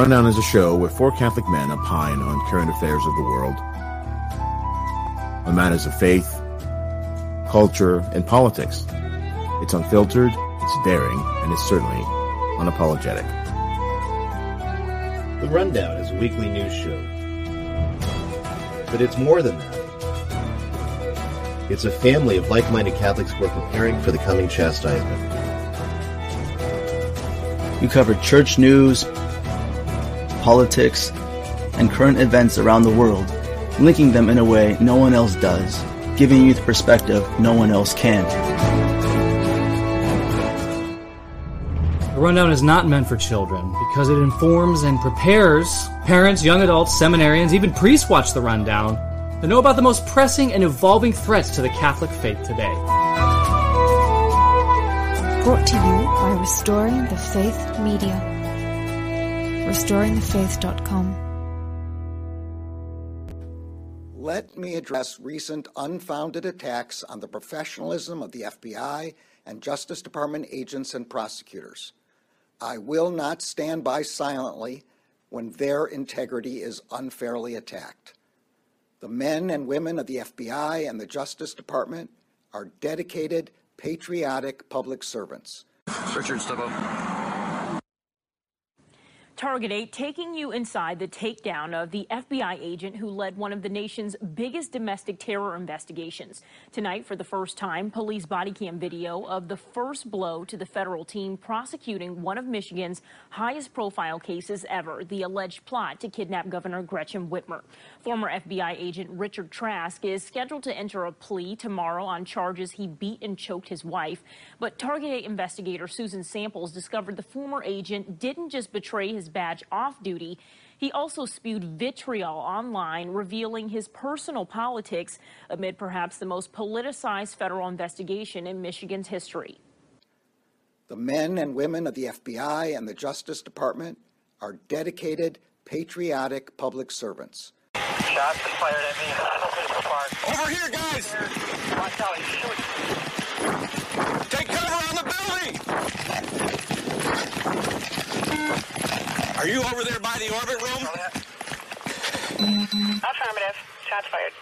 Rundown is a show where four Catholic men opine on current affairs of the world, on matters of faith, culture, and politics. It's unfiltered, it's daring, and it's certainly unapologetic. The Rundown is a weekly news show. But it's more than that. It's a family of like minded Catholics who are preparing for the coming chastisement. You cover church news, politics, and current events around the world, linking them in a way no one else does, giving you the perspective no one else can. The Rundown is not meant for children because it informs and prepares parents, young adults, seminarians, even priests watch The Rundown to know about the most pressing and evolving threats to the Catholic faith today. Brought to you by Restoring the Faith Media. RestoringTheFaith.com. Let me address recent unfounded attacks on the professionalism of the FBI and Justice Department agents and prosecutors. I will not stand by silently when their integrity is unfairly attacked. The men and women of the FBI and the Justice Department are dedicated, patriotic public servants. Richard, step up. Target 8 taking you inside the takedown of the FBI agent who led one of the nation's biggest domestic terror investigations. Tonight, for the first time, police body cam video of the first blow to the federal team prosecuting one of Michigan's highest profile cases ever, the alleged plot to kidnap Governor Gretchen Whitmer. Former FBI agent Richard Trask is scheduled to enter a plea tomorrow on charges he beat and choked his wife. But Target 8 investigator Susan Samples discovered the former agent didn't just betray his badge off duty, he also spewed vitriol online, revealing his personal politics amid perhaps the most politicized federal investigation in Michigan's history. The men and women of the FBI and the Justice Department are dedicated, patriotic public servants. Shots fired at me. Over here, guys! Watch out, he's shooting. Take cover on the building! Are you over there by the orbit room? Oh, Affirmative. Shots fired.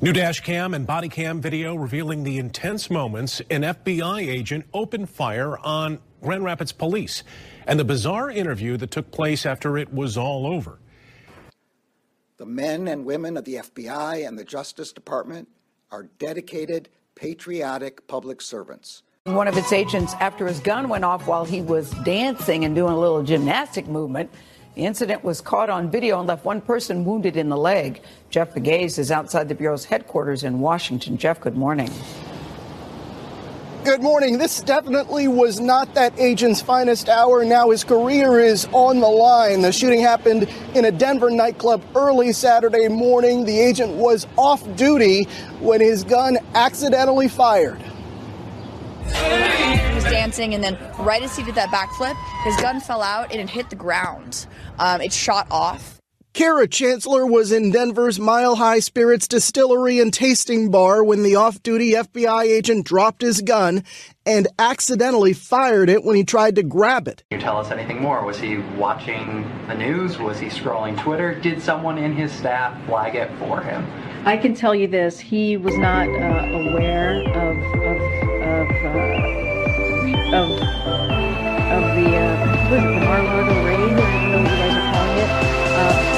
New dash cam and body cam video revealing the intense moments an FBI agent opened fire on Grand Rapids police and the bizarre interview that took place after it was all over. The men and women of the FBI and the Justice Department are dedicated, patriotic public servants. One of its agents, after his gun went off while he was dancing and doing a little gymnastic movement, the incident was caught on video and left one person wounded in the leg. Jeff Pegues is outside the Bureau's headquarters in Washington. Jeff, good morning. Good morning. This definitely was not that agent's finest hour. Now his career is on the line. The shooting happened in a Denver nightclub early Saturday morning. The agent was off duty when his gun accidentally fired. He was dancing, and then right as he did that backflip, his gun fell out and it hit the ground. Um, it shot off. Kara Chancellor was in Denver's Mile High Spirits Distillery and Tasting Bar when the off duty FBI agent dropped his gun and accidentally fired it when he tried to grab it. Can you tell us anything more? Was he watching the news? Was he scrolling Twitter? Did someone in his staff flag it for him? I can tell you this: he was not uh, aware of of of, uh, of, of the uh, was it the Mar-a-Lago raid? I don't know what you guys are calling it. Uh,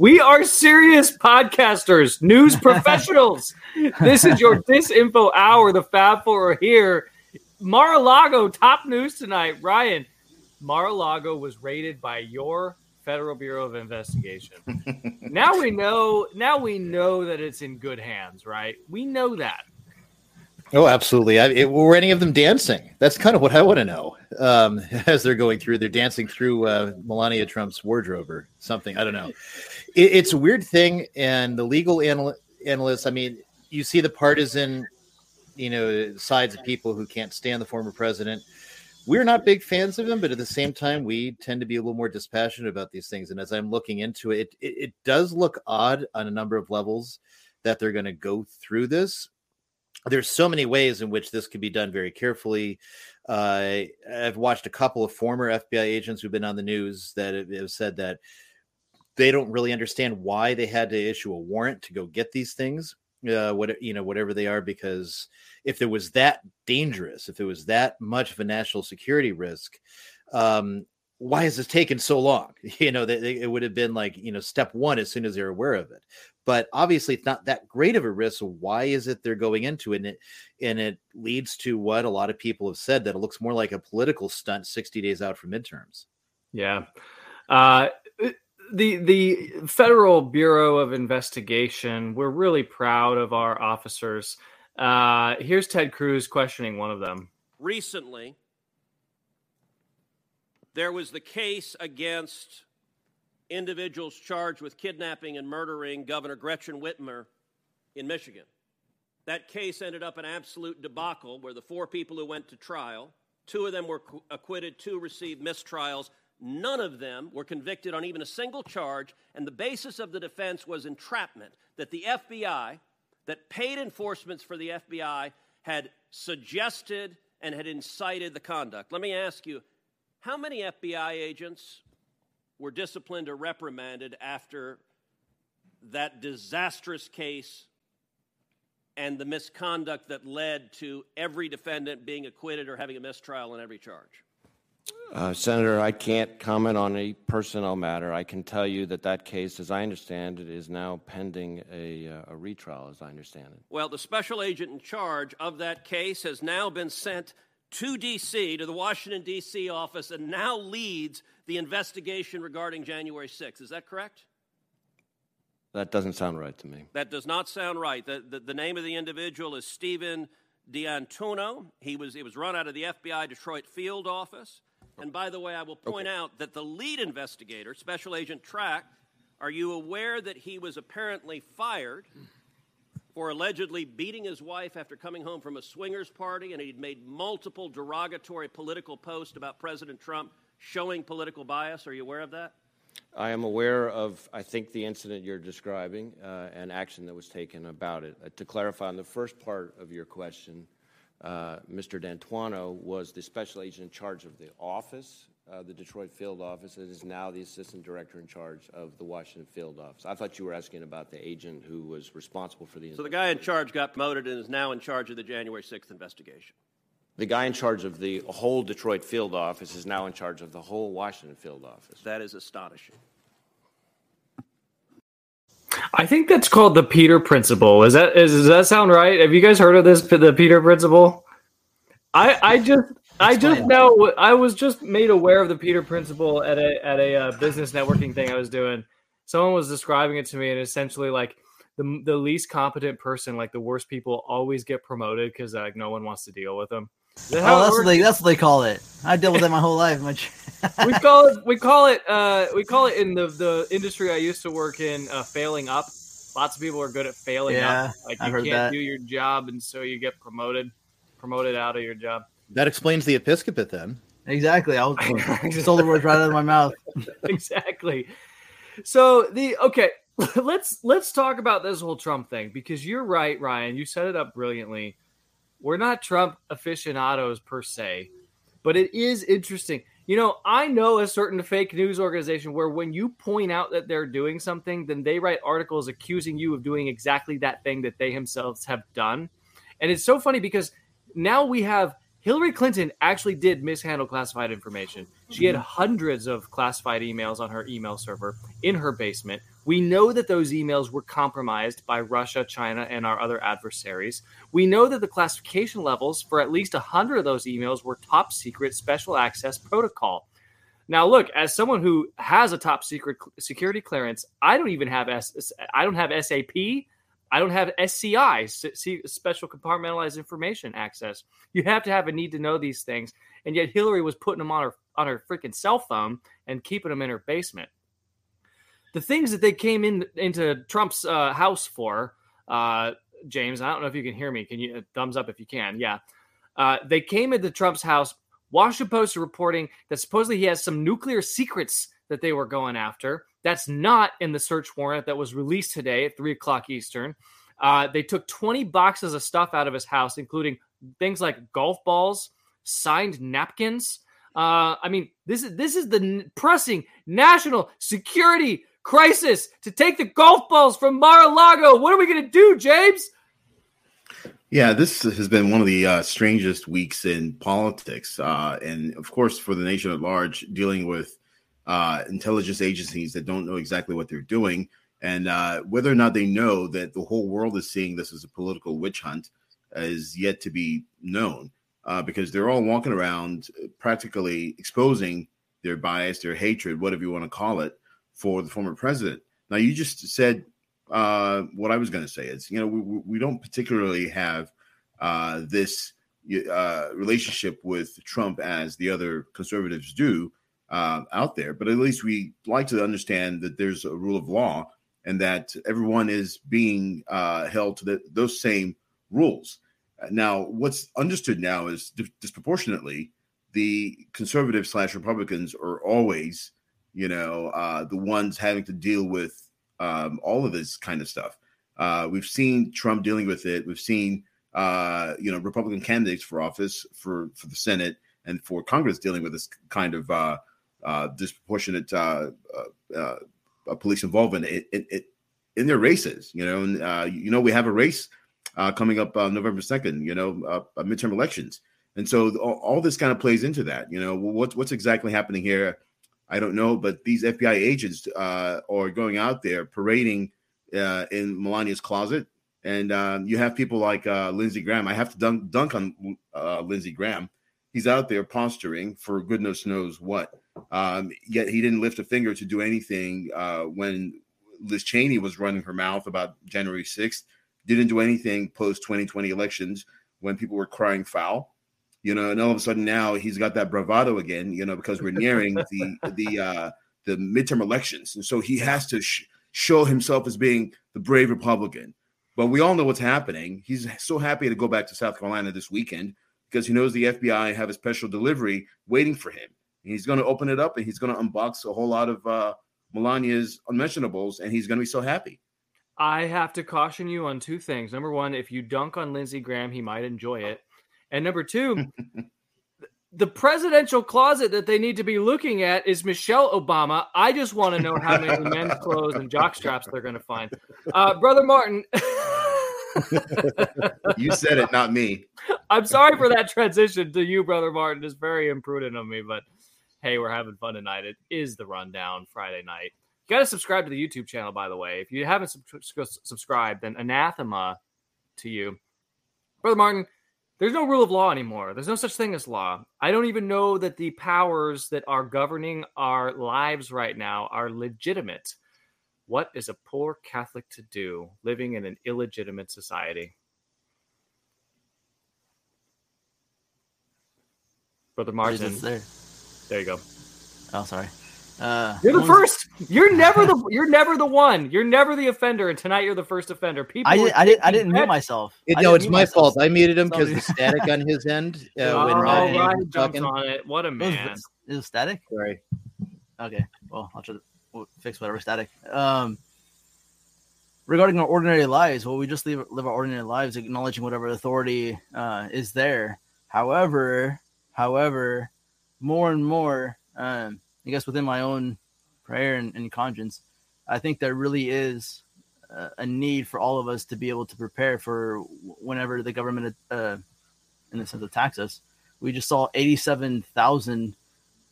We are serious podcasters, news professionals. this is your disinfo hour. The Fab Four are here. Mar-a-Lago top news tonight. Ryan, Mar-a-Lago was raided by your Federal Bureau of Investigation. now we know. Now we know that it's in good hands, right? We know that. Oh, absolutely. I, it, were any of them dancing? That's kind of what I want to know. Um, as they're going through, they're dancing through uh, Melania Trump's wardrobe or something. I don't know. It, it's a weird thing, and the legal anal- analysts. I mean, you see the partisan, you know, sides of people who can't stand the former president. We're not big fans of him, but at the same time, we tend to be a little more dispassionate about these things. And as I'm looking into it, it, it does look odd on a number of levels that they're going to go through this there's so many ways in which this could be done very carefully. Uh, I've watched a couple of former FBI agents who've been on the news that have said that they don't really understand why they had to issue a warrant to go get these things, uh, what you know, whatever they are, because if it was that dangerous, if it was that much of a national security risk, um, why has this taken so long? You know, they, they, it would have been like, you know, step one as soon as they're aware of it. But obviously, it's not that great of a risk. So why is it they're going into it? And it, and it leads to what a lot of people have said that it looks more like a political stunt 60 days out from midterms. Yeah. Uh, the the Federal Bureau of Investigation, we're really proud of our officers. Uh, here's Ted Cruz questioning one of them. Recently, there was the case against individuals charged with kidnapping and murdering Governor Gretchen Whitmer in Michigan. That case ended up an absolute debacle where the four people who went to trial, two of them were acquitted, two received mistrials. None of them were convicted on even a single charge, and the basis of the defense was entrapment that the FBI, that paid enforcements for the FBI, had suggested and had incited the conduct. Let me ask you how many FBI agents were disciplined or reprimanded after that disastrous case and the misconduct that led to every defendant being acquitted or having a mistrial on every charge? Uh, Senator, I can't comment on a personnel matter. I can tell you that that case, as I understand it, is now pending a, uh, a retrial, as I understand it. Well, the special agent in charge of that case has now been sent to D.C., to the Washington, D.C. office, and now leads the investigation regarding January 6th. Is that correct? That doesn't sound right to me. That does not sound right. The, the, the name of the individual is Stephen D'Antuono. He was, it was run out of the FBI Detroit field office. And by the way, I will point okay. out that the lead investigator, Special Agent Trask, are you aware that he was apparently fired for allegedly beating his wife after coming home from a swingers party, and he'd made multiple derogatory political posts about President Trump showing political bias. Are you aware of that? I am aware of, I think, the incident you're describing uh, and action that was taken about it. Uh, to clarify on the first part of your question, uh, Mr. D'Antuono was the special agent in charge of the office uh, the Detroit field office and is now the assistant director in charge of the Washington field office. I thought you were asking about the agent who was responsible for the. So the guy in charge got promoted and is now in charge of the January 6th investigation. The guy in charge of the whole Detroit field office is now in charge of the whole Washington field office. That is astonishing. I think that's called the Peter Principle. Is that is, does that sound right? Have you guys heard of this? The Peter Principle. I I just I just know I was just made aware of the Peter Principle at a at a uh, business networking thing I was doing. Someone was describing it to me, and essentially like the the least competent person, like the worst people, always get promoted because like no one wants to deal with them. That oh, that's what they that's what they call it. I dealt with that my whole life. Much. we call it we call it uh, we call it in the the industry I used to work in uh, failing up. Lots of people are good at failing yeah, up. Like I've you can't that. do your job, and so you get promoted promoted out of your job. That explains the episcopate then. Exactly. I was stole the words right out of my mouth. exactly. So the okay, let's let's talk about this whole Trump thing because you're right, Ryan. You set it up brilliantly. We're not Trump aficionados per se, but it is interesting. You know, I know a certain fake news organization where when you point out that they're doing something, then they write articles accusing you of doing exactly that thing that they themselves have done. And it's so funny because now we have Hillary Clinton actually did mishandle classified information. She had mm-hmm. hundreds of classified emails on her email server in her basement. We know that those emails were compromised by Russia, China, and our other adversaries. We know that the classification levels for at least 100 of those emails were top secret special access protocol. Now, look, as someone who has a top secret security clearance, I don't even have S- I don't have SAP. I don't have SCI, special compartmentalized information access. You have to have a need to know these things, and yet Hillary was putting them on her on her freaking cell phone and keeping them in her basement. The things that they came in into Trump's uh, house for, uh, James. I don't know if you can hear me. Can you uh, thumbs up if you can? Yeah, uh, they came into Trump's house. Washington Post reporting that supposedly he has some nuclear secrets that they were going after. That's not in the search warrant that was released today at three o'clock Eastern. Uh, they took 20 boxes of stuff out of his house, including things like golf balls, signed napkins. Uh, I mean, this is this is the pressing national security crisis to take the golf balls from Mar-a-Lago. What are we going to do, James? Yeah, this has been one of the uh, strangest weeks in politics, uh, and of course, for the nation at large, dealing with uh, intelligence agencies that don't know exactly what they're doing, and uh, whether or not they know that the whole world is seeing this as a political witch hunt is yet to be known, uh, because they're all walking around practically exposing their bias, their hatred, whatever you want to call it, for the former president. Now, you just said uh, what I was going to say is, you know, we, we don't particularly have uh, this uh, relationship with Trump as the other conservatives do uh, out there, but at least we like to understand that there's a rule of law and that everyone is being uh, held to the, those same rules. Now, what's understood now is disproportionately the conservative slash Republicans are always, you know, uh, the ones having to deal with um, all of this kind of stuff. Uh, we've seen Trump dealing with it. We've seen, uh, you know, Republican candidates for office for for the Senate and for Congress dealing with this kind of uh, uh, disproportionate uh, uh, uh, police involvement in, their races. You know, and uh, you know we have a race coming up November second. You know, midterm elections, and so all, all, this kind of plays into that. You know, what's what's exactly happening here? I don't know, but these FBI agents are going out there parading in Melania's closet. And um, you have people like Lindsey Graham. I have to dunk, dunk on Lindsey Graham. He's out there posturing for goodness knows what um, yet he didn't lift a finger to do anything uh, when Liz Cheney was running her mouth about January 6th. Didn't do anything post 2020 elections when people were crying foul. You know, and all of a sudden now he's got that bravado again. You know, because we're nearing the the uh, the midterm elections, and so he has to sh- show himself as being the brave Republican. But we all know what's happening. He's so happy to go back to South Carolina this weekend because he knows the FBI have a special delivery waiting for him. He's going to open it up and he's going to unbox a whole lot of uh, Melania's unmentionables, and he's going to be so happy. I have to caution you on two things. Number one, if you dunk on Lindsey Graham, he might enjoy it. And number two, the presidential closet that they need to be looking at is Michelle Obama. I just want to know how many men's clothes and jock straps they're going to find. Uh, Brother Martin. you said it, not me. I'm sorry for that transition to you, Brother Martin. It's very imprudent of me, but hey, we're having fun tonight. It is the rundown Friday night. You got to subscribe to the YouTube channel, by the way. If you haven't sub- subscribed, then anathema to you. Brother Martin, there's no rule of law anymore. There's no such thing as law. I don't even know that the powers that are governing our lives right now are legitimate. What is a poor Catholic to do living in an illegitimate society? Brother Martin. There. There you go. Oh, sorry. Uh, you're the first. You're never the. You're never the one. You're never the offender, and tonight you're the first offender. People. I did. I, did, I didn't mute myself. It, no, it's my myself. fault. I muted him because the static on his end. Uh, oh, when Ryan, Ryan jumps on it. What a man! Is it, it static? Sorry. Okay. Well, I'll try to we'll fix whatever static. Um, regarding our ordinary lives, well, we just live live our ordinary lives, acknowledging whatever authority uh, is there. However, however, more and more, um, I guess within my own prayer and, and conscience, I think there really is uh, a need for all of us to be able to prepare for whenever the government, uh, in the sense, attacks us. we just saw 87,000.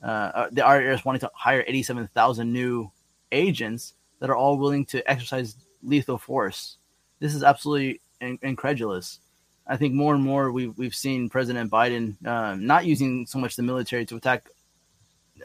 Uh, uh, the IRS wanting to hire 87,000 new agents that are all willing to exercise lethal force. This is absolutely in- incredulous. I think more and more we've we've seen President Biden um, not using so much the military to attack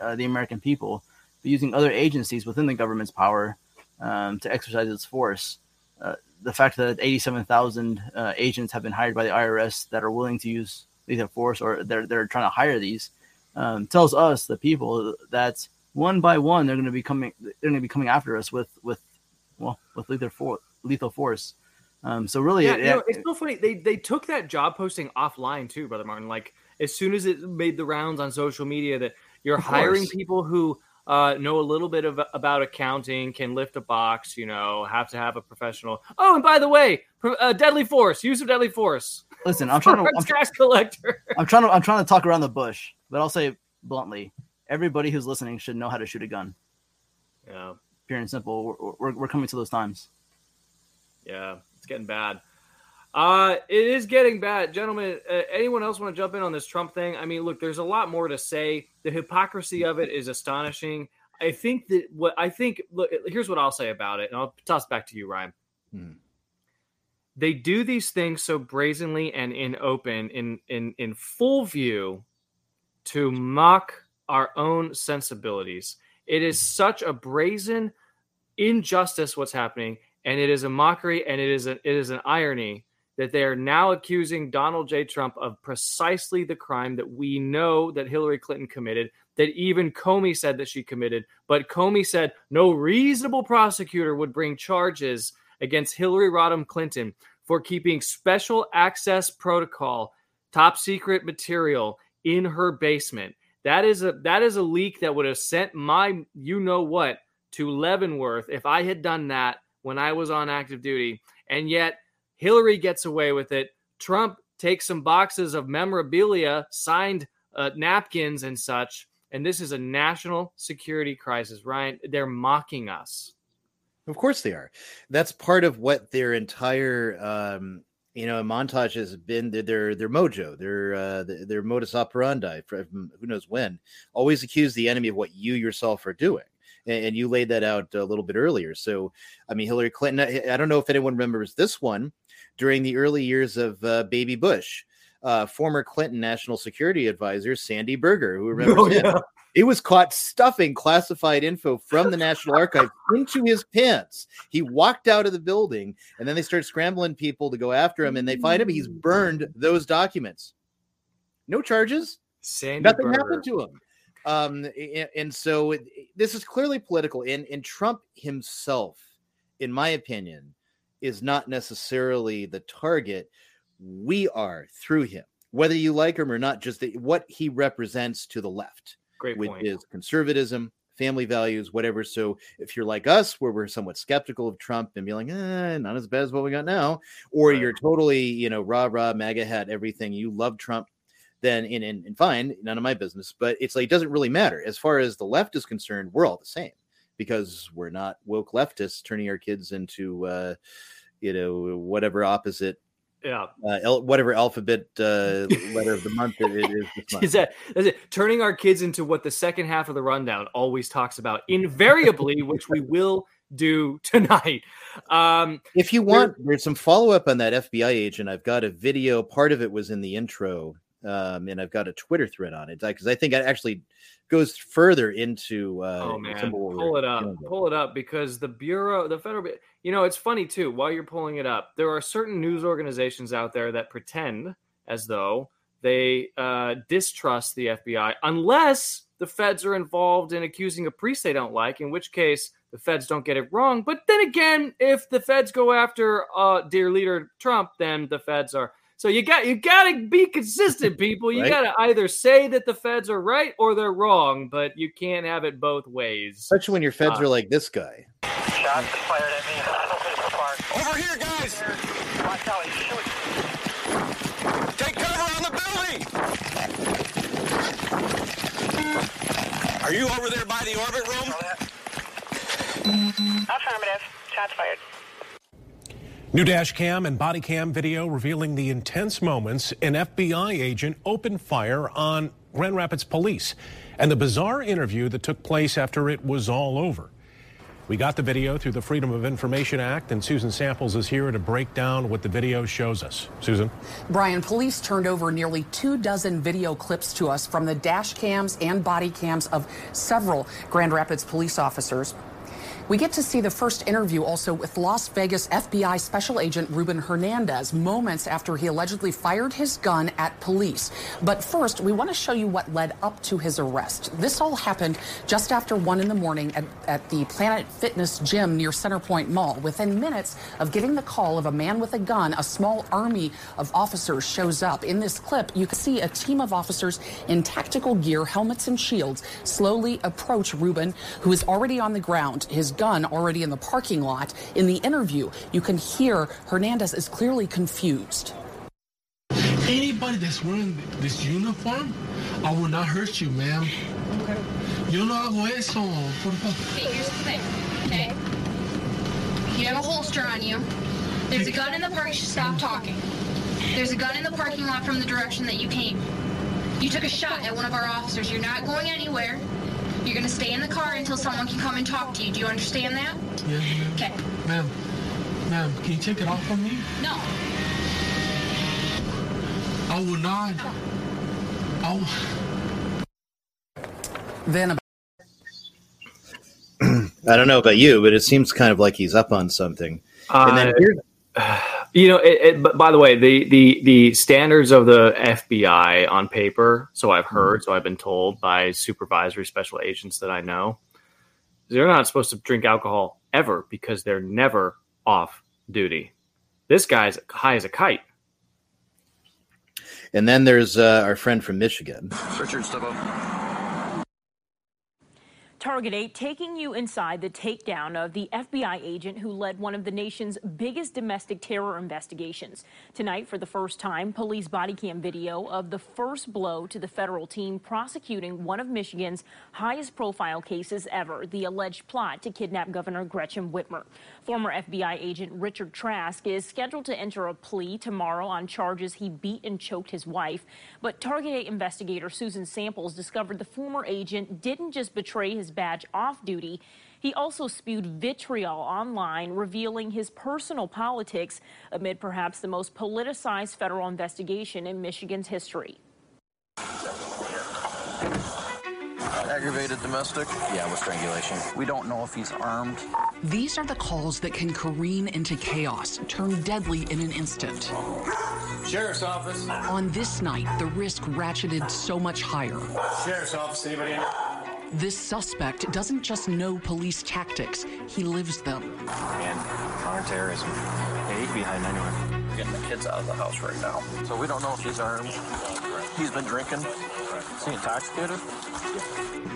uh, the American people, but using other agencies within the government's power um, to exercise its force. Uh, the fact that 87,000 uh, agents have been hired by the IRS that are willing to use lethal force or they're, they're trying to hire these um, tells us, the people, that one by one they're going to be coming they're going to be coming after us with with well with lethal force lethal force. Um, so really, yeah, it- you know, it's so funny. They they took that job posting offline too, brother Martin. Like as soon as it made the rounds on social media that you're Of hiring course. people who uh, know a little bit of about accounting, can lift a box, you know, have to have a professional. Oh, and by the way, uh, deadly force, use of deadly force. listen, I'm trying to I'm, tax collector. I'm trying to I'm trying to talk around the bush, but I'll say bluntly, everybody who's listening should know how to shoot a gun. Yeah, Pure and simple. We're, we're, we're coming to those times. yeah, it's getting bad. Uh, it is getting bad, gentlemen. Uh, anyone else want to jump in on this Trump thing? I mean, look, there's a lot more to say. The hypocrisy of it is astonishing. I think that what I think. Look, here's what I'll say about it, and I'll toss back to you, Ryan. They do these things so brazenly and in open, in in in full view, to mock our own sensibilities. It is such a brazen injustice what's happening, and it is a mockery, and it is a, it is an irony that they are now accusing Donald J. Trump of precisely the crime that we know that Hillary Clinton committed, that even Comey said that she committed. But Comey said no reasonable prosecutor would bring charges against Hillary Rodham Clinton for keeping special access protocol, top secret material in her basement. That is a that is a leak that would have sent my you know what to Leavenworth if I had done that when I was on active duty. And yet Hillary gets away with it. Trump takes some boxes of memorabilia, signed uh, napkins and such. And this is a national security crisis, Ryan. They're mocking us. Of course they are. That's part of what their entire um, you know montage has been. Their their, their mojo, their uh, their, modus operandi from who knows when. Always accuse the enemy of what you yourself are doing. And, you laid that out a little bit earlier. So, I mean, Hillary Clinton. I don't know if anyone remembers this one during the early years of uh, Baby Bush. Uh, former Clinton National Security Advisor Sandy Berger, who remembers Oh, him. yeah. He was caught stuffing classified info from the National Archive into his pants. He walked out of the building, and then they start scrambling people to go after him, and they find him. He's burned those documents. No charges. Sandy Nothing Berger. happened to him. Um, and, and so it, this is clearly political. And, and Trump himself, in my opinion, is not necessarily the target. We are through him, whether you like him or not, just the, what he represents to the left Great which point. is conservatism, family values, whatever. So if you're like us, where we're somewhat skeptical of Trump and be like, eh, not as bad as what we got now, or you're totally, you know, rah rah, MAGA hat, everything, you love Trump, then in and, and fine, none of my business. But it's like it doesn't really matter as far as the left is concerned. We're all the same because we're not woke leftists turning our kids into, uh, you know, whatever opposite. Yeah. Uh, el- whatever alphabet uh, letter of the month it it is. Is that that's it? Turning our kids into what the second half of the rundown always talks about, invariably, which we will do tonight. Um, If you want, there's some follow up on that FBI agent. I've got a video. Part of it was in the intro, um, and I've got a Twitter thread on it because I think it actually goes further into. Uh, oh man, pull it up, pull it up because the bureau, the federal, you know, it's funny too. While you're pulling it up, there are certain news organizations out there that pretend as though they uh, distrust the FBI unless the feds are involved in accusing a priest they don't like, in which case the feds don't get it wrong. But then again, if the feds go after uh, dear leader Trump, then the feds are. So you got you got to be consistent, people. You Right. got to either say that the feds are right or they're wrong, but you can't have it both ways. Especially when your feds Uh, are like this guy. Shots fired at me. Central Park. Over here, guys! Watch out, he's shooting. Take cover on the building! Are you over there by the orbit room? Affirmative. Shots fired. New dash cam and body cam video revealing the intense moments an FBI agent opened fire on Grand Rapids police and the bizarre interview that took place after it was all over. We got the video through the Freedom of Information Act, and Susan Samples is here to break down what the video shows us. Susan? Brian, police turned over nearly two dozen video clips to us from the dash cams and body cams of several Grand Rapids police officers. We get to see the first interview also with Las Vegas FBI Special Agent Ruben Hernandez moments after he allegedly fired his gun at police. But first, we want to show you what led up to his arrest. This all happened just after 1 in the morning at, at the Planet Fitness gym near Centerpoint Mall. Within minutes of getting the call of a man with a gun, a small army of officers shows up. In this clip, you can see a team of officers in tactical gear, helmets, and shields slowly approach Ruben, who is already on the ground. His gun already in the parking lot. In the interview, you can hear Hernandez is clearly confused. Anybody that's wearing this uniform, I will not hurt you, ma'am. Okay. Yo no hago eso, por favor. Okay, here's the thing, okay? You have a holster on you. There's a gun in the park. Stop talking. There's a gun in the parking lot from the direction that you came. You took a shot at one of our officers. You're not going anywhere. You're going to stay in the car until someone can come and talk to you. Do you understand that? Yeah, ma'am. Okay. Ma'am, ma'am, can you take it off from me? No. I will not. I will. Then I don't know about you, but it seems kind of like he's up on something. and then Uh, here, You know, it, it, but by the way, the, the the standards of the FBI on paper, so I've heard, so I've been told by supervisory special agents that I know, they're not supposed to drink alcohol ever because they're never off duty. This guy's high as a kite. and then there's uh, our friend from Michigan. Richard, step up. Target 8 taking you inside the takedown of the FBI agent who led one of the nation's biggest domestic terror investigations. Tonight, for the first time, police body cam video of the first blow to the federal team prosecuting one of Michigan's highest profile cases ever, the alleged plot to kidnap Governor Gretchen Whitmer. Former FBI agent Richard Trask is scheduled to enter a plea tomorrow on charges he beat and choked his wife. But Target 8 investigator Susan Samples discovered the former agent didn't just betray his badge off duty. He also spewed vitriol online, revealing his personal politics amid perhaps the most politicized federal investigation in Michigan's history. Aggravated domestic? Yeah, with strangulation. We don't know if he's armed. These are the calls that can careen into chaos, turn deadly in an instant. Sheriff's office. On this night, the risk ratcheted so much higher. Sheriff's office. Anybody? in? This suspect doesn't just know police tactics, he lives them. And counterterrorism. Yeah, he could be hiding anywhere. We're getting the kids out of the house right now. So we don't know if he's armed. He's been drinking. Is he intoxicated?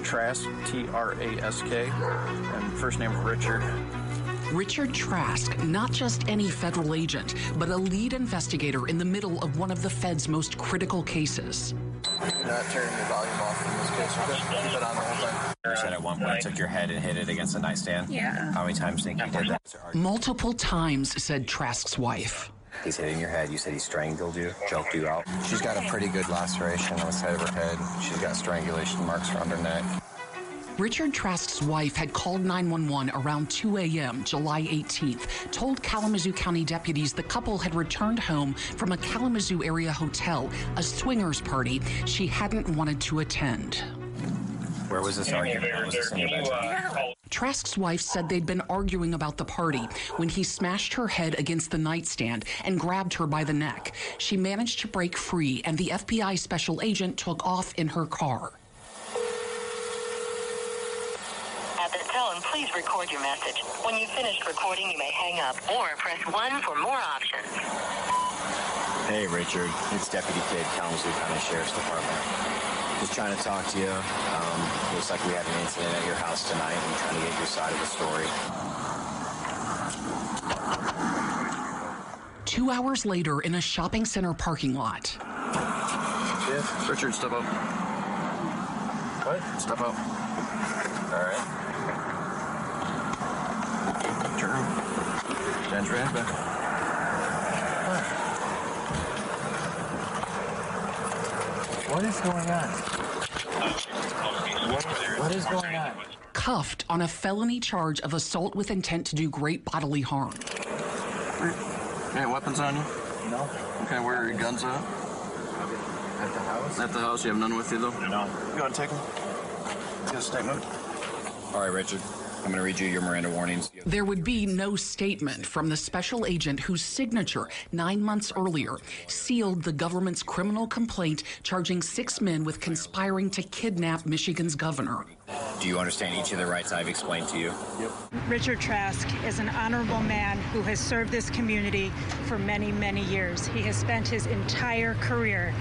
Trask, T R A S K. And first name Richard. Richard Trask, not just any federal agent, but a lead investigator in the middle of one of the Fed's most critical cases. Not turning your volume off in this case, okay? Keep it on the whole time. You said at one point took your head and hit it against the nightstand. Yeah. How many times think you did that? Multiple times, said Trask's wife. He's hitting your head. You said he strangled you, choked you out. She's got a pretty good laceration on the side of her head. She's got strangulation marks around her neck. Richard Trask's wife had called 911 around 2 a.m. July 18th, told Kalamazoo County deputies the couple had returned home from a Kalamazoo area hotel, a swingers party she hadn't wanted to attend. Where was this argument? Was this bedroom? Trask's wife said they'd been arguing about the party when he smashed her head against the nightstand and grabbed her by the neck. She managed to break free, and the FBI special agent took off in her car. At the tone, please record your message. When you've finished recording, you may hang up or press 1 for more options. Hey, Richard. It's Deputy Kid, Kalamazoo County Sheriff's Department. Just trying to talk to you. Um, looks like we had an incident at your house tonight. I'm trying to get your side of the story. Two hours later, in a shopping center parking lot, Yeah. Richard, step up. What? Step up. All right. True. Right. What is going on? What, what is going on? Cuffed on a felony charge of assault with intent to do great bodily harm. Any weapons on you? No. Okay, where are your guns at? At the house. At the house? You have none with you, though? No. You want to take them? Get a statement? All right, Richard. I'm going to read you your Miranda warnings. There would be no statement from the special agent whose signature nine months earlier sealed the government's criminal complaint charging six men with conspiring to kidnap Michigan's governor. Do you understand each of the rights I've explained to you? Yep. Richard Trask is an honorable man who has served this community for many, many years. He has spent his entire career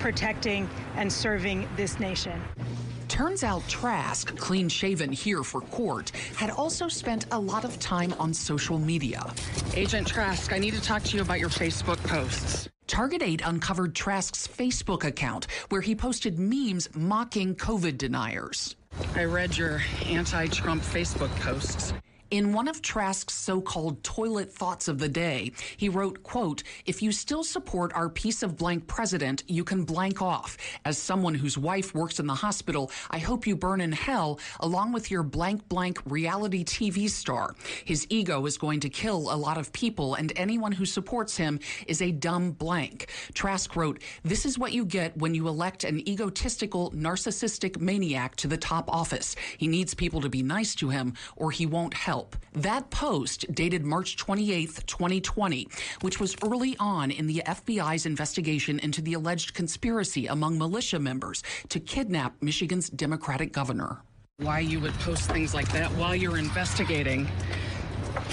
protecting and serving this nation. Turns out Trask, clean shaven here for court, had also spent a lot of time on social media. Agent Trask, I need to talk to you about your Facebook posts. Target 8 uncovered Trask's Facebook account where he posted memes mocking COVID deniers. I read your anti Trump Facebook posts. In one of Trask's so-called toilet thoughts of the day, he wrote, quote, if you still support our piece of blank president, you can blank off. As someone whose wife works in the hospital, I hope you burn in hell along with your blank blank reality TV star. His ego is going to kill a lot of people and anyone who supports him is a dumb blank. Trask wrote, this is what you get when you elect an egotistical, narcissistic maniac to the top office. He needs people to be nice to him or he won't help. That post, dated March 28, 2020, which was early on in the FBI's investigation into the alleged conspiracy among militia members to kidnap Michigan's Democratic governor. Why you would post things like that while you're investigating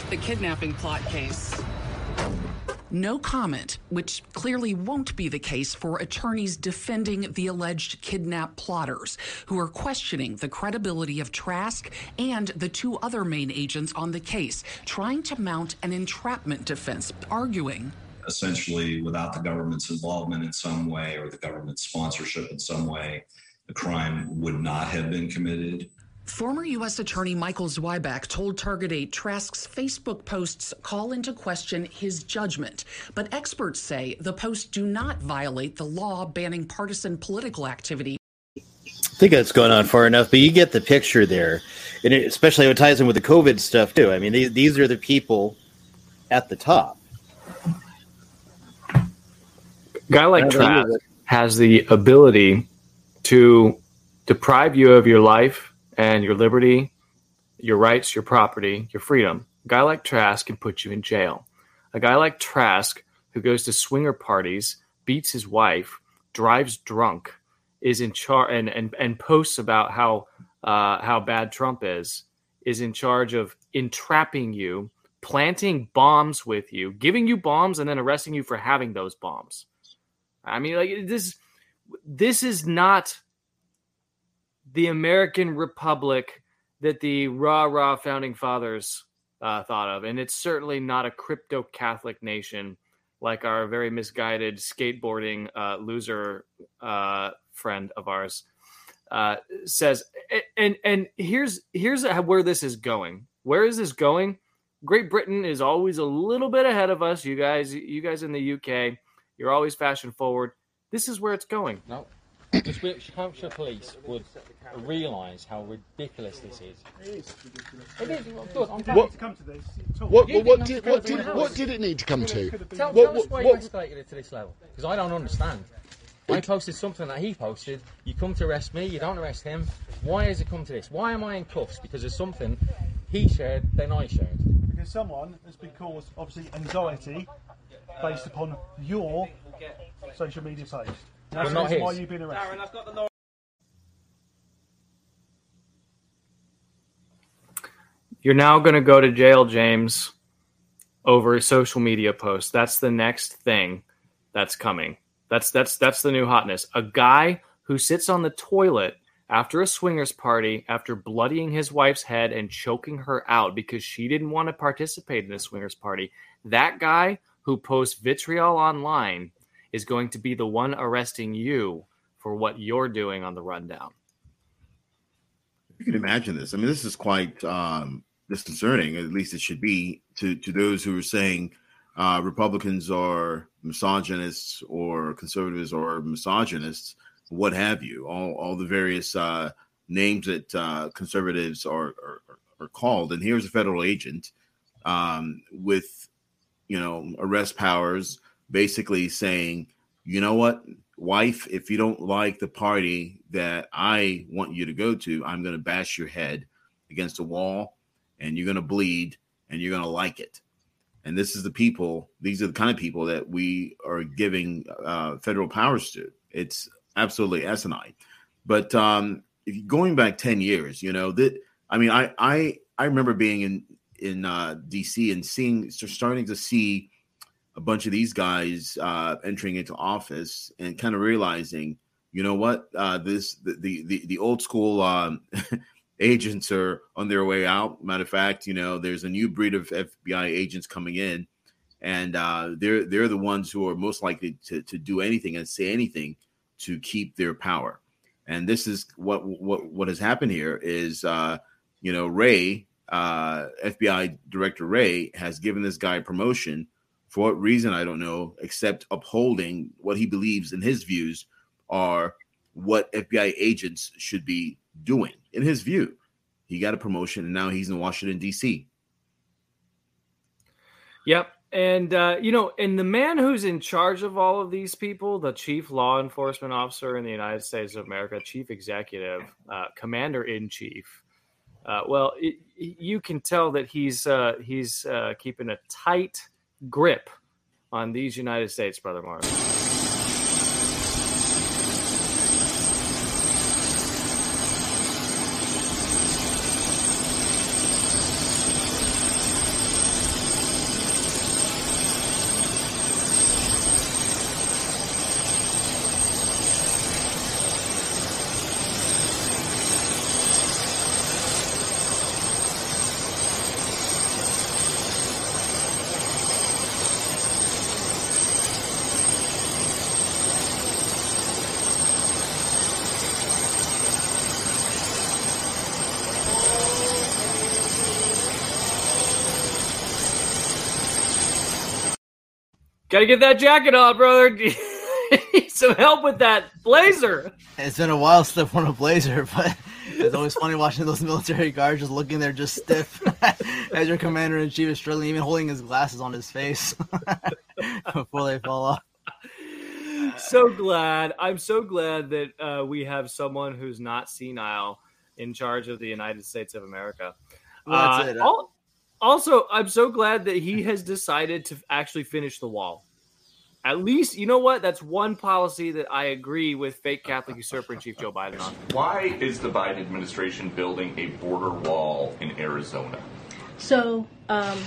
the kidnapping plot case. No comment, which clearly won't be the case for attorneys defending the alleged kidnap plotters, who are questioning the credibility of Trask and the two other main agents on the case, trying to mount an entrapment defense, arguing essentially without the government's involvement in some way or the government's sponsorship in some way, the crime would not have been committed. Former U.S. Attorney Michael Zweiback told Target 8 Trask's Facebook posts call into question his judgment, but experts say the posts do not violate the law banning partisan political activity. I think that's going on far enough, but you get the picture there, and it, especially how it ties in with the COVID stuff too. I mean, these these are the people at the top. guy like Trask has the ability to deprive you of your life and your liberty, your rights, your property, your freedom. A guy like Trask can put you in jail. A guy like Trask who goes to swinger parties, beats his wife, drives drunk, is in charge and, and and posts about how uh, how bad Trump is, is in charge of entrapping you, planting bombs with you, giving you bombs, and then arresting you for having those bombs. I mean, like this, this is not the American Republic that the rah rah founding fathers uh, thought of, and it's certainly not a crypto Catholic nation like our very misguided skateboarding uh, loser uh, friend of ours uh, says. And and here's here's where this is going. Where is this going? Great Britain is always a little bit ahead of us. You guys, you guys in the UK, you're always fashion forward. This is where it's going. No. The Hampshire police would realise how ridiculous this is. It is. Well, good. I'm happy What- to come to this. What, You what, didn't did, what, to go did, to what did it need to come to? Tell, What- tell us what- why you escalated it to this level. Because I don't understand. I posted something that he posted. You come to arrest me. You don't arrest him. Why has it come to this? Why am I in cuffs? Because there's something he shared, then I shared. Because someone has been caused, obviously, anxiety based upon your social media post. That's But the not reason his. why you've been arrested. You're now going to go to jail, James, over a social media post. That's the next thing that's coming. That's that's that's the new hotness. A guy who sits on the toilet after a swingers party after bloodying his wife's head and choking her out because she didn't want to participate in the swingers party. That guy who posts vitriol online is going to be the one arresting you for what you're doing on the rundown. You can imagine this. I mean, this is quite um, disconcerting. At least it should be to to those who are saying uh, Republicans are misogynists or conservatives are misogynists. what have you, all all the various uh, names that uh, conservatives are, are are called. And here's a federal agent um, with you know arrest powers, basically saying, you know what, wife, if you don't like the party that I want you to go to, I'm going to bash your head against a wall, and you're going to bleed, and you're going to like it. And this is the people; these are the kind of people that we are giving uh, federal powers to. It's absolutely asinine. But um, going back ten years, you know that I mean, I I I remember being in in uh, DC and seeing starting to see a bunch of these guys uh, entering into office and kind of realizing, you know what, uh, this the the the old school um, agents are on their way out. Matter of fact, you know, there's a new breed of FBI agents coming in, and uh, they're they're the ones who are most likely to to do anything and say anything to keep their power. And this is what what what has happened here is uh, you know Wray, uh, FBI Director Wray, has given this guy promotion for what reason I don't know, except upholding what he believes in his views are what FBI agents should be doing. In his view, he got a promotion and now he's in Washington D.C. Yep. And uh, you know, and the man who's in charge of all of these people, the chief law enforcement officer in the United States of America, chief executive, uh, commander in chief. Uh, well, it, you can tell that he's uh, he's uh, keeping a tight grip on these United States, brother Mark. Gotta get that jacket on, brother. Need some help with that blazer. It's been a while since I've worn a blazer, but it's always funny watching those military guards just looking there just stiff as your commander in chief is struggling, even holding his glasses on his face before they fall off. So glad. I'm so glad that uh, we have someone who's not senile in charge of the United States of America. Well, that's Uh, it. Also, I'm so glad that he has decided to actually finish the wall. At least, you know what? That's one policy that I agree with fake Catholic usurper in chief Joe Biden on. Why is the Biden administration building a border wall in Arizona? So um,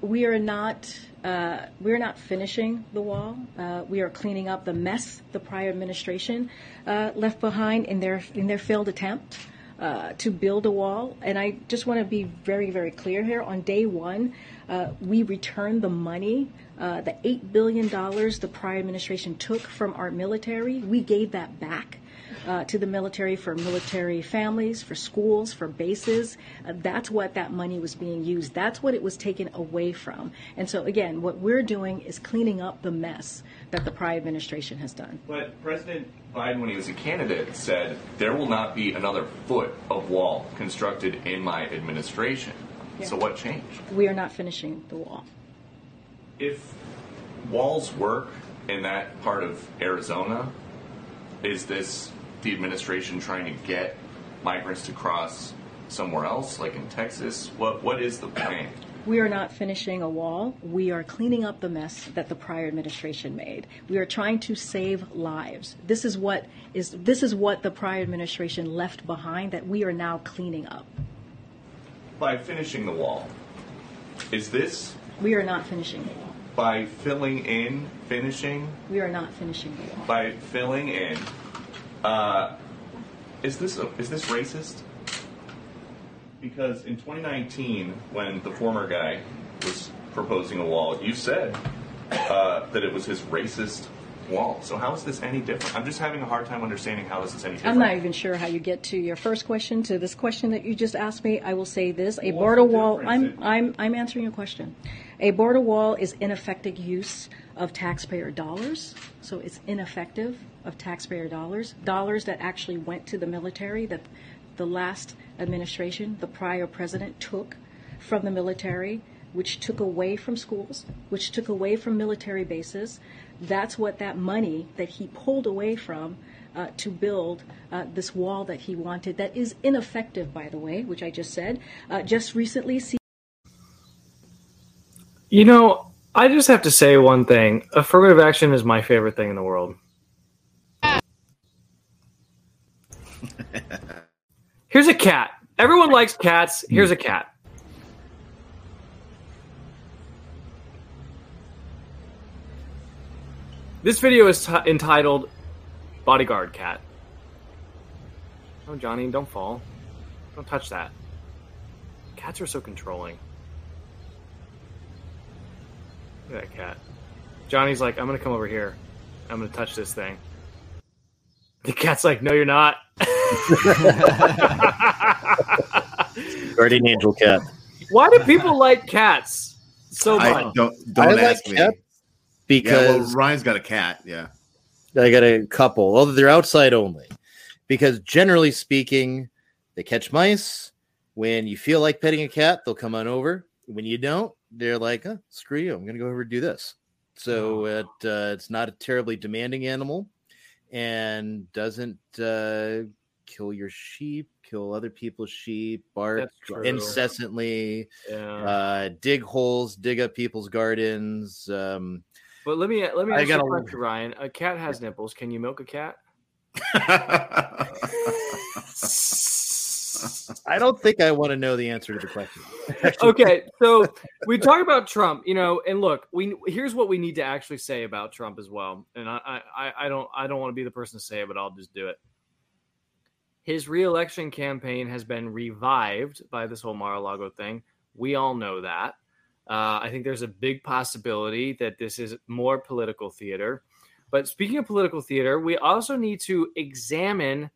we are not uh, we are not finishing the wall. Uh, we are cleaning up the mess the prior administration uh, left behind in their in their failed attempt. Uh, to build a wall, and I just want to be very, very clear here. On day one, uh, we returned the money, uh, the eight billion dollars the prior administration took from our military. We gave that back uh, to the military for military families, for schools, for bases. Uh, that's what that money was being used. That's what it was taken away from. And so, again, what we're doing is cleaning up the mess that the prior administration has done. But President Biden, when he was a candidate, said there will not be another foot of wall constructed in my administration. So what changed? We are not finishing the wall. If walls work in that part of Arizona, is this the administration trying to get migrants to cross somewhere else, like in Texas? What what is the plan? We are not finishing a wall. We are cleaning up the mess that the prior administration made. We are trying to save lives. This is what is this is what the prior administration left behind that we are now cleaning up. By finishing the wall, is this We are not finishing the wall. by filling in, finishing, We are not finishing the wall. by filling in? Uh, is this is this racist? Because in 2019, when the former guy was proposing a wall, you said uh, that it was his racist wall. So how is this any different? I'm just having a hard time understanding how this is any different. I'm not even sure how you get to your first question to this question that you just asked me. I will say this: a What's border wall. I'm I'm I'm answering your question. A border wall is ineffective use of taxpayer dollars, so it's ineffective of taxpayer dollars, dollars that actually went to the military that the last administration, the prior president, took from the military, which took away from schools, which took away from military bases. That's what that money that he pulled away from uh, to build uh, this wall that he wanted, that is ineffective, by the way, which I just said. Uh, just recently, see. You know, I just have to say one thing. Affirmative action is my favorite thing in the world. Here's a cat. Everyone likes cats. Here's a cat. This video is t- entitled Bodyguard Cat. Oh, Johnny, don't fall. Don't touch that. Cats are so controlling. Look at that cat. Johnny's like, I'm gonna come over here. I'm gonna touch this thing. The cat's like, No, you're not. Guardian angel cat. Why do people like cats so I much? don't don't I like ask me. cats because yeah, well, Ryan's got a cat. Yeah. I got a couple, although they're outside only. Because generally speaking, they catch mice. When you feel like petting a cat, they'll come on over. When you don't, they're like, oh, screw you. I'm going to go over and do this. So it uh, it's not a terribly demanding animal and doesn't uh, kill your sheep, kill other people's sheep, bark incessantly, Yeah. uh, dig holes, dig up people's gardens. Um, But let me let me I ask you a gotta- question, Ryan. A cat has nipples. Can you milk a cat? I don't think I want to know the answer to the question. okay, so we talk about Trump, you know, and look, we here's what we need to actually say about Trump as well. And I I, I don't I don't want to be the person to say it, but I'll just do it. His reelection campaign has been revived by this whole Mar-a-Lago thing. We all know that. Uh, I think there's a big possibility that this is more political theater. But speaking of political theater, we also need to examine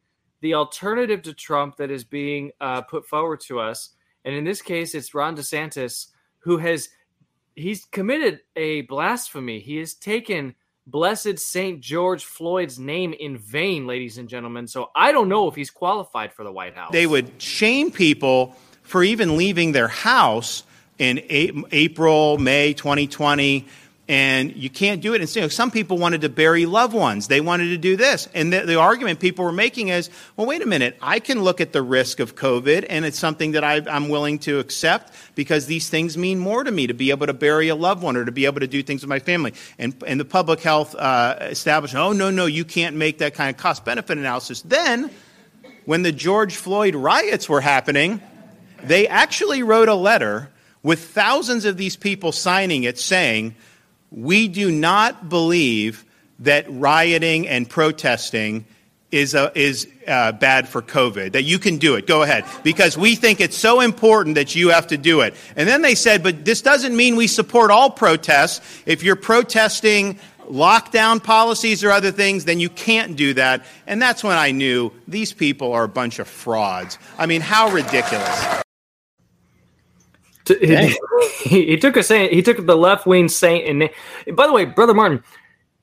the alternative to Trump that is being uh, put forward to us. And in this case, it's Ron DeSantis, who has he's committed a blasphemy. He has taken blessed Saint George Floyd's name in vain, ladies and gentlemen. So I don't know if he's qualified for the White House. They would shame people for even leaving their house in April, May 2020. And you can't do it. And so some people wanted to bury loved ones. They wanted to do this. And the, the argument people were making is, well, wait a minute. I can look at the risk of COVID, and it's something that I, I'm willing to accept because these things mean more to me to be able to bury a loved one or to be able to do things with my family. And, and the public health uh, establishment, oh, no, no, you can't make that kind of cost benefit analysis. Then, when the George Floyd riots were happening, they actually wrote a letter with thousands of these people signing it saying, We do not believe that rioting and protesting is, is uh, bad for COVID, that you can do it. Go ahead. Because we think it's so important that you have to do it. And then they said, But this doesn't mean we support all protests. If you're protesting, lockdown policies or other things, then you can't do that. And that's when I knew these people are a bunch of frauds. I mean, how ridiculous. He, he, took a saint. He took the left wing saint. And by the way, brother Martin,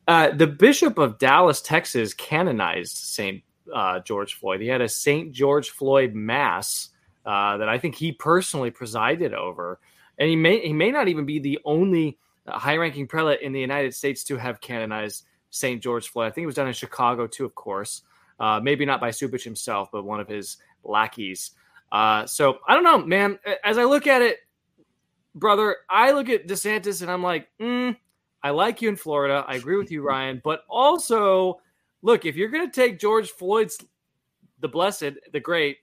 uh, the Bishop of Dallas, Texas, canonized Saint uh, George Floyd. He had a Saint George Floyd mass uh, that I think he personally presided over, and he may he may not even be the only high ranking prelate in the United States to have canonized Saint George Floyd. I think it was done in Chicago too, of course. Uh, maybe not by Cupich himself, but one of his lackeys. Uh, so I don't know, man. As I look at it, brother, I look at DeSantis and I'm like, mm, I like you in Florida. I agree with you, Ryan. But also, look, if you're going to take George Floyd's, the blessed, the great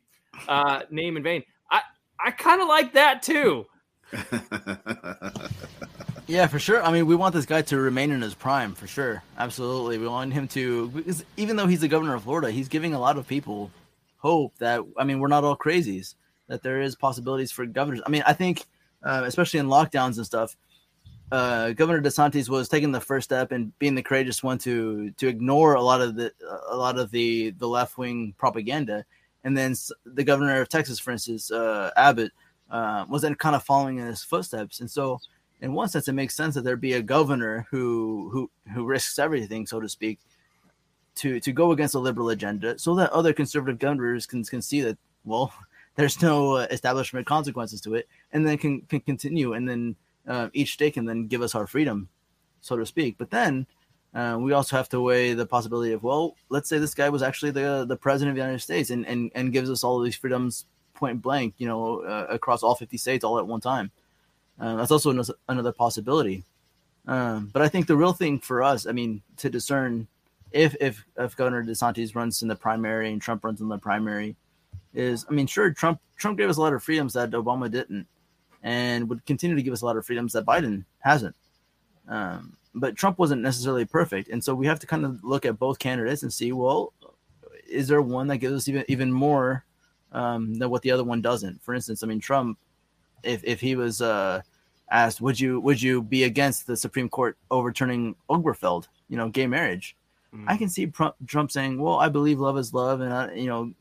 uh, name in vain, I, I kind of like that too. Yeah, for sure. I mean, we want this guy to remain in his prime, for sure. Absolutely. We want him to, because even though he's the governor of Florida, he's giving a lot of people hope that, I mean, we're not all crazies, that there is possibilities for governors. I mean, I think, uh, especially in lockdowns and stuff, uh, Governor DeSantis was taking the first step and being the courageous one to to ignore a lot of the a lot of the the left wing propaganda, and then the governor of Texas, for instance, uh, Abbott, uh, was then kind of following in his footsteps, and so in one sense, it makes sense that there be a governor who who who risks everything, so to speak, to to go against a liberal agenda, so that other conservative governors can can see that well, there's no uh, establishment consequences to it, and then can can continue, and then uh, each state can then give us our freedom, so to speak. But then uh, we also have to weigh the possibility of well, let's say this guy was actually the the president of the United States and and and gives us all of these freedoms point blank, you know, uh, across all 50 states all at one time. Uh, that's also another- possibility. Um, but I think the real thing for us, I mean, to discern if if if Governor DeSantis runs in the primary and Trump runs in the primary, is I mean, sure, Trump Trump gave us a lot of freedoms that Obama didn't, and would continue to give us a lot of freedoms that Biden hasn't. Um, but Trump wasn't necessarily perfect, and so we have to kind of look at both candidates and see, well, is there one that gives us even even more um, than what the other one doesn't? For instance, I mean, Trump, if if he was uh, asked, would you would you be against the Supreme Court overturning Obergefell, you know, gay marriage? I can see Trump, Trump saying, "Well, I believe love is love, and I, you know,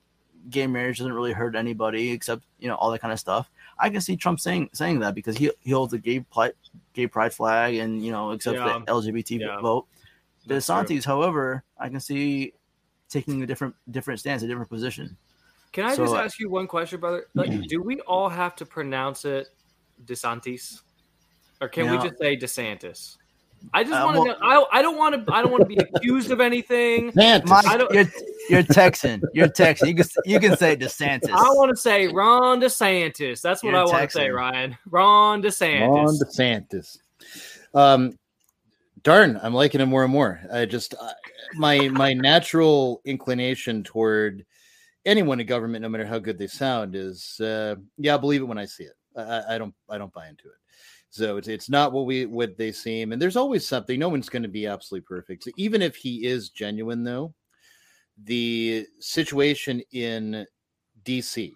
gay marriage doesn't really hurt anybody except you know all that kind of stuff." I can see Trump saying saying that because he he holds a gay pride, gay pride flag and you know accepts Yeah. the LGBT Yeah. vote. That's DeSantis, however, I can see taking a different different stance, a different position. Can I So, just ask you one question, brother? Like, mm-hmm. do we all have to pronounce it DeSantis, or can we just say DeSantis? I just Uh, want to well- know. I don't, I don't want to. I don't want to be accused of anything. Mike, you're you're Texan. You're Texan. You can you can say DeSantis. I want to say Ron DeSantis. That's what You're I want to say, Ryan. Ron DeSantis. Ron DeSantis. Um, darn, I'm liking him more and more. I just uh, my my natural inclination toward anyone in government, no matter how good they sound, is uh, yeah, I'll believe it when I see it. I, I- I don't I don't buy into it. So it's it's not what we what they seem, and there's always something. No one's going to be absolutely perfect. So even if he is genuine, though, the situation in D.C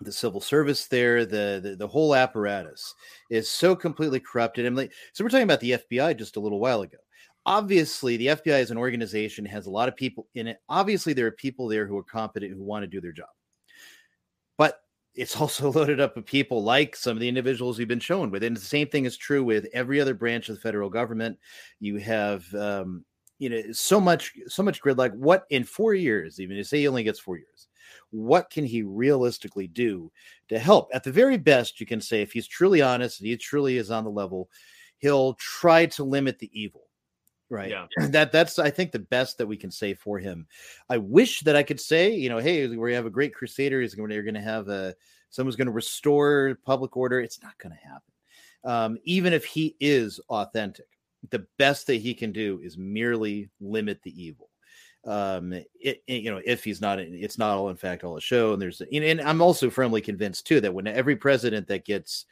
the civil service there, the, the the whole apparatus is so completely corrupted. And like, so we're talking about the FBI just a little while ago. Obviously, the FBI as an organization has a lot of people in it. Obviously, there are people there who are competent who want to do their job, it's also loaded up with people like some of the individuals we've been shown with. And the same thing is true with every other branch of the federal government. You have um, you know so much so much grid like what in four years even to say he only gets four years what can he realistically do to help at the very best you can say if he's truly honest and he truly is on the level he'll try to limit the evil right. Yeah. that that's i think the best that we can say for him. I wish that i could say you know hey we have a great crusader is going to going to have a someone's going to restore public order. It's not going to happen. Um, even if he is authentic the best that he can do is merely limit the evil. Um it, it- you know if he's not it's not all in fact all a show and there's know, and i'm also firmly convinced too that when every president that gets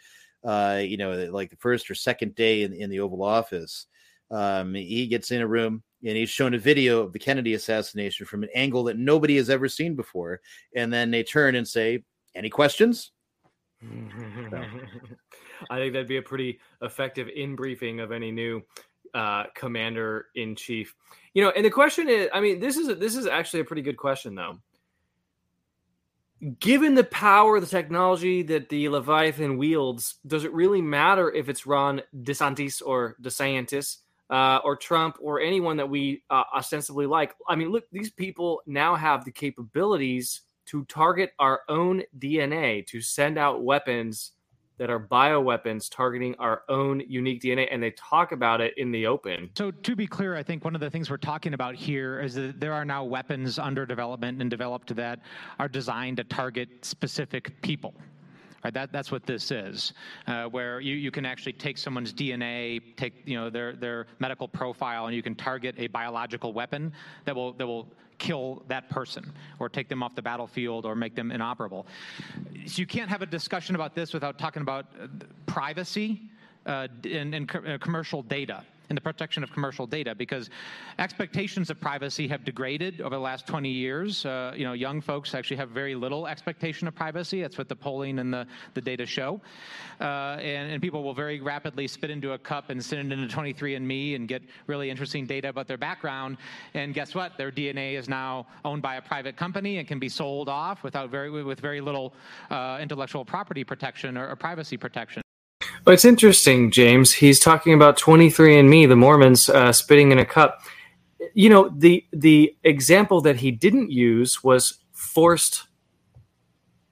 uh you know like the first or second day in, in the oval office um he gets in a room and he's shown a video of the kennedy assassination from an angle that nobody has ever seen before and then they turn and say any questions I think that'd be a pretty effective in briefing of any new uh, commander in chief. You know, and the question is, I mean, this is this is actually a pretty good question though. Given the power, the technology that the Leviathan wields, does it really matter if it's Ron DeSantis or DeSantis uh, or Trump or anyone that we uh, ostensibly like? I mean, look, these people now have the capabilities to target our own DNA, to send out weapons that are bioweapons targeting our own unique DNA, and they talk about it in the open. So to be clear, I think one of the things we're talking about here is that there are now weapons under development and developed that are designed to target specific people. Right, that, that's what this is, uh, where you, you can actually take someone's DNA, take you know their their medical profile, and you can target a biological weapon that will that will kill that person or take them off the battlefield or make them inoperable. So you can't have a discussion about this without talking about uh, privacy uh, and, and co- uh, commercial data. In the protection of commercial data because expectations of privacy have degraded over the last 20 years. Uh, you know, young folks actually have very little expectation of privacy. That's what the polling and the, the data show. Uh, and, and people will very rapidly spit into a cup and send it into 23andMe and get really interesting data about their background. And guess what? Their DNA is now owned by a private company and can be sold off without very with very little uh, intellectual property protection or, or privacy protection. But it's interesting, James. He's talking about 23andMe, the Mormons uh, spitting in a cup. You know, the the example that he didn't use was forced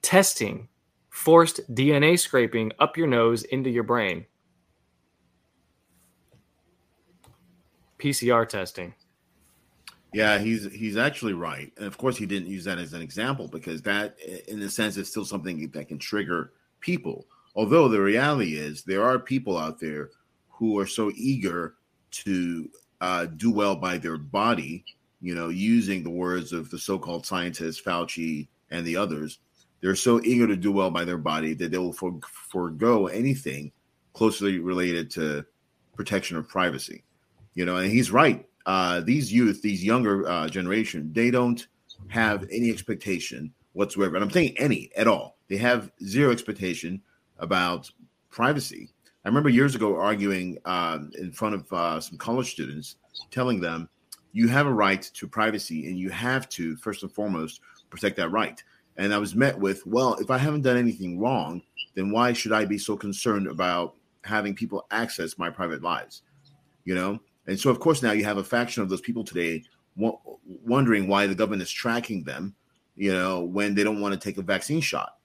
testing, forced DNA scraping up your nose into your brain. PCR testing. Yeah, he's he's actually right, and of course he didn't use that as an example because that, in a sense, is still something that can trigger people. Although the reality is there are people out there who are so eager to uh, do well by their body, you know, using the words of the so-called scientists Fauci and the others. They're so eager to do well by their body that they will for- forego anything closely related to protection of privacy. You know, and he's right uh, these youth, these younger uh, generation, they don't have any expectation whatsoever. And I'm saying any at all. They have zero expectation about privacy. I remember years ago arguing um, in front of uh, some college students, telling them, you have a right to privacy and you have to, first and foremost, protect that right. And I was met with, well, if I haven't done anything wrong, then why should I be so concerned about having people access my private lives? You know, and so, of course, now you have a faction of those people today w- wondering why the government is tracking them, you know, when they don't want to take a vaccine shot.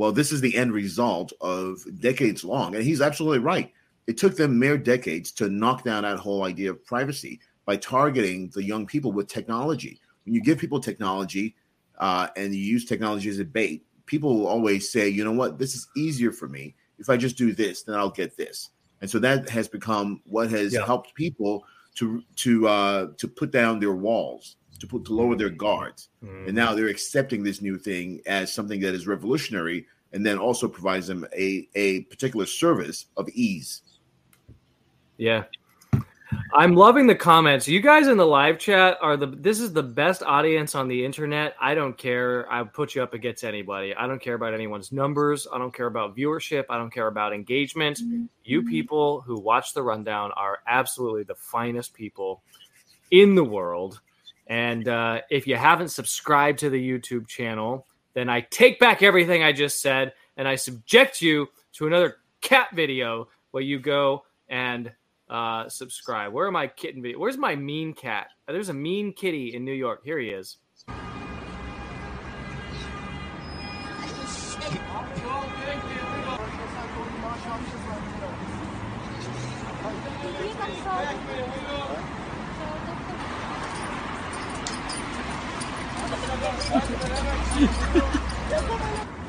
Well, this is the end result of decades long. And he's absolutely right. It took them mere decades to knock down that whole idea of privacy by targeting the young people with technology. When you give people technology uh, and you use technology as a bait, people will always say, you know what, this is easier for me. If I just do this, then I'll get this and so that has become what has yeah. helped people to to uh, to put down their walls, to put to lower their guards, mm. and now they're accepting this new thing as something that is revolutionary, and then also provides them a a particular service of ease. Yeah, I'm loving the comments. You guys in the live chat are the this is the best audience on the internet. I don't care. I put you up against anybody. I don't care about anyone's numbers. I don't care about viewership. I don't care about engagement. Mm-hmm. You people who watch the rundown are absolutely the finest people in the world. And uh, if you haven't subscribed to the YouTube channel, then I take back everything I just said and I subject you to another cat video where you go and uh, subscribe. Where are my kitten video? Where's my mean cat? There's a mean kitty in New York. Here he is.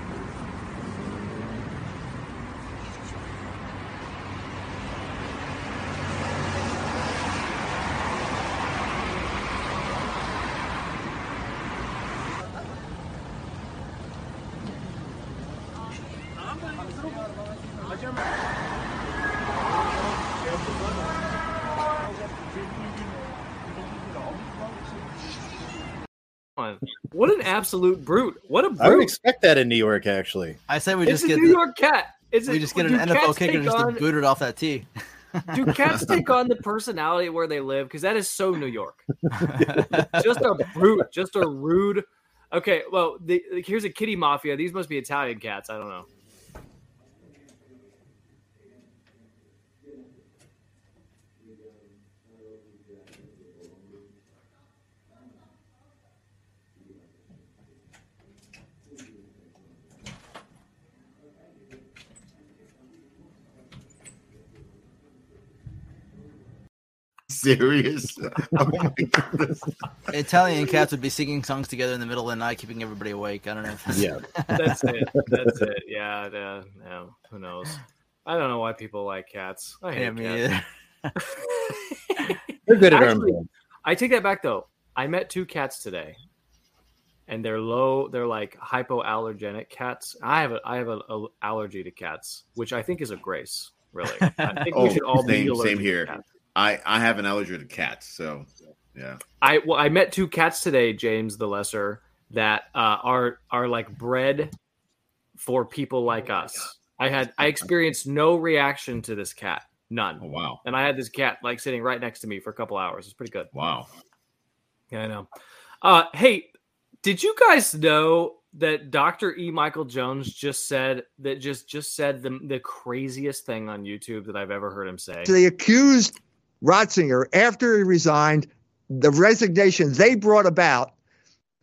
What an absolute brute! What a brute! I would expect that in New York, actually. I say we it's just get New the, York cat. Is we it, just get an NFL kicker and just on, to boot it off that tee. do cats take on the personality where they live? Because that is so New York. just a brute, just a rude. Okay, well, the, here's a kitty mafia. These must be Italian cats. I don't know. Serious? Oh Italian cats would be singing songs together in the middle of the night, keeping everybody awake. I don't know. If that's... Yeah, that's it. That's it. Yeah, yeah, yeah. Who knows? I don't know why people like cats. I hate yeah, cats. They're good at Actually, I take that back though. I met two cats today, and they're low. They're like hypoallergenic cats. I have a I have an allergy to cats, which I think is a grace. Really, I think oh, we should all same, be same here. I I have an allergy to cats, so yeah. I well, I met two cats today, James the Lesser, that uh, are are like bred for people like us. I had I experienced no reaction to this cat, none. Oh wow! And I had this cat like sitting right next to me for a couple hours. It's pretty good. Wow. Yeah, I know. Uh, hey, did you guys know that Dr. E. Michael Jones just said that just just said the the craziest thing on YouTube that I've ever heard him say? They accused Ratzinger after he resigned, the resignation they brought about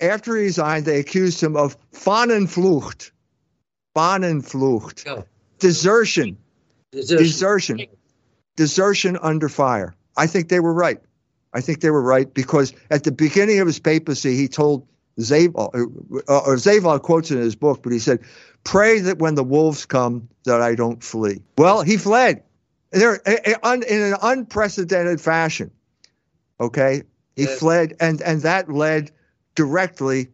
after he resigned, they accused him of Fahnenflucht. Fahnenflucht. Desertion. Desertion. Desertion. Desertion under fire. I think they were right. I think they were right because at the beginning of his papacy, he told Seewald, uh, or Seewald quotes in his book, but he said, Pray that when the wolves come, that I don't flee. Well, he fled there in an unprecedented fashion. Okay. He Yes. fled, and, and that led directly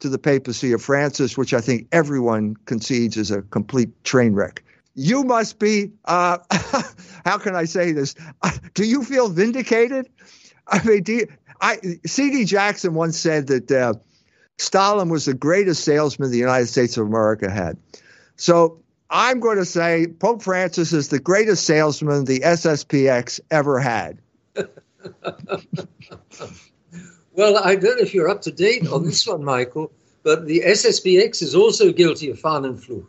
to the papacy of Francis, which I think everyone concedes is a complete train wreck. You must be, uh, how can I say this? Do you feel vindicated? I mean, do you, I, C.D. Jackson once said that uh, Stalin was the greatest salesman the United States of America had. So I'm going to say Pope Francis is the greatest salesman the SSPX ever had. Well, I don't know if you're up to date on this one, Michael, but the SSPX is also guilty of Fahnenflucht.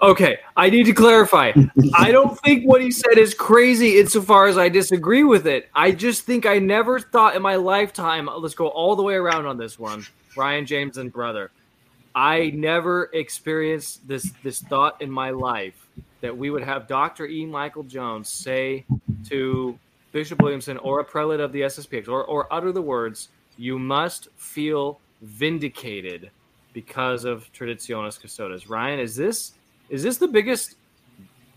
Okay, I need to clarify. I don't think what he said is crazy insofar as I disagree with it. I just think I never thought in my lifetime, let's go all the way around on this one, Ryan James and brother. I never experienced this this thought in my life that we would have Dr. E. Michael Jones say to Bishop Williamson or a prelate of the SSPX or, or utter the words, you must feel vindicated because of Traditionis Custodes. Ryan, is this is this the biggest?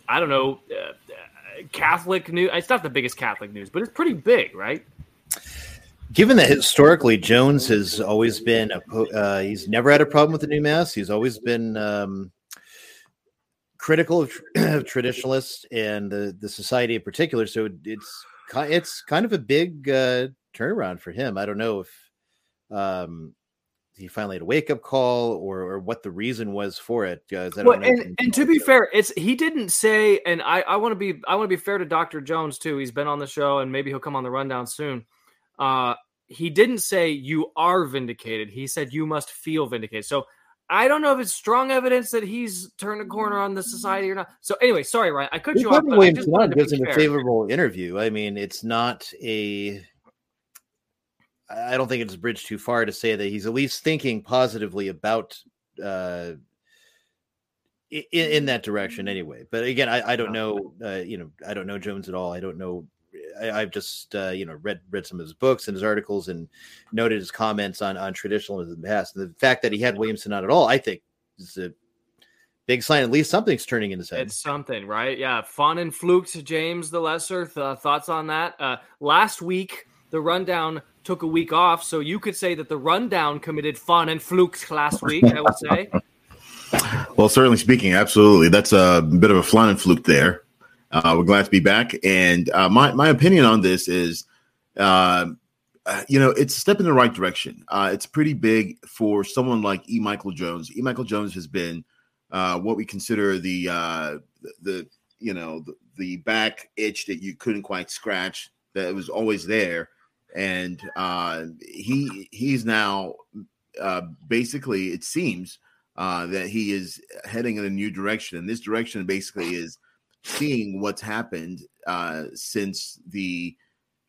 I don't know, uh, uh, Catholic news. It's not the biggest Catholic news, but it's pretty big, right? Given that historically Jones has always been, a, uh, he's never had a problem with the new mass. He's always been um, critical of, tr- of traditionalists and the, the society in particular. So it's it's kind of a big uh, turnaround for him. I don't know if um, he finally had a wake up call or, or what the reason was for it. Don't Well, and, and to be fair, it's he didn't say, and I, I want to be I want to be fair to Dr. Jones too. He's been on the show, and maybe he'll come on the rundown soon. Uh, he didn't say you are vindicated. He said you must feel vindicated. So I don't know if it's strong evidence that he's turned a corner on the society or not. So anyway, sorry, Ryan, I cut you off. probably But I just wanted to gives him a favorable interview. I mean, it's not a. I don't think it's a bridge too far to say that he's at least thinking positively about uh, in, in that direction, anyway. But again, I, I don't know. Uh, you know, I don't know Jones at all. I don't know. I, I've just uh, you know read read some of his books and his articles and noted his comments on on traditionalism in the past. And the fact that he had Williamson on at all, I think, is a big sign. At least something's turning in his head. It's something, right? Yeah. fun and flukes. James the Lesser. Th- thoughts on that? Uh, last week, the rundown took a week off, so you could say that the rundown committed fun and Flukes last week. I would say. Well, certainly speaking, absolutely. That's a bit of a flan and fluke there. Uh, we're glad to be back. And uh, my, my opinion on this is, uh, uh, you know, it's a step in the right direction. Uh, it's pretty big for someone like E. Michael Jones. E. Michael Jones has been uh, what we consider the, the, you know, the, the back itch that you couldn't quite scratch, that was always there. And he he's now basically, it seems, that he is heading in a new direction. And this direction basically is seeing what's happened uh, since the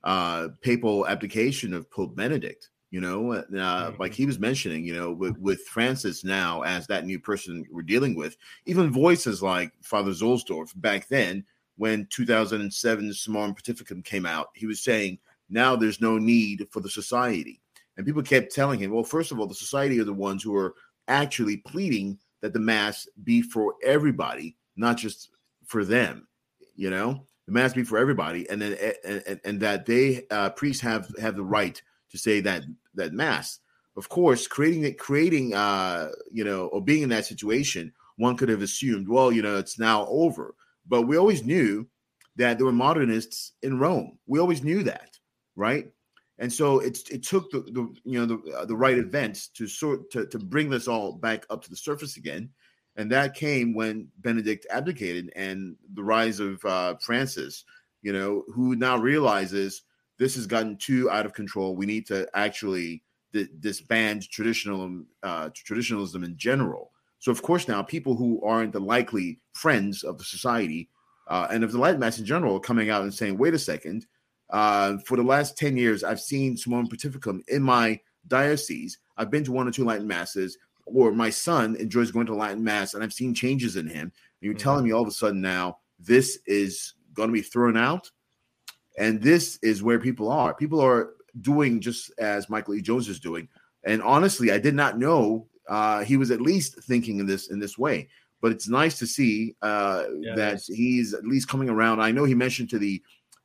uh, papal abdication of Pope Benedict. You know, uh, like he was mentioning, you know, with, with Francis now as that new person we're dealing with, even voices like Father Zuhlsdorf back then, when 2007 Summorum Pontificum came out, he was saying, now there's no need for the society. And people kept telling him, well, first of all, the society are the ones who are actually pleading that the mass be for everybody, not just for them. You know, the mass be for everybody, and then and, and, and that they uh, priests have have the right to say that that mass. Of course, creating it, creating, uh, you know, or being in that situation, one could have assumed, well, you know, it's now over. But we always knew that there were modernists in Rome. We always knew that, right? And so it's it took the, the you know the uh, the right events to sort to, to bring this all back up to the surface again, and that came when Benedict abdicated and the rise of uh, Francis, you know, who now realizes this has gotten too out of control. We need to actually di- disband traditional uh, traditionalism in general. So of course now people who aren't the likely friends of the society uh, and of the Latin Mass in general are coming out and saying, wait a second uh, for the last 10 years, I've seen Summorum Pontificum in my diocese. I've been to one or two Latin masses, or my son enjoys going to Latin mass, and I've seen changes in him. And you're Mm-hmm. telling me all of a sudden now this is going to be thrown out, and this is where people are. People are doing just as Michael E. Jones is doing. And honestly, I did not know uh, he was at least thinking in this in this way. But it's nice to see uh, Yeah, that he's at least coming around. I know he mentioned to the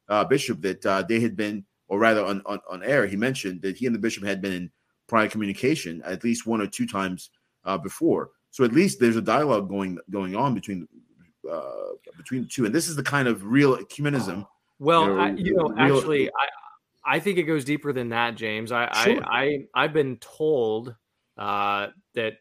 uh, bishop that uh, they had been, or rather on, on, on air, he mentioned that he and the bishop had been in prior communication at least one or two times uh, before. So at least there's a dialogue going going on between uh, between the two, and this is the kind of real ecumenism. Well, you know, I, you know, real- actually, I I think it goes deeper than that, James. I Sure. I, I I've been told uh, that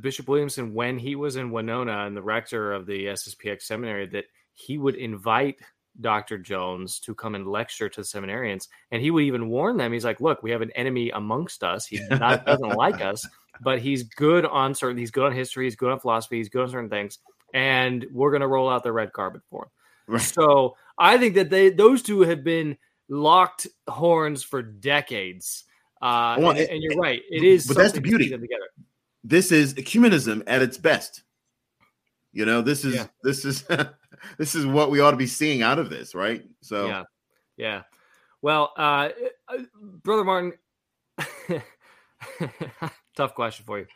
Bishop Williamson, when he was in Winona and the rector of the SSPX seminary, that he would invite Dr. Jones to come and lecture to seminarians, and he would even warn them. He's like, "Look, we have an enemy amongst us. He not, doesn't like us, but he's good on certain. He's good on history. He's good on philosophy. He's good on certain things, and we're going to roll out the red carpet for him." So I think that they those two have been locked horns for decades. Uh, Well, and, it- and you're right. It is, but that's the to beauty. them together. This is ecumenism at its best. You know, this is Yeah. this is this is what we ought to be seeing out of this, right? So Yeah, yeah. Well, uh, uh, brother Martin, tough question for you.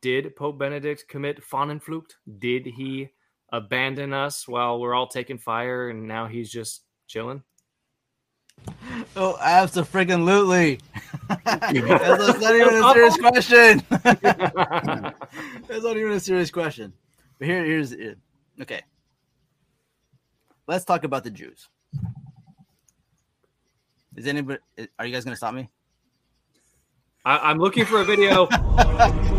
Did Pope Benedict commit Fahnenflucht? Did he abandon us while we're all taking fire and now he's just chilling? Oh, absolutely. that's, that's not even a serious question. that's not even a serious question. But here, here's it. Okay. Let's talk about the Jews. Is anybody? Are you guys gonna stop me? I, I'm looking for a video.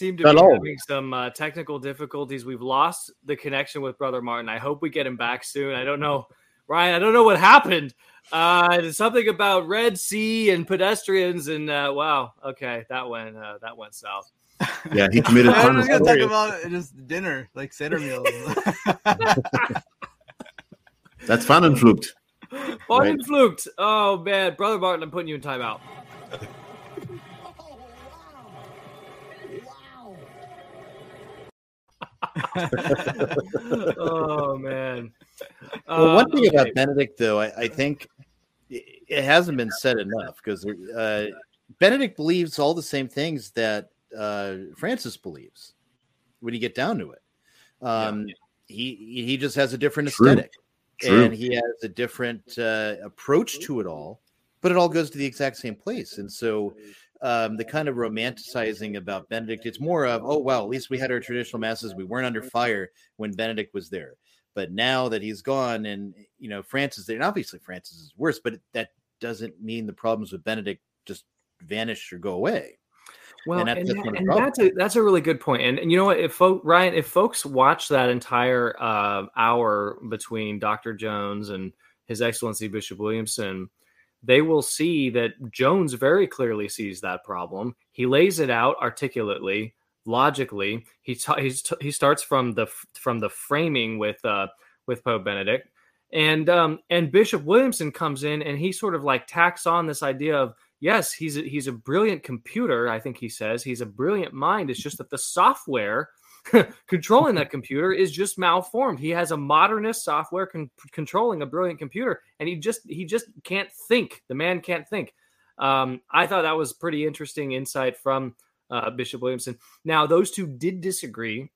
seem to be Hello. having some uh, technical difficulties. We've lost the connection with Brother Martin. I hope we get him back soon. I don't know, Ryan. I don't know what happened. Uh, it's something about Red Sea and pedestrians, and uh, wow, okay, that went uh, that went south. Yeah, he committed I'm just gonna talk about just dinner, like center meals. That's Fahnenflucht. and fluked. Oh man, Brother Martin, I'm putting you in timeout. Oh man. Well, one Uh, thing about. Benedict, though, I, I think it it hasn't been said enough because uh, Benedict believes all the same things that uh, Francis believes when you get down to it. Um, He he just has a different True. aesthetic, True. and he has a different uh, approach to it all. But it all goes to the exact same place, and so um, the kind of romanticizing about Benedict, it's more of, oh well, at least we had our traditional masses. We weren't under fire when Benedict was there. But now that he's gone, and you know Francis there, and obviously Francis is worse, but that doesn't mean the problems with Benedict just vanish or go away. Well, and, that's- that's that- one of the and that's a that's a really good point. And, and you know what, if folk, Ryan, if folks watch that entire uh, hour between Dr. Jones and His Excellency Bishop Williamson, they will see that Jones very clearly sees that problem. He lays it out articulately, logically. He he's t- he starts from the f- from the framing with uh, with Pope Benedict, and um, and Bishop Williamson comes in and he sort of like tacks on this idea of yes, he's a, he's a brilliant computer. I think he says he's a brilliant mind. It's just that the software controlling that computer is just malformed. He has a modernist software con- controlling a brilliant computer, and he just he just can't think. The man can't think. Um, I thought that was pretty interesting insight from uh, Bishop Williamson. Now, those two did disagree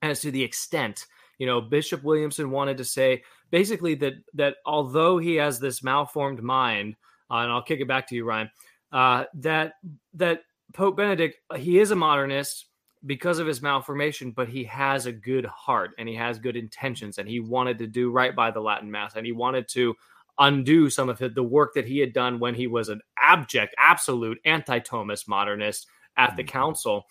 as to the extent. You know, Bishop Williamson wanted to say basically that that although he has this malformed mind, uh, and I'll kick it back to you, Ryan, uh, that that Pope Benedict he is a modernist because of his malformation, but he has a good heart and he has good intentions, and he wanted to do right by the Latin Mass, and he wanted to undo some of the work that he had done when he was an abject, absolute anti-Thomist modernist at the council.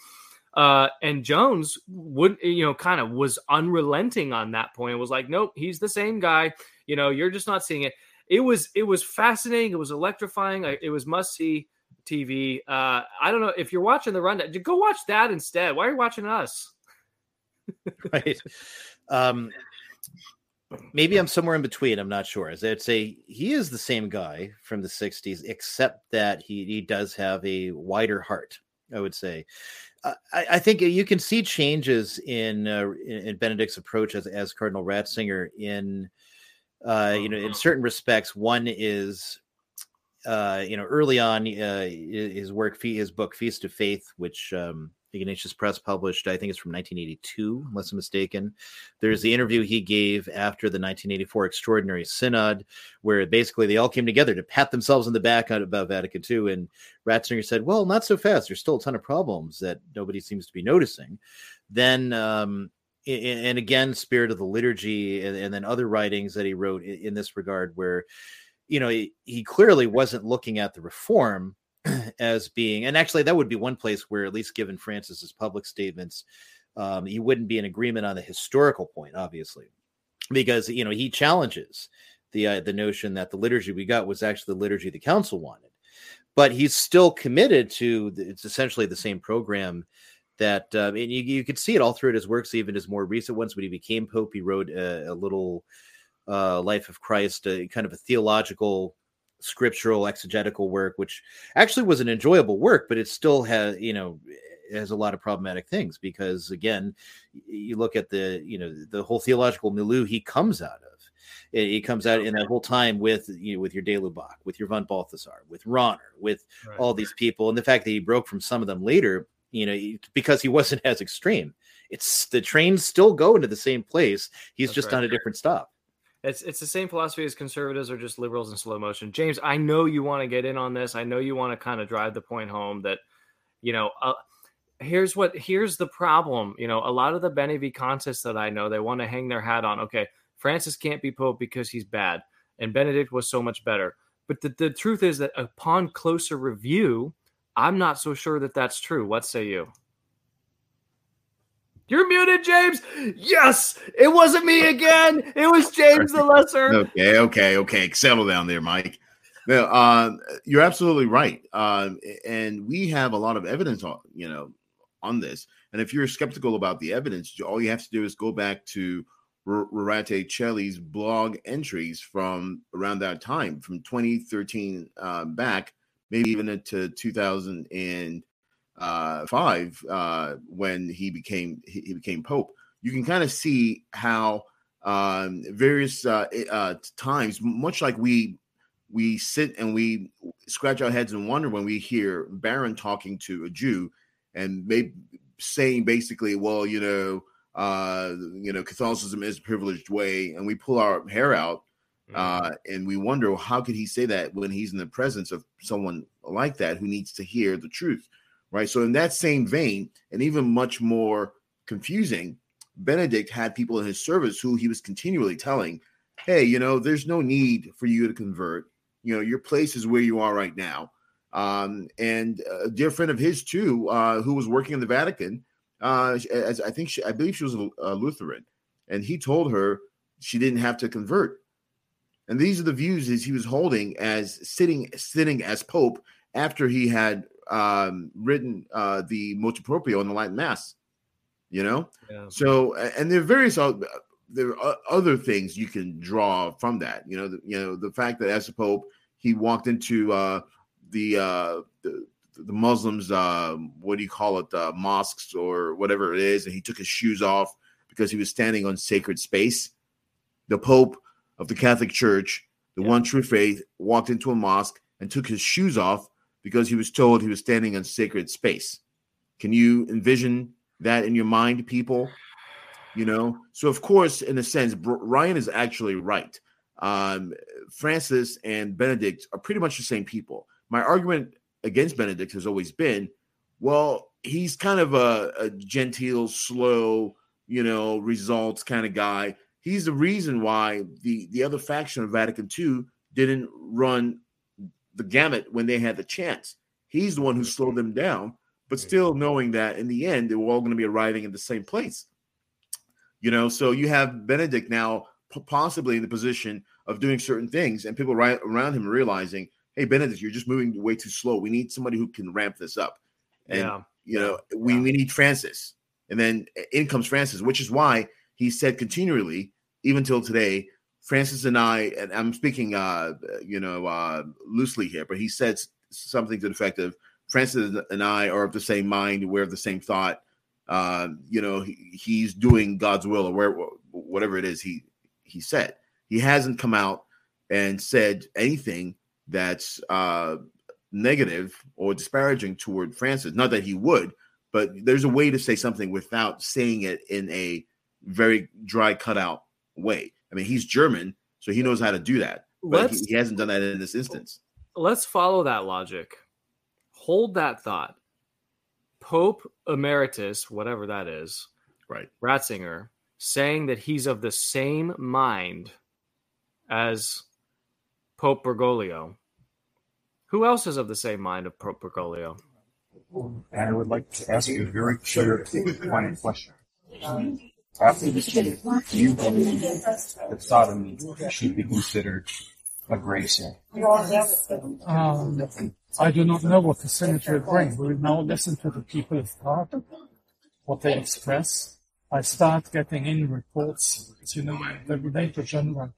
Uh, and Jones would, you know, kind of was unrelenting on that point. Was like, nope, he's the same guy. You know, you're just not seeing it. It was, it was fascinating. It was electrifying. It was must see TV. Uh, I don't know if you're watching the rundown. Go watch that instead. Why are you watching us? right. Um, maybe I'm somewhere in between. I'm not sure. As I'd say, he is the same guy from the '60s, except that he he does have a wider heart. I would say. Uh, I, I, think you can see changes in uh, in, Benedict's approach as as Cardinal Ratzinger in uh, you know in certain respects. One is uh, you know early on uh, his work, his book Feast of Faith, which um, Ignatius Press published, I think it's from 1982, unless I'm mistaken. There's the interview he gave after the 1984 Extraordinary Synod, where basically they all came together to pat themselves on the back about Vatican II. And Ratzinger said, Well, not so fast. There's still a ton of problems that nobody seems to be noticing. Then, um, and again, Spirit of the Liturgy, and, and then other writings that he wrote in, in this regard, where you know he, he clearly wasn't looking at the reform as being, and actually that would be one place where, at least given Francis's public statements, um, he wouldn't be in agreement on the historical point, obviously, because you know he challenges the uh, the notion that the liturgy we got was actually the liturgy the council wanted, but he's still committed to the, it's essentially the same program that uh, and you, you could see it all throughout his works, even his more recent ones. When he became pope, he wrote a, a little uh, life of Christ, a, kind of a theological scriptural exegetical work, which actually was an enjoyable work, but it still has, you know, has a lot of problematic things because again, you look at the, you know, the whole theological milieu he comes out of. It, it comes out in that whole time with you know, with your de Lubac, with your von Balthasar, with Rahner, with right. all these people, and the fact that he broke from some of them later, you know, because he wasn't as extreme. It's the trains still go into the same place. He's That's just right. on a different stop. It's it's the same philosophy as conservatives or just liberals in slow motion. James, I know you want to get in on this. I know you want to kind of drive the point home that, you know, uh, here's what here's the problem. You know, a lot of the Benevacantists that I know, they want to hang their hat on. Okay, Francis can't be pope because he's bad, and Benedict was so much better. But the, the truth is that upon closer review, I'm not so sure that that's true. What say you? You're muted, James. Yes, it wasn't me again. It was James the Lesser. Okay, okay, okay. Settle down there, Mike. Now, uh, you're absolutely right, uh, and we have a lot of evidence on you know on this. And if you're skeptical about the evidence, all you have to do is go back to Rorate Caeli's blog entries from around that time, from 2013 uh, back, maybe even into 2000 and uh, five uh, when he became he, became pope. You can kind of see how um, various uh, uh, times, much like we we sit and we scratch our heads and wonder when we hear Barron talking to a Jew and maybe saying basically, well, you know, uh, you know, Catholicism is a privileged way, and we pull our hair out mm-hmm. uh, and we wonder well, how could he say that when he's in the presence of someone like that who needs to hear the truth right? So, in that same vein, and even much more confusing, Benedict had people in his service who he was continually telling, Hey, you know, there's no need for you to convert. You know, your place is where you are right now. Um, and a dear friend of his, too, uh, who was working in the Vatican, uh, as I think she, I believe she was a Lutheran, and he told her she didn't have to convert. And these are the views as he was holding as sitting sitting as Pope after he had um, written uh, the motu proprio in the Latin Mass. You know, yeah. so and there are various there are other things you can draw from that. You know, the, you know the fact that as a pope he walked into uh, the, uh, the the Muslims, uh, what do you call it, uh, mosques or whatever it is, and he took his shoes off because he was standing on sacred space. The Pope of the Catholic Church, the one true faith, walked into a mosque and took his shoes off because he was told he was standing on sacred space. Can you envision that in your mind, people? You know, so of course, in a sense, Ryan is actually right. Um, Francis and Benedict are pretty much the same people. My argument against Benedict has always been, well, he's kind of a, a genteel, slow, you know, results kind of guy. He's the reason why the the other faction of Vatican II didn't run the gamut when they had the chance. He's the one who slowed them down, but still knowing that in the end they were all going to be arriving in the same place. You know, so you have Benedict now possibly in the position of doing certain things, and people right around him realizing, "Hey, Benedict, you're just moving way too slow. We need somebody who can ramp this up." And Yeah. you know, we, we need Francis, and then in comes Francis, which is why he said continually, even till today, Francis and I, and I'm speaking, uh, you know, uh, loosely here, but he said something to the effect of Francis and I are of the same mind, we're of the same thought. Uh, you know, he, he's doing God's will, or where, whatever it is he he said. He hasn't come out and said anything that's uh, negative or disparaging toward Francis. Not that he would, but there's a way to say something without saying it in a very dry cutout way. I mean, he's German, so he knows how to do that, but he, he hasn't done that in this instance. let's follow that logic. Hold that thought. Pope Emeritus, whatever that is, right? Ratzinger, saying that he's of the same mind as Pope Bergoglio. Who else is of the same mind of Pope Bergoglio? And I would like to ask you a very clear, pointed question. After this do you believe that sodomy should be considered a grave sin? Um, I do not know what the synod will bring. We now listen to the people of God, what they express. I start getting in reports, as you know, the Relator General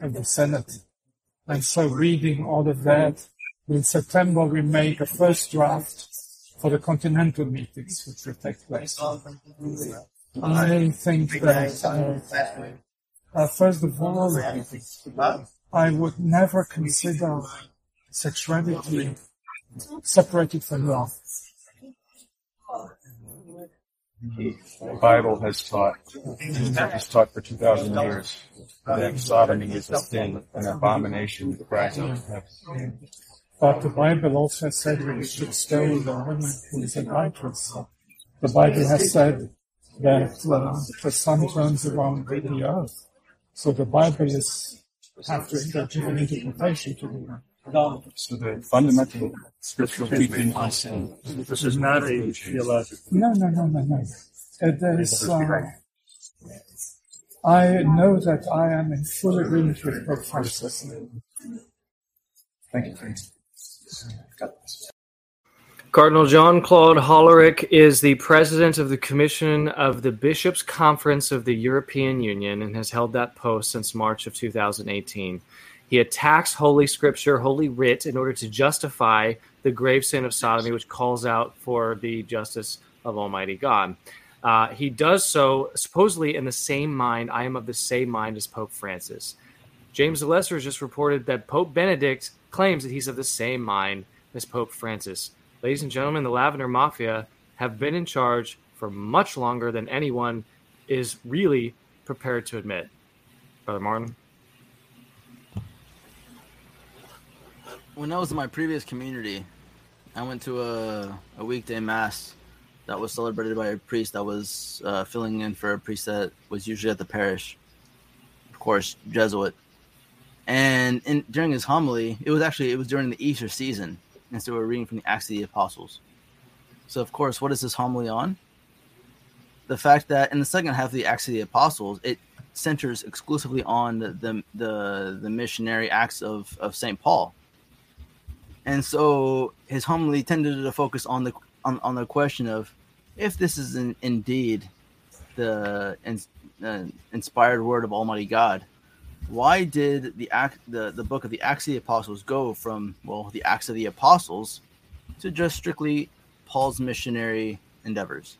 of the Synod. And so reading all of that, in September we make a first draft for the continental meetings, which will take place. I think that, uh, uh, first of all, I would never consider sexuality separated from love. The Bible has taught, has taught for 2,000 years that sodomy is a sin, an abomination to Christ. But the Bible also said we should stone the woman who is adulteress. The Bible has said that uh, the sun turns around the earth. So the Bible is have to give an interpretation to the So the fundamental scriptural teaching is This is not a theological. No, no, no, no, no. It is. Uh, I know that I am in full agreement with Pope Francis. Thank you. Cardinal Jean Claude Hollerich is the president of the Commission of the Bishops' Conference of the European Union and has held that post since March of 2018. He attacks Holy Scripture, Holy Writ, in order to justify the grave sin of sodomy, which calls out for the justice of Almighty God. Uh, he does so supposedly in the same mind. I am of the same mind as Pope Francis. James the Lesser has just reported that Pope Benedict claims that he's of the same mind as Pope Francis. Ladies and gentlemen, the Lavender Mafia have been in charge for much longer than anyone is really prepared to admit. Brother Martin? when I was in my previous community, I went to a, a weekday mass that was celebrated by a priest that was uh, filling in for a priest that was usually at the parish, of course, Jesuit. And in, during his homily, it was actually it was during the Easter season, and so we're reading from the Acts of the Apostles. So, of course, what is this homily on? The fact that in the second half of the Acts of the Apostles, it centers exclusively on the the the, missionary acts of, of Saint Paul and so his homily tended to focus on the on, on the question of if this is in, indeed the in, uh, inspired word of Almighty God, why did the act the, the book of the Acts of the Apostles go from well the Acts of the Apostles to just strictly Paul's missionary endeavors.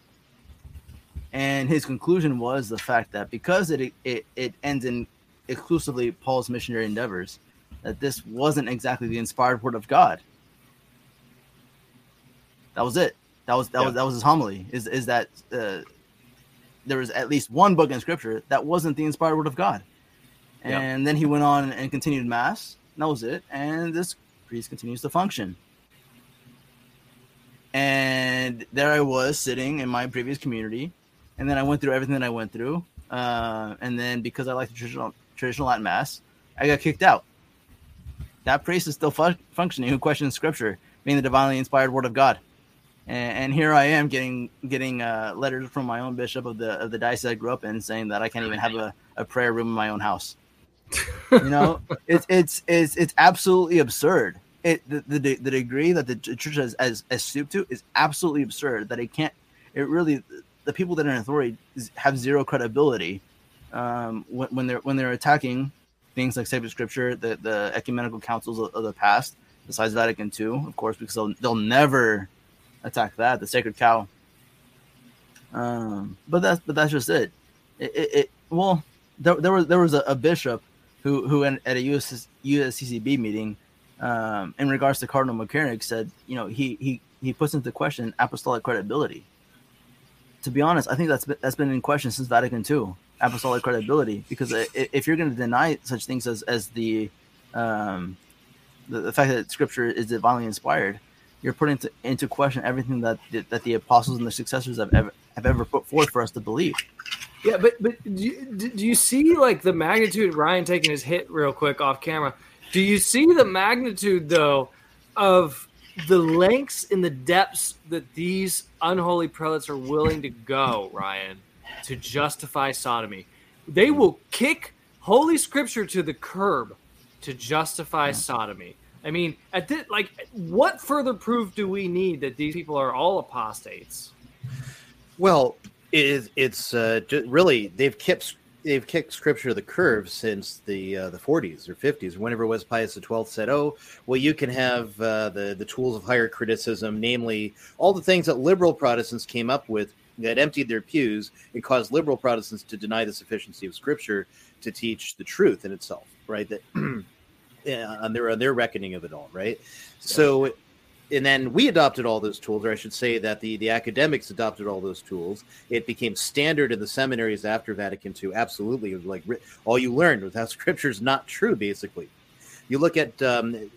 And his conclusion was the fact that because it it, it ends in exclusively Paul's missionary endeavors, that this wasn't exactly the inspired word of God. That was it. That was that Yeah. was that was his homily. Is is that uh, there was at least one book in Scripture that wasn't the inspired word of God. And then he went on and continued mass. And that was it. And this priest continues to function. And there I was sitting in my previous community, and then I went through everything that I went through. Uh, and then because I like the traditional traditional Latin mass, I got kicked out. That priest is still fu- functioning who questions Scripture, being the divinely inspired Word of God. And, and here I am getting getting uh, letters from my own bishop of the of the diocese I grew up in, saying that I can't even have a, a prayer room in my own house. You know, it's it's it's it's absolutely absurd. It the, the the degree that the church has has stooped to is absolutely absurd. That it can't. It really the people that are in authority have zero credibility um, when, when they're when they're attacking things like sacred scripture, the the ecumenical councils of, of the past, besides Vatican II, of course, because they'll they'll never attack that the sacred cow. Um, but that's but that's just it. It, it, it well, there, there was there was a, a bishop who who at a US, USCCB meeting, um, in regards to Cardinal McCarrick, said you know he he he puts into question apostolic credibility. To be honest, I think that's been, that's been in question since Vatican II, apostolic credibility. Because if you're going to deny such things as as the um, the, the fact that Scripture is divinely inspired, you're putting to, into question everything that the, that the apostles and their successors have ever have ever put forth for us to believe. Yeah, but but do you, do you see like the magnitude? Ryan taking his hit real quick off camera. Do you see the magnitude though of the lengths and the depths that these unholy prelates are willing to go, Ryan, to justify sodomy? They will kick holy scripture to the curb to justify sodomy. I mean, at this, like, what further proof do we need that these people are all apostates? Well, it is, it's uh, really they've kept they've kicked scripture to the curve since the uh, the 40s or 50s. Whenever it was Pius XII said, "Oh, well, you can have uh, the the tools of higher criticism, namely all the things that liberal Protestants came up with that emptied their pews and caused liberal Protestants to deny the sufficiency of Scripture to teach the truth in itself." Right? That yeah, on their on their reckoning of it all. Right? So and then we adopted all those tools, or I should say that the, the academics adopted all those tools. It became standard in the seminaries after Vatican II. Absolutely, like all you learned was how Scripture is not true. Basically, you look at um,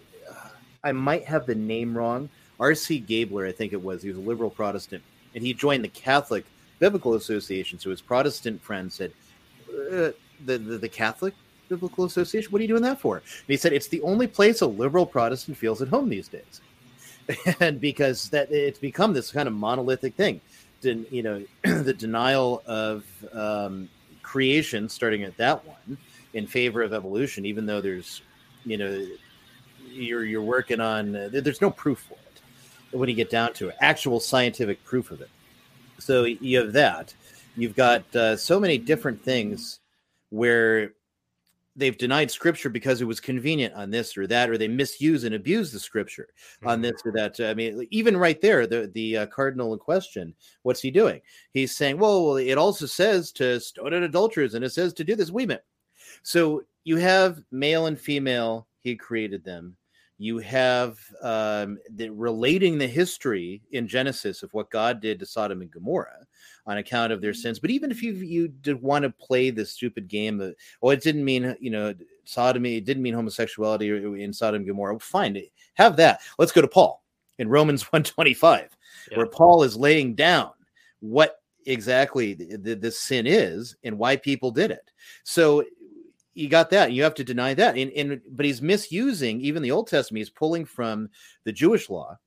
I might have the name wrong. R.C. Gabler, I think it was. He was a liberal Protestant, and he joined the Catholic Biblical Association. So his Protestant friend said, uh, the, the the Catholic Biblical Association. What are you doing that for? And he said it's the only place a liberal Protestant feels at home these days and because that it's become this kind of monolithic thing. Den, you know the denial of um, creation starting at that one in favor of evolution even though there's you know you're you're working on uh, there's no proof for it when you get down to it actual scientific proof of it. So you have that. You've got uh, so many different things where they've denied scripture because it was convenient on this or that, or they misuse and abuse the scripture on this or that. I mean, even right there, the the uh, cardinal in question, what's he doing? He's saying, "Well, it also says to stone at adulterers, and it says to do this." We minute. So you have male and female. He created them. You have um, the, relating the history in Genesis of what God did to Sodom and Gomorrah on account of their sins. But even if you you did want to play this stupid game, of, well, it didn't mean you know sodomy. It didn't mean homosexuality in Sodom and Gomorrah. Fine, have that. Let's go to Paul in Romans one twenty five, where Paul is laying down what exactly the, the, the sin is and why people did it. So you got that. You have to deny that. And, and but he's misusing even the Old Testament. He's pulling from the Jewish law,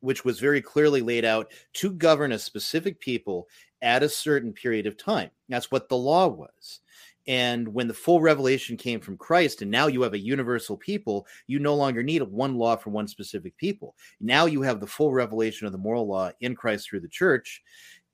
which was very clearly laid out to govern a specific people at a certain period of time. That's what the law was. And when the full revelation came from Christ, and now you have a universal people, you no longer need one law for one specific people. Now you have the full revelation of the moral law in Christ through the church.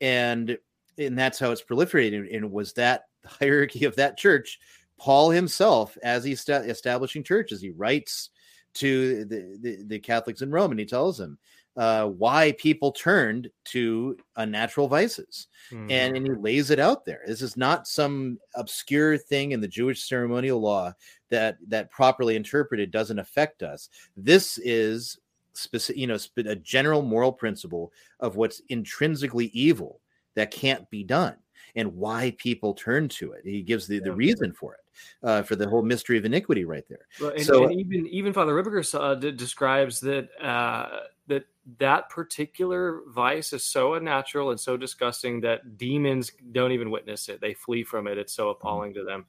And and that's how it's proliferated. And it was that hierarchy of that church, Paul himself, as he's esta- establishing churches, he writes to the, the, the Catholics in Rome and he tells them, uh, why people turned to unnatural vices. Mhm. And, and he lays it out there. This is not some obscure thing in the Jewish ceremonial law that that properly interpreted doesn't affect us. This is specific, you know, sp- a general moral principle of what's intrinsically evil that can't be done and why people turn to it. He gives the, the reason for it, uh, for the whole mystery of iniquity right there. Well, and, so and even even Father Ripperger uh, d- describes that uh, that that particular vice is so unnatural and so disgusting that demons don't even witness it; they flee from it. It's so appalling to them.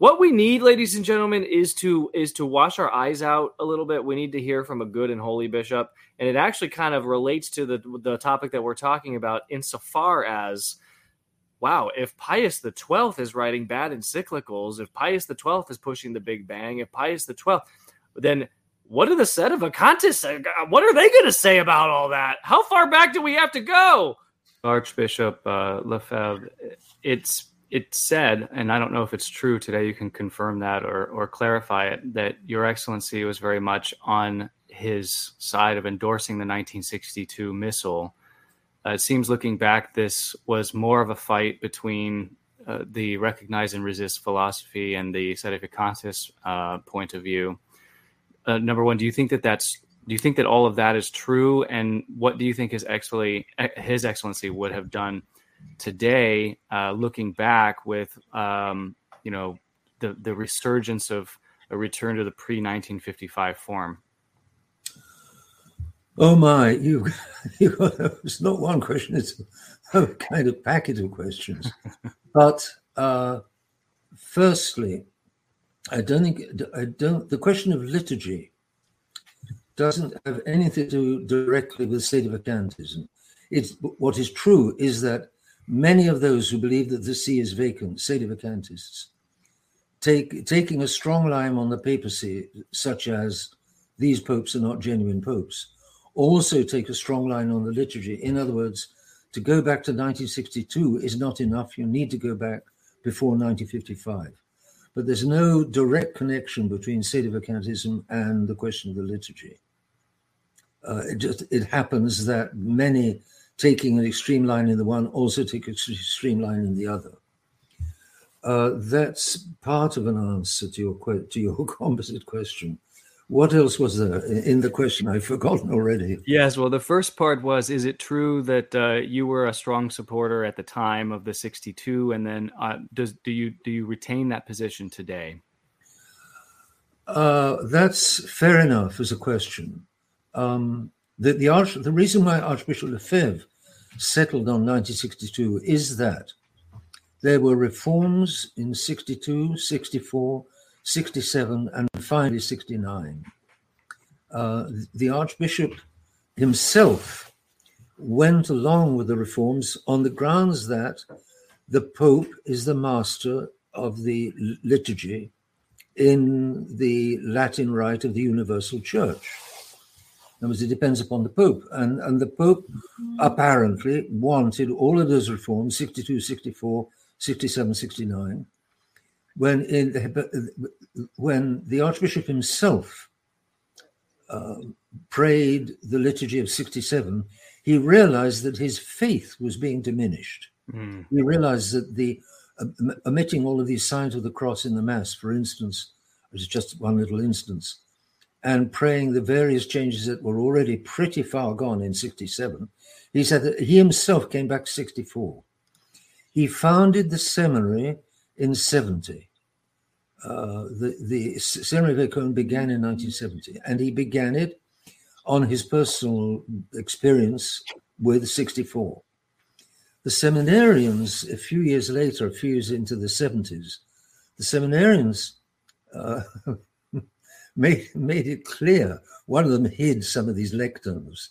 What we need, ladies and gentlemen, is to is to wash our eyes out a little bit. We need to hear from a good and holy bishop, and it actually kind of relates to the the topic that we're talking about, insofar as wow, if Pius the Twelfth is writing bad encyclicals, if Pius the Twelfth is pushing the Big Bang, if Pius the Twelfth, then what are the Sedevacantists? What are they going to say about all that? How far back do we have to go? Archbishop uh, Lefebvre, it's it said, and I don't know if it's true today. You can confirm that or or clarify it. That Your Excellency was very much on his side of endorsing the 1962 missal. Uh, it seems looking back, this was more of a fight between uh, the recognize and resist philosophy and the Sedevacantist uh, point of view. Uh, number one, do you think that that's do you think that all of that is true? And what do you think his excellency his excellency would have done today, uh, looking back with um, you know the the resurgence of a return to the pre 1955 form? Oh my, you, you it's not one question, it's a kind of packet of questions. but uh, firstly, I don't think, I don't, the question of liturgy doesn't have anything to do directly with sedevacantism. It's what is true is that many of those who believe that the see is vacant, sedevacantists, take taking a strong line on the papacy, such as these popes are not genuine popes, also take a strong line on the liturgy. In other words, to go back to 1962 is not enough. You need to go back before 1955. But there's no direct connection between sedevacantism and the question of the liturgy. Uh, it just it happens that many taking an extreme line in the one also take an extreme line in the other. Uh, that's part of an answer to your to your composite question. What else was there in the question? I've forgotten already. Yes, well, the first part was: Is it true that uh, you were a strong supporter at the time of the '62, and then uh, does do you do you retain that position today? Uh, that's fair enough as a question. Um, the the, Arch, the reason why Archbishop Lefebvre settled on 1962 is that there were reforms in 62, 64, 67, and finally 69. Uh, the Archbishop himself went along with the reforms on the grounds that the Pope is the master of the liturgy in the Latin rite of the Universal Church. In other words, it depends upon the Pope. And, and the Pope apparently wanted all of those reforms 62, 64, 67, 69 when in, when the Archbishop himself uh, prayed the liturgy of 67, he realized that his faith was being diminished. Mm. He realized that the uh, omitting all of these signs of the cross in the Mass, for instance, was just one little instance, and praying the various changes that were already pretty far gone in 67, he said that he himself came back 64. He founded the seminary in 70. Uh, the, the Seminary of began in 1970, and he began it on his personal experience with 64. The seminarians, a few years later, a few years into the 70s, the seminarians uh, made, made it clear. One of them hid some of these lecterns.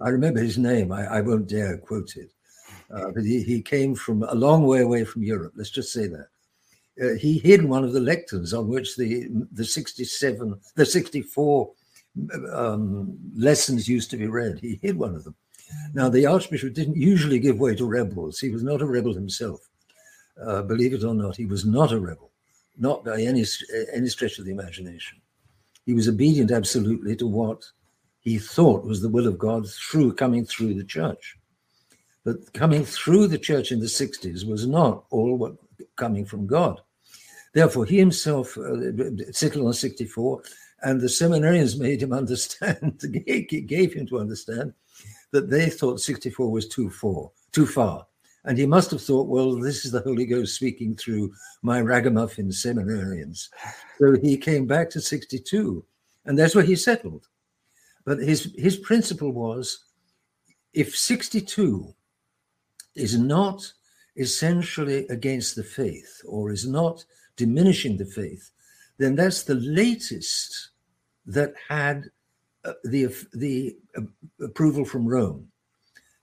I remember his name, I, I won't dare quote it. Uh, but he, he came from a long way away from Europe, let's just say that uh, he hid one of the lecterns on which the the 67 the 64 um, lessons used to be read. He hid one of them. Now the archbishop didn't usually give way to rebels. He was not a rebel himself. Uh, believe it or not he was not a rebel not by any any stretch of the imagination. He was obedient absolutely to what he thought was the will of God through coming through the church. But coming through the church in the 60s was not all what coming from God. Therefore, he himself uh, settled on 64, and the seminarians made him understand, gave him to understand, that they thought 64 was too far, too far. And he must have thought, well, this is the Holy Ghost speaking through my ragamuffin seminarians. So he came back to 62, and that's where he settled. But his, his principle was if 62 is not essentially against the faith or is not diminishing the faith, then that's the latest that had uh, the, the uh, approval from Rome.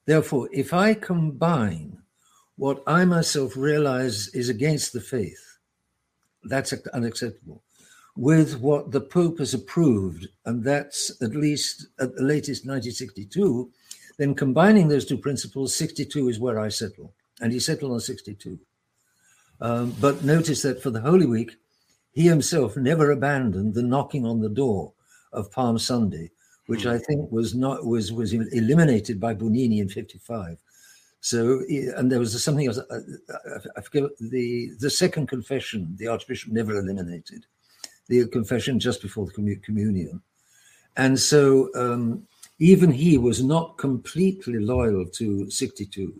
Therefore, if I combine what I myself realize is against the faith, that's unacceptable, with what the Pope has approved, and that's at least at the latest 1962, then combining those two principles, 62 is where I settle. And he settled on 62. Um, but notice that for the Holy Week, he himself never abandoned the knocking on the door of Palm Sunday, which I think was not was was eliminated by Bugnini in 55. So, and there was something else. Uh, uh, I forget the the second confession. The Archbishop never eliminated the confession just before the communion, and so um, even he was not completely loyal to 62.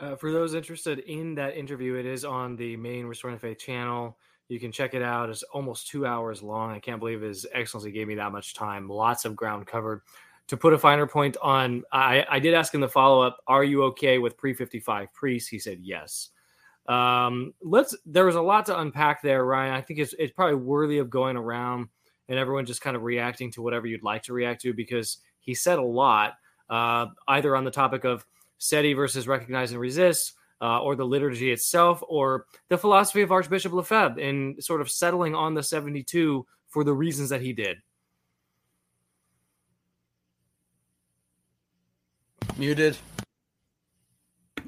Uh, for those interested in that interview, it is on the main Restoring Faith channel. You can check it out. It's almost two hours long. I can't believe His Excellency gave me that much time. Lots of ground covered. To put a finer point on, I, I did ask him the follow up Are you okay with pre 55 priests? He said yes. Um, let's. There was a lot to unpack there, Ryan. I think it's it's probably worthy of going around and everyone just kind of reacting to whatever you'd like to react to because he said a lot, uh, either on the topic of sede versus recognize and resist, uh, or the liturgy itself, or the philosophy of Archbishop Lefebvre in sort of settling on the 72 for the reasons that he did. Muted.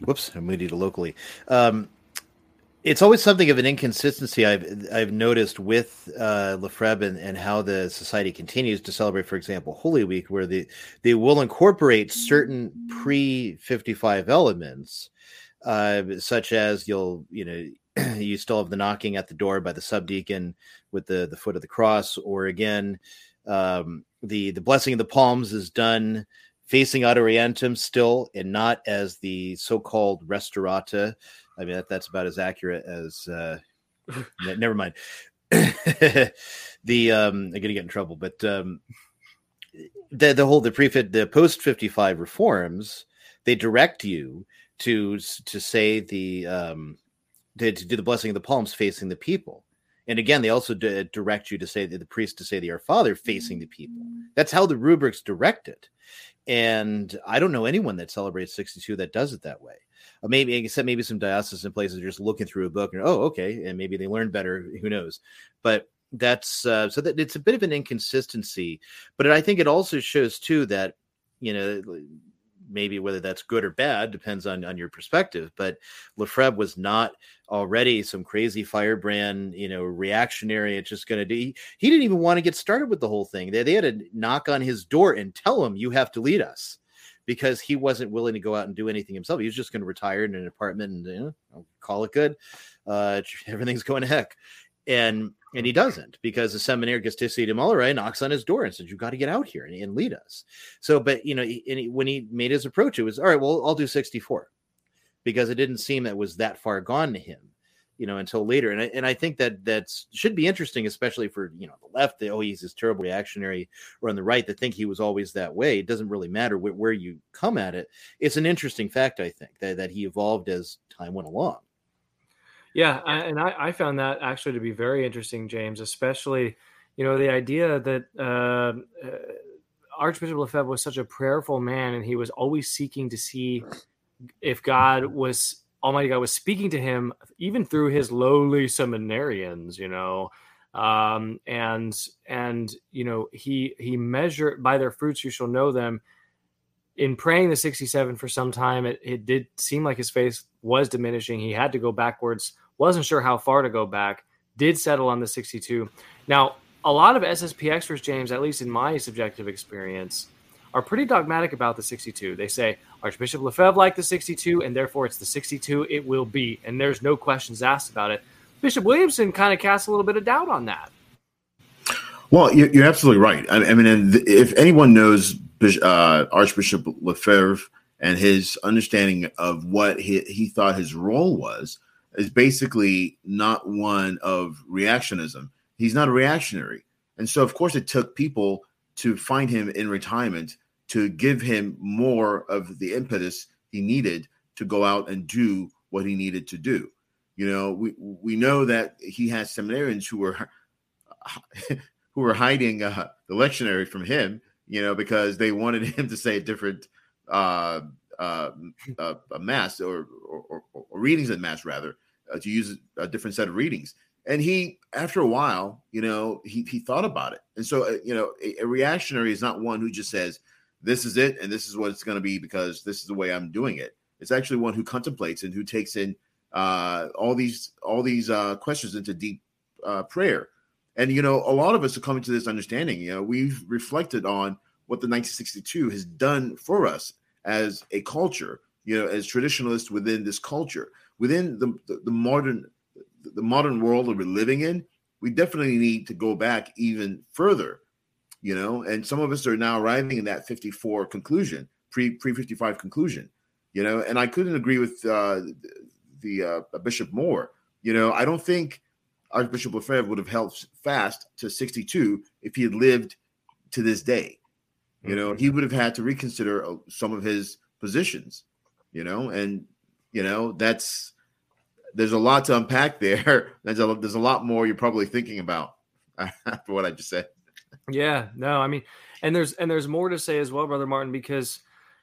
Whoops, I'm muted locally. Um, it's always something of an inconsistency I've I've noticed with uh, Lefebvre and, and how the society continues to celebrate, for example, Holy Week, where they they will incorporate certain pre fifty five elements, uh, such as you'll you know you still have the knocking at the door by the subdeacon with the the foot of the cross, or again um, the the blessing of the palms is done facing ad orientem still and not as the so-called restaurata I mean, that, that's about as accurate as. Uh, never mind. the um, I'm gonna get in trouble, but um, the the whole the prefit the post 55 reforms they direct you to to say the um to, to do the blessing of the palms facing the people and again they also d- direct you to say the priest to say the our father facing the people that's how the rubrics direct it and i don't know anyone that celebrates 62 that does it that way maybe except maybe some diocesan places are just looking through a book and oh okay and maybe they learned better who knows? But that's uh, so that it's a bit of an inconsistency but i think it also shows too that you know maybe whether that's good or bad depends on on your perspective but lefebvre was not already some crazy firebrand you know reactionary it's just going to do he, he, didn't even want to get started with the whole thing. They, they had to knock on his door and tell him you have to lead us because he wasn't willing to go out and do anything himself. He was just going to retire in an apartment and you know, call it good. Uh, everything's going to heck. And and he doesn't because the seminary gets to see de Molere knocks on his door and says, "You've got to get out here and, and, lead us." So, but you know, he, when he made his approach, it was all right. Well, I'll do sixty-four because it didn't seem that was that far gone to him you know, until later. And I, and I think that that's should be interesting, especially for you know the left. They, oh, he's this terrible reactionary, or on the right that think he was always that way. It doesn't really matter where, where you come at it. It's an interesting fact, I think, that that he evolved as time went along. Yeah, and I, I found that actually to be very interesting, James, especially you know the idea that uh, uh, Archbishop Lefebvre was such a prayerful man, and he was always seeking to see if God was Almighty God was speaking to him even through his lowly seminarians, you know, um, and and you know he he measured by their fruits you shall know them. In praying the 67 for some time, it, it did seem like his faith was diminishing. He had to go backwards, wasn't sure how far to go back, did settle on the 62. Now, a lot of SSP experts, James, at least in my subjective experience, are pretty dogmatic about the 62. They say Archbishop Lefebvre liked the 62, and therefore it's the 62 it will be, and there's no questions asked about it. Bishop Williamson kind of casts a little bit of doubt on that. Well, you're, absolutely right. I, I mean, if anyone knows uh, Archbishop Lefebvre and his understanding of what he, he thought his role was, is basically not one of reactionism. He's not a reactionary. And so, of course, it took people to find him in retirement to give him more of the impetus he needed to go out and do what he needed to do. You know, we we know that he has seminarians who were who were hiding uh, the lectionary from him, you know, because they wanted him to say a different uh, uh, uh, a mass or, or, or, readings in mass rather uh, to use a different set of readings. And he, after a while, you know, he he thought about it. And so, uh, you know, a, a reactionary is not one who just says, "This is it, and this is what it's going to be because this is the way I'm doing it." It's actually one who contemplates and who takes in uh, all these all these uh, questions into deep uh, prayer. And you know, a lot of us are coming to this understanding. You know, we've reflected on what the 1962 has done for us as a culture. You know, as traditionalists within this culture, within the, the, the modern the modern world that we're living in, we definitely need to go back even further. You know, and some of us are now arriving in that 54 conclusion, pre pre 55 conclusion. You know, and I couldn't agree with uh, the uh, Bishop Moore. You know, I don't think Archbishop Lefebvre would have held fast to 62 if he had lived to this day. You know, he would have had to reconsider uh, some of his positions. You know, and you know that's there's a lot to unpack there. There's a there's a lot more you're probably thinking about after what I just said. Yeah, no, I mean, and there's and there's more to say as well, brother Martin, because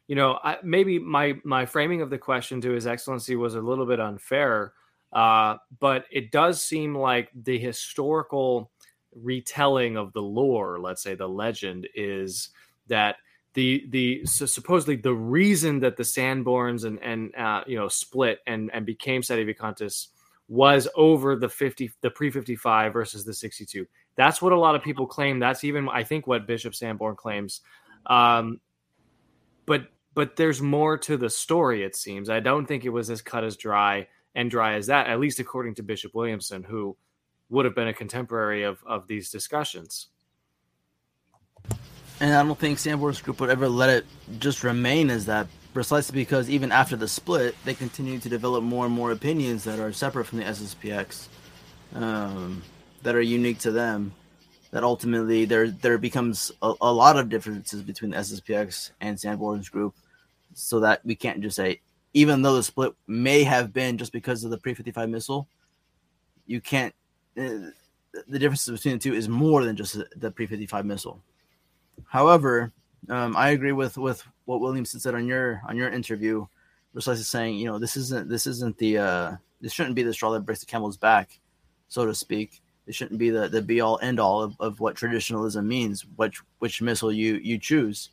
you know I, maybe my my framing of the question to His Excellency was a little bit unfair, uh, but it does seem like the historical retelling of the lore, let's say the legend, is that the the so supposedly the reason that the Sanborns and and uh, you know split and and became Sedevacantists was over the 50 the pre 55 versus the 62 that's what a lot of people claim. That's even i think what bishop sanborn claims. Um, but but there's more to the story it seems. I don't think it was as cut as dry and dry as that at least according to bishop williamson who would have been a contemporary of of these discussions. And I don't think Sanborn's group would ever let it just remain as that, precisely because even after the split, they continue to develop more and more opinions that are separate from the SSPX, um, that are unique to them. That ultimately there there becomes a, a lot of differences between the SSPX and Sanborn's group, so that we can't just say, even though the split may have been just because of the pre fifty five missal, you can't. Uh, the differences between the two is more than just the pre fifty five missal. However, um, I agree with with what Williamson said on your on your interview, precisely saying, you know, this isn't this isn't the uh, this shouldn't be the straw that breaks the camel's back, so to speak. It shouldn't be the, the be all end all of, of what traditionalism means, which which missal you you choose.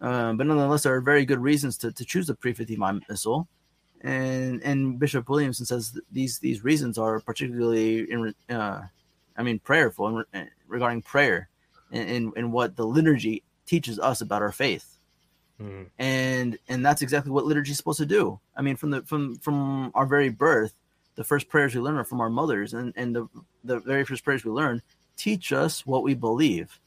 Um, but nonetheless, there are very good reasons to, to choose the pre 55 missal, and and Bishop Williamson says these these reasons are particularly in uh, I mean prayerful and regarding prayer in, in, what the liturgy teaches us about our faith. Mm-hmm. And and that's exactly what liturgy is supposed to do. I mean, from the from from our very birth, the first prayers we learn are from our mothers, and and the the very first prayers we learn teach us what we believe.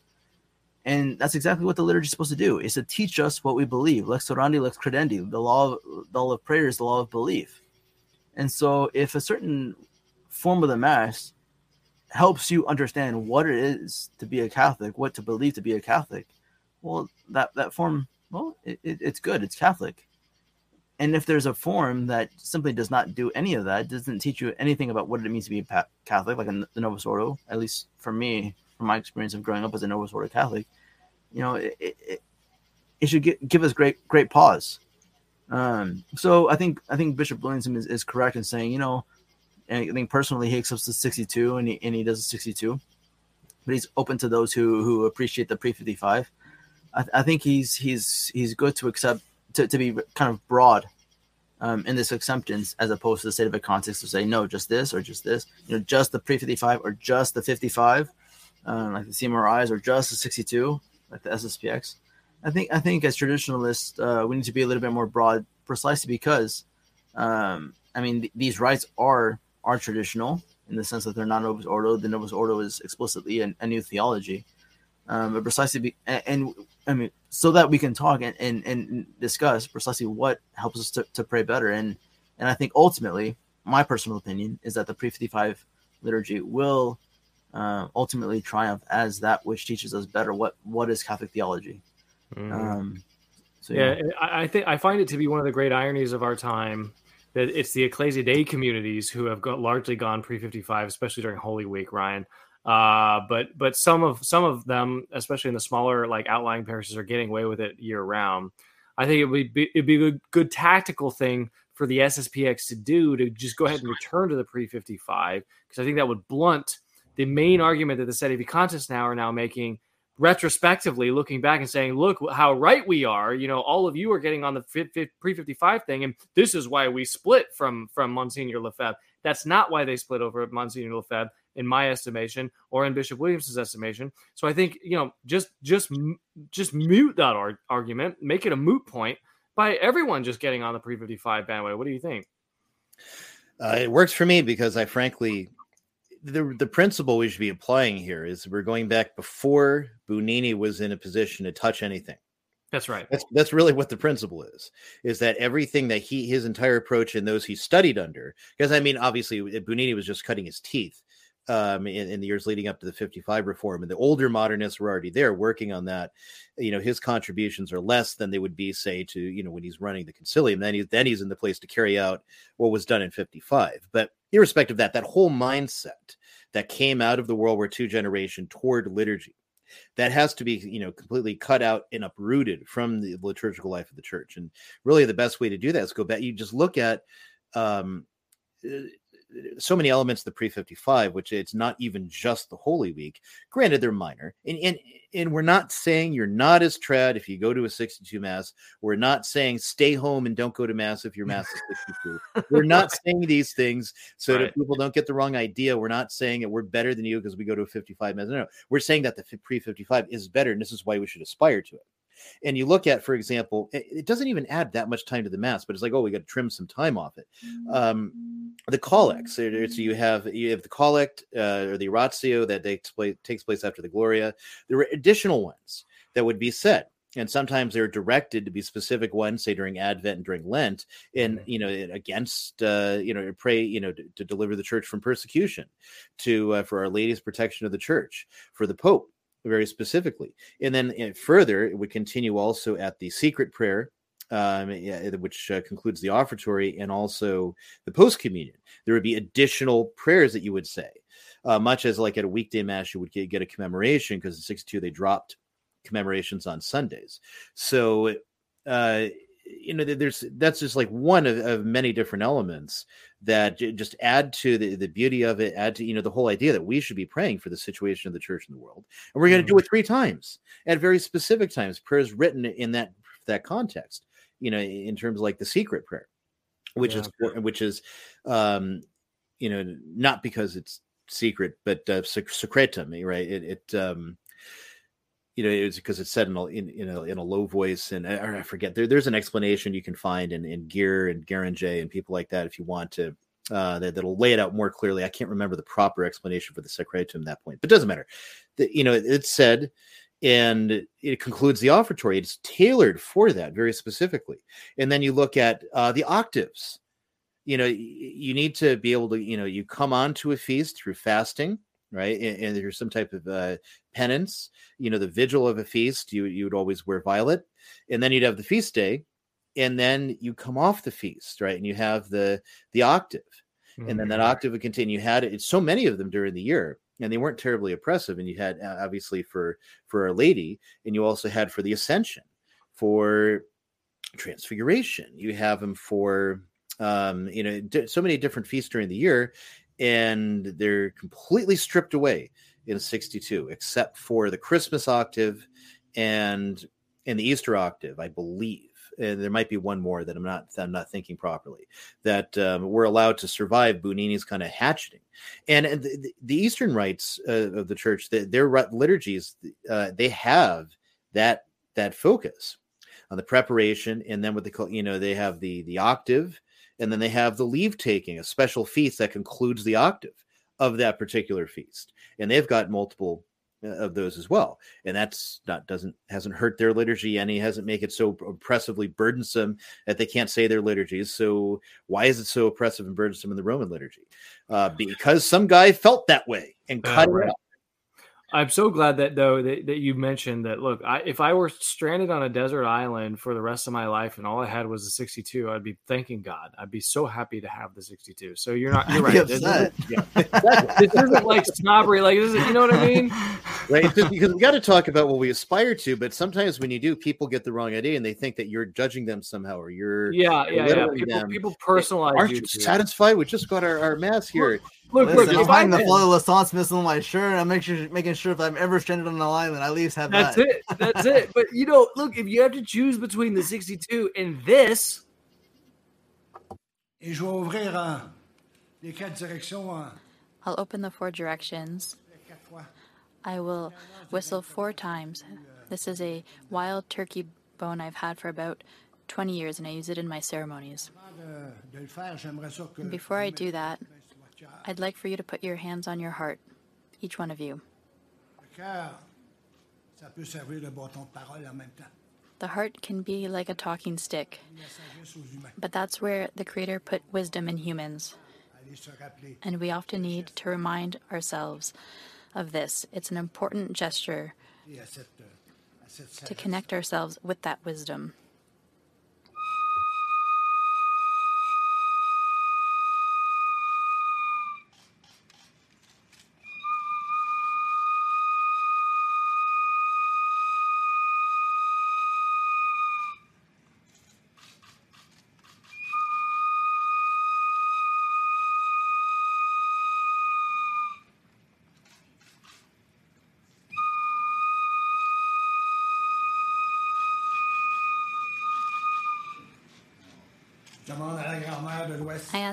And that's exactly what the liturgy is supposed to do: is to teach us what we believe. Lex orandi, lex credendi. The law of the law of prayer is the law of belief. And so, if a certain form of the mass helps you understand what it is to be a Catholic, what to believe to be a Catholic, well, that that form, well, it, it, it's good. It's Catholic. And if there's a form that simply does not do any of that, doesn't teach you anything about what it means to be a Catholic, like a, the Novus Ordo, at least for me, from my experience of growing up as a Novus Ordo Catholic, you know, it, it, it should get, give us great great pause. Um, so I think I think Bishop Williamson is, is correct in saying, you know, I think personally he accepts the 62 and he, and he does the 62, but he's open to those who who appreciate the pre 55. I, I, think he's he's he's good to accept to, to be kind of broad um, in this acceptance as opposed to the state of a context to say no, just this or just this, you know, just the pre 55 or just the 55. um, like the CMRIs or just the 62, like the SSPX. I think I think as traditionalists, uh, we need to be a little bit more broad, precisely because, um, I mean, th- these rites are are traditional in the sense that they're not Novus Ordo. The Novus Ordo is explicitly a, a new theology, um, but precisely be, and, and, I mean, so that we can talk and, and, and discuss precisely what helps us to, to pray better. And and I think ultimately, my personal opinion is that the pre fifty five liturgy will uh, ultimately triumph as that which teaches us better what what is Catholic theology. Mhm. Um, so yeah, I, I think I find it to be one of the great ironies of our time that it's the Ecclesia Dei communities who have got largely gone pre fifty five, especially during Holy Week, Ryan. Uh, but but some of some of them, especially in the smaller like outlying parishes, are getting away with it year round. I think it would be it'd be a good, tactical thing for the SSPX to do to just go ahead and return to the pre fifty five because I think that would blunt the main argument that the Sedevacantist now are now making retrospectively looking back and saying, look how right we are. You know, all of you are getting on the pre 55 thing, and this is why we split from from Monsignor Lefebvre. That's not why they split over Monsignor Lefebvre, in my estimation, or in Bishop Williamson's estimation. So I think you know, just just just mute that ar- argument, make it a moot point by everyone just getting on the pre 55 bandwagon. What do you think? Uh, it works for me because I frankly, the the principle we should be applying here is we're going back before Bugnini was in a position to touch anything. That's right. That's that's really what the principle is. Is that everything that he his entire approach and those he studied under? Because I mean, obviously, Bugnini was just cutting his teeth um, in, in the years leading up to the 55 reform, and the older modernists were already there working on that. You know, his contributions are less than they would be, say, to you know when he's running the Consilium. Then he then he's in the place to carry out what was done in 55. But irrespective of that, that whole mindset that came out of the World War II generation toward liturgy that has to be you know completely cut out and uprooted from the liturgical life of the church and really the best way to do that is go back you just look at um so many elements of the pre 55 which it's not even just the holy week. Granted they're minor and, and and we're not saying you're not as trad if you go to a 62 mass. We're not saying stay home and don't go to mass if your mass is 62 we're not saying these things so Right. that people don't get the wrong idea. We're not saying that we're better than you because we go to a 55 mass. No, no we're saying that the pre 55 is better and this is why we should aspire to it and you look at for example it, it doesn't even add that much time to the mass but it's like oh we got to trim some time off it. Um the collects so you have you have the collect uh, or the oratio that takes place takes place after the gloria. There were additional ones that would be said and sometimes they're directed to be specific ones say during advent and during lent and you know against uh you know pray you know to, to deliver the church from persecution to uh, for our lady's protection of the church for the pope very specifically and then uh, further it would continue also at the secret prayer um, yeah, which uh, concludes the offertory and also the post communion. There would be additional prayers that you would say, uh, much as like at a weekday mass, you would get, get a commemoration because in 62 they dropped commemorations on Sundays. So, uh, you know, there's that's just like one of, of many different elements that just add to the, the beauty of it, add to, you know, the whole idea that we should be praying for the situation of the church in the world. And we're going to do it three times at very specific times, prayers written in that that context, you know, in terms of like the secret prayer, which is which is um, you know, not because it's secret, but uh, sec- secretum, right? It, it um, you know, it's because it's said in a, in, in a in a low voice, and I, I forget. There, there's an explanation you can find in in Gihr and Guéranger and people like that if you want to. Uh, that, that'll lay it out more clearly. I can't remember the proper explanation for the secretum at that point, but it doesn't matter. The, you know, it, it's said, and it concludes the offertory. It's tailored for that very specifically. And then you look at uh, the octaves you know you need to be able to you know you come on to a feast through fasting right? And, and there's some type of uh, penance you know the vigil of a feast you you would always wear violet and then you'd have the feast day and then you come off the feast right? And you have the the octave and then that octave would continue. You had it's so many of them during the year and they weren't terribly oppressive and you had uh, obviously for for our lady and you also had for the ascension for transfiguration you have them for um you know so many different feasts during the year and they're completely stripped away in 62 except for the christmas octave and and the easter octave i believe and there might be one more that I'm not I'm not thinking properly. That um, were allowed to survive Bugnini's kind of hatcheting, and, and the, the Eastern rites uh, of the church, the, their liturgies, uh, they have that that focus on the preparation, and then what they call you know they have the the octave, and then they have the leave taking, a special feast that concludes the octave of that particular feast, and they've got multiple uh, of those as well. And that's not doesn't hasn't hurt their liturgy and he hasn't make it so oppressively burdensome that they can't say their liturgies so why is it so oppressive and burdensome in the roman liturgy? Uh, because some guy felt that way and cut right. it out I'm so glad that though that, that you mentioned that. Look, I, if I were stranded on a desert island for the rest of my life and all I had was a 62, I'd be thanking God. I'd be so happy to have the 62. So you're not. You're I'd right. This isn't, yeah. this isn't like snobbery. Like this is, you know what I mean? right It's just because we got to talk about what we aspire to but sometimes when you do people get the wrong idea and they think that you're judging them somehow or you're Yeah, yeah, yeah. People, people personalize aren't you. you satisfied we just got our, our mass here Look, Listen, look, I'm if finding I- the fleur de licence missing on my shirt. and I'm make sure, making sure if I'm ever stranded on an island, I at least have that. That's that. it. That's it. But you know, look, if you have to choose between the 62 and this, Et je vais ouvrir les quatre directions I'll open the four directions. I will whistle four times. This is a wild turkey bone I've had for about 20 years, and I use it in my ceremonies. Avant de, de le faire, j'aimerais ça que And before I do that, I'd like for you to put your hands on your heart, each one of you. le cœur, ça peut servir de bâton de parole en même temps. The heart can be like a talking stick, La sagesse aux humains. but that's where the Creator put wisdom in humans. Allez se rappeler. And we often need to remind ourselves of this. It's an important gesture Et à cette, à cette to connect ourselves with that wisdom.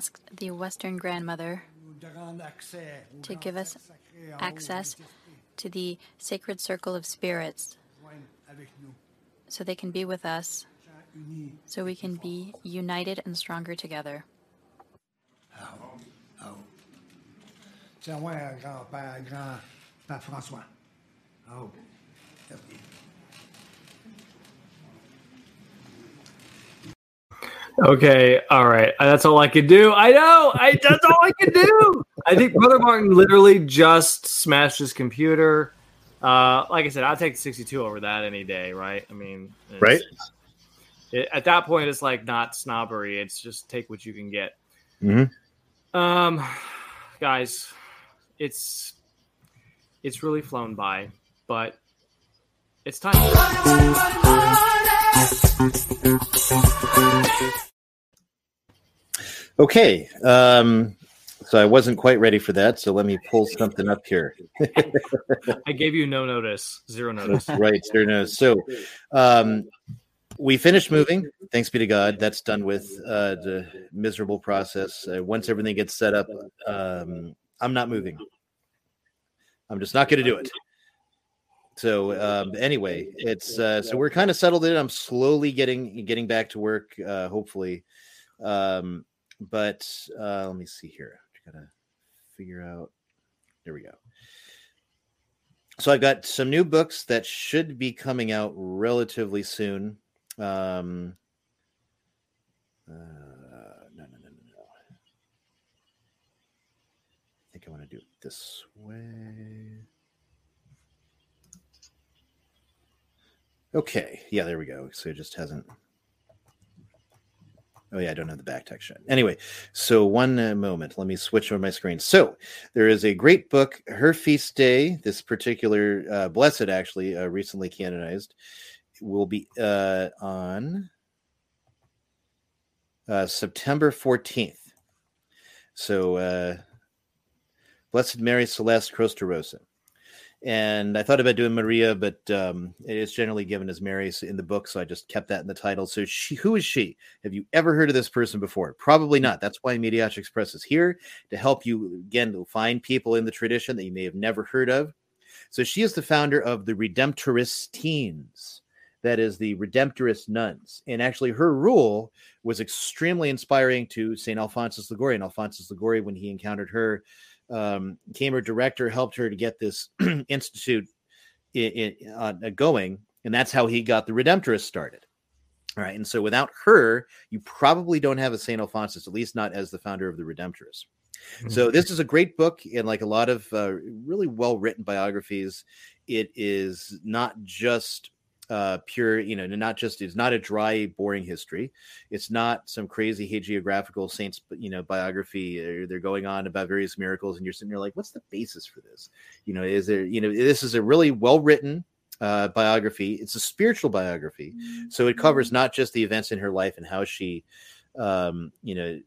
Asked the Western grandmother to give us access to the sacred circle of spirits so they can be with us, so we can be united and stronger together. Tiens-moi à grand-père, grand-père François. Merci. Okay, all right. That's all I could do. I know. I that's all I could do. I think Brother Martin literally just smashed his computer. Uh, like I said, I'll take the 62 over that any day, right? I mean, Right. it- at that point, it's like not snobbery. It's just take what you can get. Mhm. Um, guys, it's it's really flown by, but it's time. Okay. Um, so I wasn't quite ready for that. So let me pull something up here. I gave you no notice, zero notice. That's right. There knows. So um, we finished moving. Thanks be to God. That's done with uh, the miserable process. Uh, once everything gets set up, um, I'm not moving. I'm just not going to do it. So um, anyway, it's uh, so we're kind of settled in. I'm slowly getting getting back to work. Uh, hopefully, um, but uh, let me see here. I Gotta figure out. There we go. So I've got some new books that should be coming out relatively soon. Um, uh, no, no, no, no, no. I think I want to do it this way. Okay. Yeah, there we go. So it just hasn't. Oh yeah, I don't have the back text yet. Anyway, so one uh, moment. Let me switch over my screen. So there is a great book, Her Feast Day. This particular uh, blessed, actually, uh, recently canonized, will be uh, on uh, September fourteenth. So, uh, Blessed Mary Celeste Crostarosa. And I thought about doing Maria, but um, it is generally given as Mary in the book, so I just kept that in the title. So, she, who is she? Have you ever heard of this person before? Probably not. That's why Mediatrix Press is here to help you again to find people in the tradition that you may have never heard of. So, she is the founder of the Redemptoristines. That is the Redemptorist nuns, and actually, her rule was extremely inspiring to Saint Alphonsus Liguori. And Alphonsus Liguori, when he encountered her, um, became her director, helped her to get this institute in, in, uh, going, and that's how he got the Redemptorists started. All right, and so without her, you probably don't have a Saint Alphonsus, at least not as the founder of the Redemptorists. So this is a great book, and like a lot of uh, really well written biographies, it is not just uh, pure, you know, not just it's not a dry, boring history. It's not some crazy hagiographical saints, you know, biography. Or they're going on about various miracles, and you're sitting there like, what's the basis for this? You know, is there, you know, this is a really well written uh, biography. It's a spiritual biography, so it covers not just the events in her life and how she, um, you know,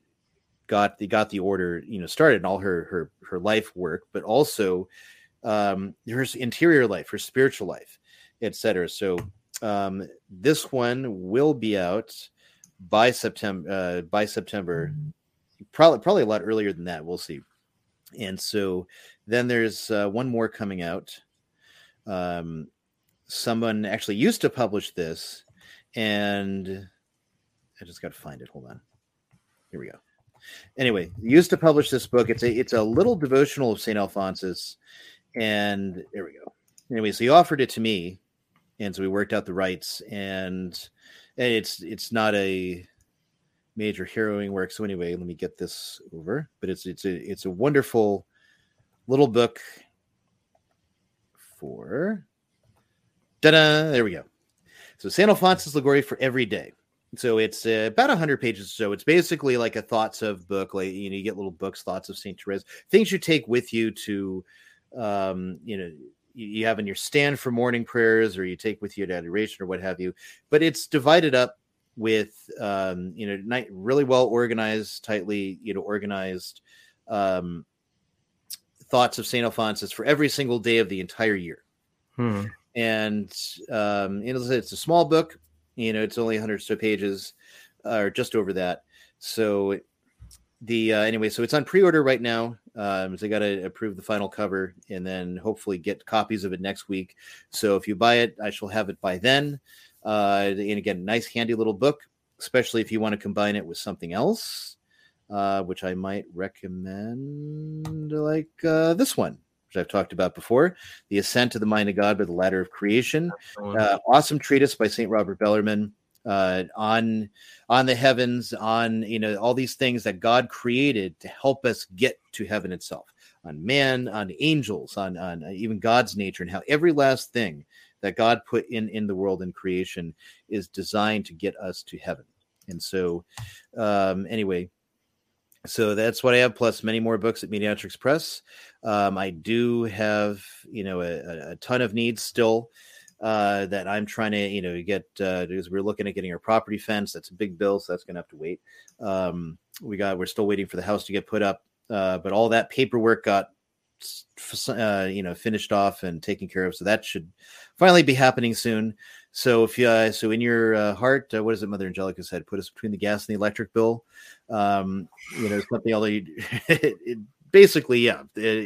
got the got the order, you know, started and all her her her life work, but also um, her interior life, her spiritual life etc. So um, this one will be out by September. Uh, by September, probably probably a lot earlier than that. We'll see. And so then there's uh, one more coming out. Um, someone actually used to publish this, and I just got to find it. Hold on. Here we go. Anyway, used to publish this book. It's a it's a little devotional of Saint Alphonsus, and there we go. Anyway, so he offered it to me, and so we worked out the rights and, it's it's not a major heroing work. So anyway let me get this over but it's it's a it's a wonderful little book for da there we go. So san alphonsus liguori for every day. So it's uh, about 100 pages so it's basically like a thoughts of book like you know you get little books thoughts of saint therese things you take with you to um you know you have in your stand for morning prayers or you take with you at adoration or what have you but it's divided up with um, you know night really well organized tightly you know organized um, thoughts of saint alphonsus for every single day of the entire year. Hmm. and um, it's, it's a small book you know it's only 100 so pages uh, or just over that. So the uh, anyway so it's on pre-order right now um, so I got to approve the final cover and then hopefully get copies of it next week. So if you buy it, I shall have it by then. Uh, and again, nice, handy little book, especially if you want to combine it with something else, uh, which I might recommend, like uh, this one, which I've talked about before The Ascent to the Mind of God by the Ladder of Creation. Uh, awesome treatise by St. Robert Bellarmine uh, on on the heavens, on you know all these things that God created to help us get to heaven itself, on man, on angels, on on even God's nature, and how every last thing that God put in in the world and creation is designed to get us to heaven. And so, um, anyway, so that's what I have, plus many more books at Mediatrix Press. Um, I do have, you know, a, a ton of needs still uh, that I'm trying to, you know, get uh, because we're looking at getting our property fence. That's a big bill, so that's going to have to wait. Um, we got, we're still waiting for the house to get put up, uh, but all that paperwork got, uh, you know, finished off and taken care of. So that should finally be happening soon. So if you, uh, so in your uh, heart, uh, what is it, Mother Angelica said? Put us between the gas and the electric bill. Um, you know, something. It, basically, yeah.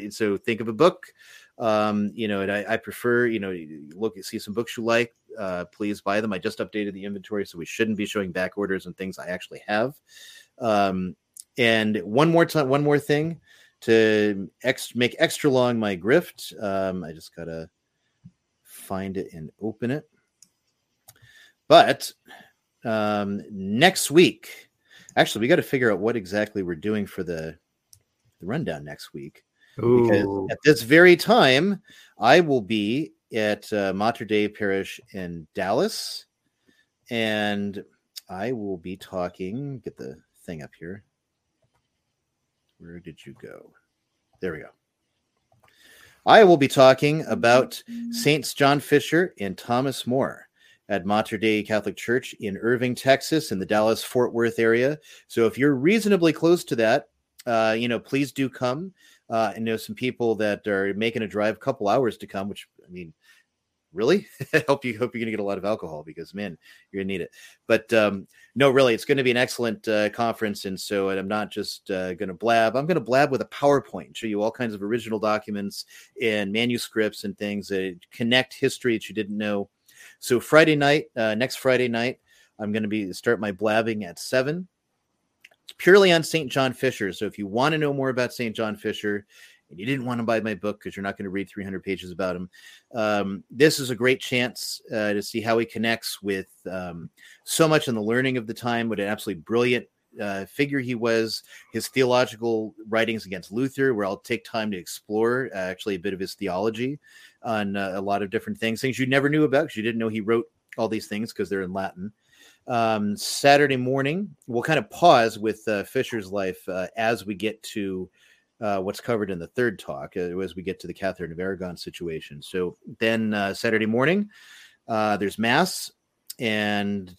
So think of a book um you know and I, I prefer you know look see some books you like uh please buy them. I just updated the inventory so we shouldn't be showing back orders and things i actually have. Um and one more time one more thing to ex- make extra long my grift. Um i just gotta find it and open it. But um next week actually we got to figure out what exactly we're doing for the the rundown next week because at this very time, I will be at uh, Mater Dei Parish in Dallas, and I will be talking. Get the thing up here. Where did you go? There we go. I will be talking about Saints John Fisher and Thomas More at Mater Dei Catholic Church in Irving, Texas, in the Dallas Fort Worth area. So if you're reasonably close to that, uh, you know, please do come. Uh, and know some people that are making a drive a couple hours to come. Which I mean, really? I hope you hope you're gonna get a lot of alcohol because man you're gonna need it. But um no really it's going to be an excellent uh, conference and so i'm not just uh, gonna blab. I'm gonna blab with a powerpoint show you all kinds of original documents and manuscripts and things that connect history that you didn't know. So friday night uh, next friday night i'm going to be start my blabbing at seven purely on st john fisher so if you want to know more about st john fisher and you didn't want to buy my book because you're not going to read 300 pages about him, um, this is a great chance uh, to see how he connects with um, so much in the learning of the time. What an absolutely brilliant uh, figure he was. His theological writings against Luther, where I'll take time to explore uh, actually a bit of his theology on uh, a lot of different things, things you never knew about because you didn't know he wrote all these things because they're in Latin. Um, Saturday morning, we'll kind of pause with uh, Fisher's life uh, as we get to uh, what's covered in the third talk uh, as we get to the Catherine of Aragon situation. So then uh, Saturday morning, uh, there's mass, and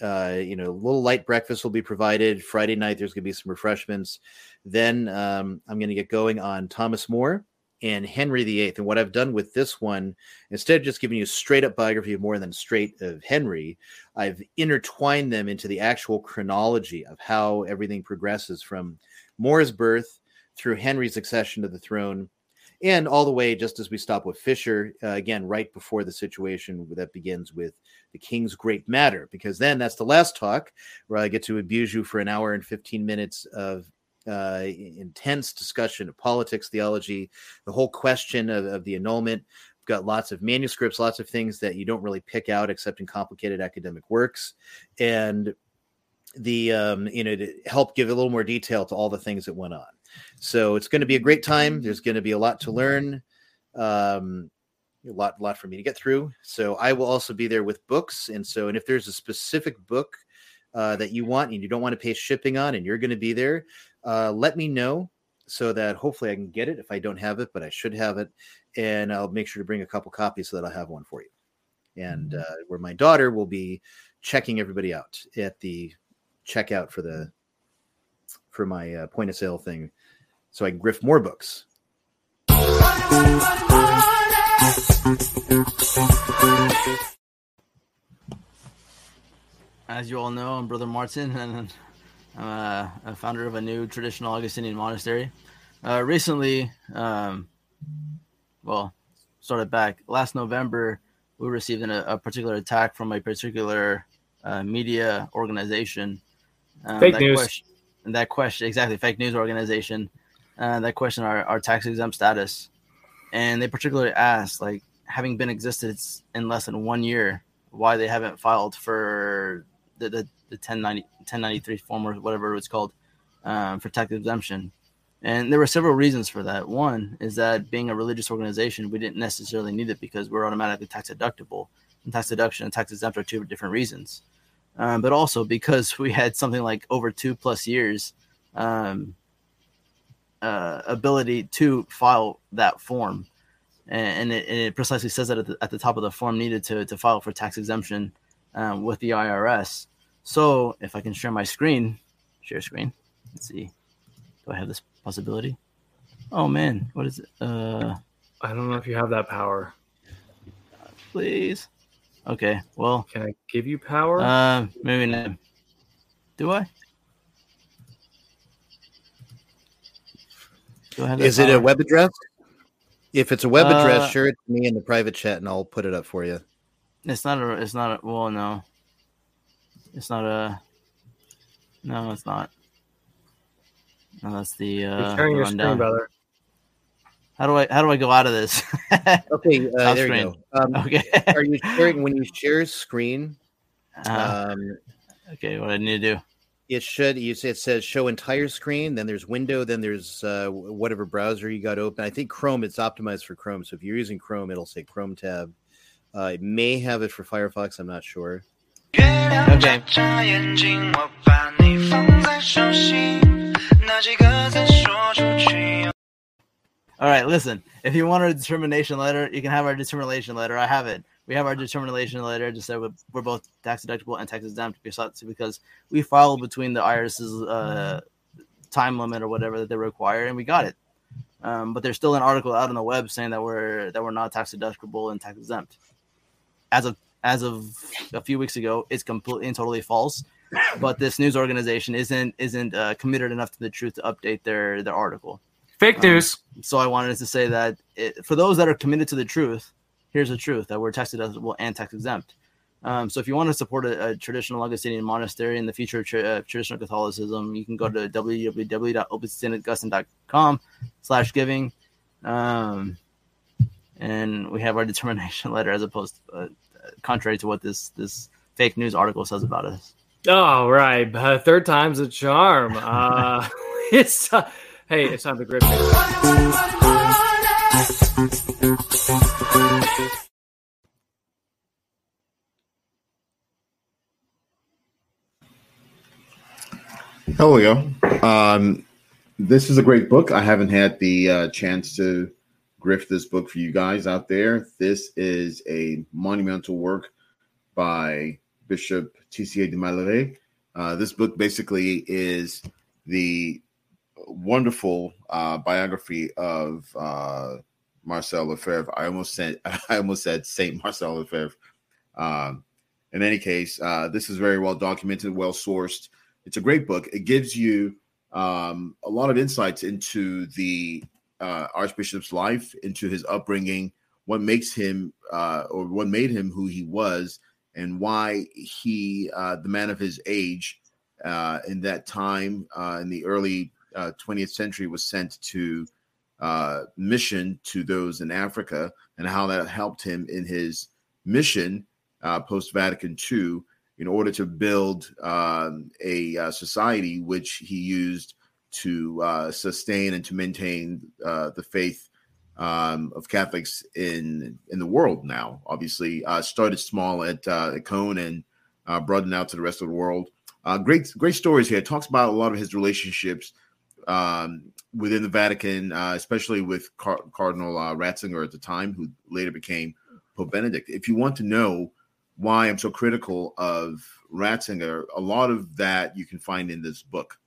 you know, a little light breakfast will be provided. Friday night, there's going to be some refreshments. Then um, I'm going to get going on Thomas More and Henry VIII. And what I've done with this one, instead of just giving you a straight up biography of more than straight of Henry, I've intertwined them into the actual chronology of how everything progresses from More's birth through Henry's accession to the throne, and all the way just as we stop with Fisher uh, again, right before the situation that begins with the king's great matter, because then that's the last talk where I get to abuse you for an hour and 15 minutes of uh, intense discussion of politics, theology, the whole question of, of the annulment. We've got lots of manuscripts, lots of things that you don't really pick out except in complicated academic works. And the um, you know to help give a little more detail to all the things that went on. So it's going to be a great time. There's going to be a lot to learn, um, a lot, lot for me to get through. So I will also be there with books, and so and if there's a specific book uh, that you want and you don't want to pay shipping on, and you're going to be there, uh, let me know so that hopefully I can get it if I don't have it, but I should have it, and I'll make sure to bring a couple copies so that I'll have one for you. And uh, where my daughter will be checking everybody out at the checkout for the for my uh, point of sale thing so I can grift more books. As you all know, I'm Brother Martin, and I'm a, founder of a new traditional Augustinian monastery. Uh, recently, um, well, started back last November, we received an, a particular attack from a particular uh, media organization. Um, Fake that news. Question, and that question, exactly, fake news organization uh, that question our, our tax exempt status. And they particularly asked, like, having been existed in less than one year, why they haven't filed for the, the, the 1090, 1093 form or whatever it's called um, for tax exemption. And there were several reasons for that. One is that being a religious organization, we didn't necessarily need it because we're automatically tax deductible. And tax deduction and tax exempt are two different reasons. Um, but also because we had something like over two plus years um, uh, ability to file that form. And, and, it, and it precisely says that at the, at the top of the form needed to, to file for tax exemption um, with the IRS. So if I can share my screen, share screen, let's see. Do I have this possibility? Oh man, what is it? Uh, I don't know if you have that power. Please. Okay. Well, can I give you power? Uh, maybe not. Do I? Do I have that Is it a web address? If it's a web address, Uh, share it to me in the private chat, and I'll put it up for you. It's not a. It's not a. Well, no. It's not a. No, it's not. No, that's the. Uh, sharing your screen, brother. How do I? How do I go out of this? Okay, uh, there screen. you go. Um, Okay. are you sharing when you share screen? Uh, um, okay, what I need to do? It should. You say it says show entire screen. Then there's window. Then there's uh, whatever browser you got open. I think Chrome. It's optimized for Chrome. So if you're using Chrome, it'll say Chrome tab. Uh, it may have it for Firefox. I'm not sure. Okay. All right, listen. If you want a determination letter, you can have our determination letter. I have it. We have our determination letter. Just said we're both tax deductible and tax exempt because because we filed between the IRS's uh, time limit or whatever that they require, and we got it. Um, but there's still an article out on the web saying that we're that we're not tax deductible and tax exempt. As of as of a few weeks ago, it's completely and totally false. But this news organization isn't isn't uh, committed enough to the truth to update their their article. Fake news. Um, so I wanted to say that it, for those that are committed to the truth, here's the truth that we're tax deductible and tax exempt. Um, so if you want to support a, a traditional Augustinian monastery in the future of tra- uh, traditional Catholicism, you can go to www.augustiniancatholicism.com slash giving. Um, and we have our determination letter as opposed to, uh, contrary to what this, this fake news article says about us. All right, uh, third time's a charm. Uh, it's uh, hey, it's time to grip. Here we go. Um, this is a great book. I haven't had the uh, chance to grift this book for you guys out there. This is a monumental work by Bishop Tissier de Malherbe. Uh, this book basically is the wonderful uh, biography of uh, Marcel Lefebvre. I almost said I almost said Saint Marcel Lefebvre. Um, in any case, uh, this is very well documented, well sourced. It's a great book. It gives you um, a lot of insights into the uh, Archbishop's life, into his upbringing, what makes him uh, or what made him who he was, and why he, uh, the man of his age, uh, in that time uh, in the early uh, 20th century, was sent to uh, mission to those in Africa, and how that helped him in his mission uh, post Vatican II in order to build um, a uh, society which he used to uh, sustain and to maintain uh, the faith um, of Catholics in in the world. Now, obviously, uh, started small at, uh, at Ecône and uh, broadened out to the rest of the world. great, great stories here. Talks about a lot of his relationships um, within the Vatican, especially with Car- Cardinal Ratzinger at the time, who later became Pope Benedict. If you want to know why I'm so critical of Ratzinger, a lot of that you can find in this book.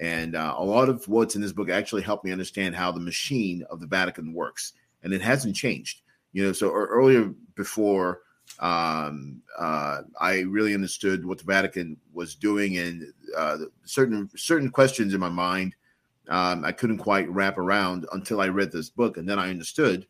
And uh, a lot of what's in this book actually helped me understand how the machine of the Vatican works. And it hasn't changed. You know, so earlier before um, uh, I really understood what the Vatican was doing and uh, certain certain questions in my mind um, I couldn't quite wrap around until I read this book. And then I understood,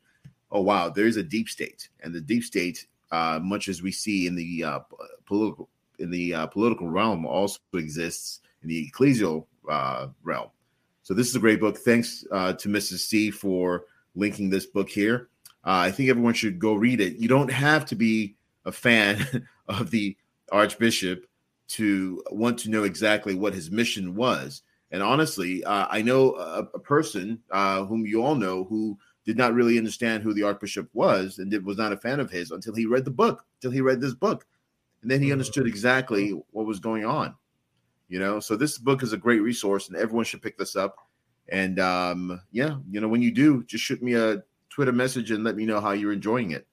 oh, wow, there's a deep state. And the deep state uh, much as we see in the uh, political in the uh, political realm, also exists in the ecclesial uh, realm. So this is a great book. Thanks uh, to Mrs. C for linking this book here. Uh, I think everyone should go read it. You don't have to be a fan of the Archbishop to want to know exactly what his mission was. And honestly, uh, I know a, a person whom you all know who did not really understand who the archbishop was and did, was not a fan of his until he read the book, until he read this book. And then he understood exactly what was going on. You know, so this book is a great resource and everyone should pick this up. And um, yeah, you know, when you do, just shoot me a Twitter message and let me know how you're enjoying it.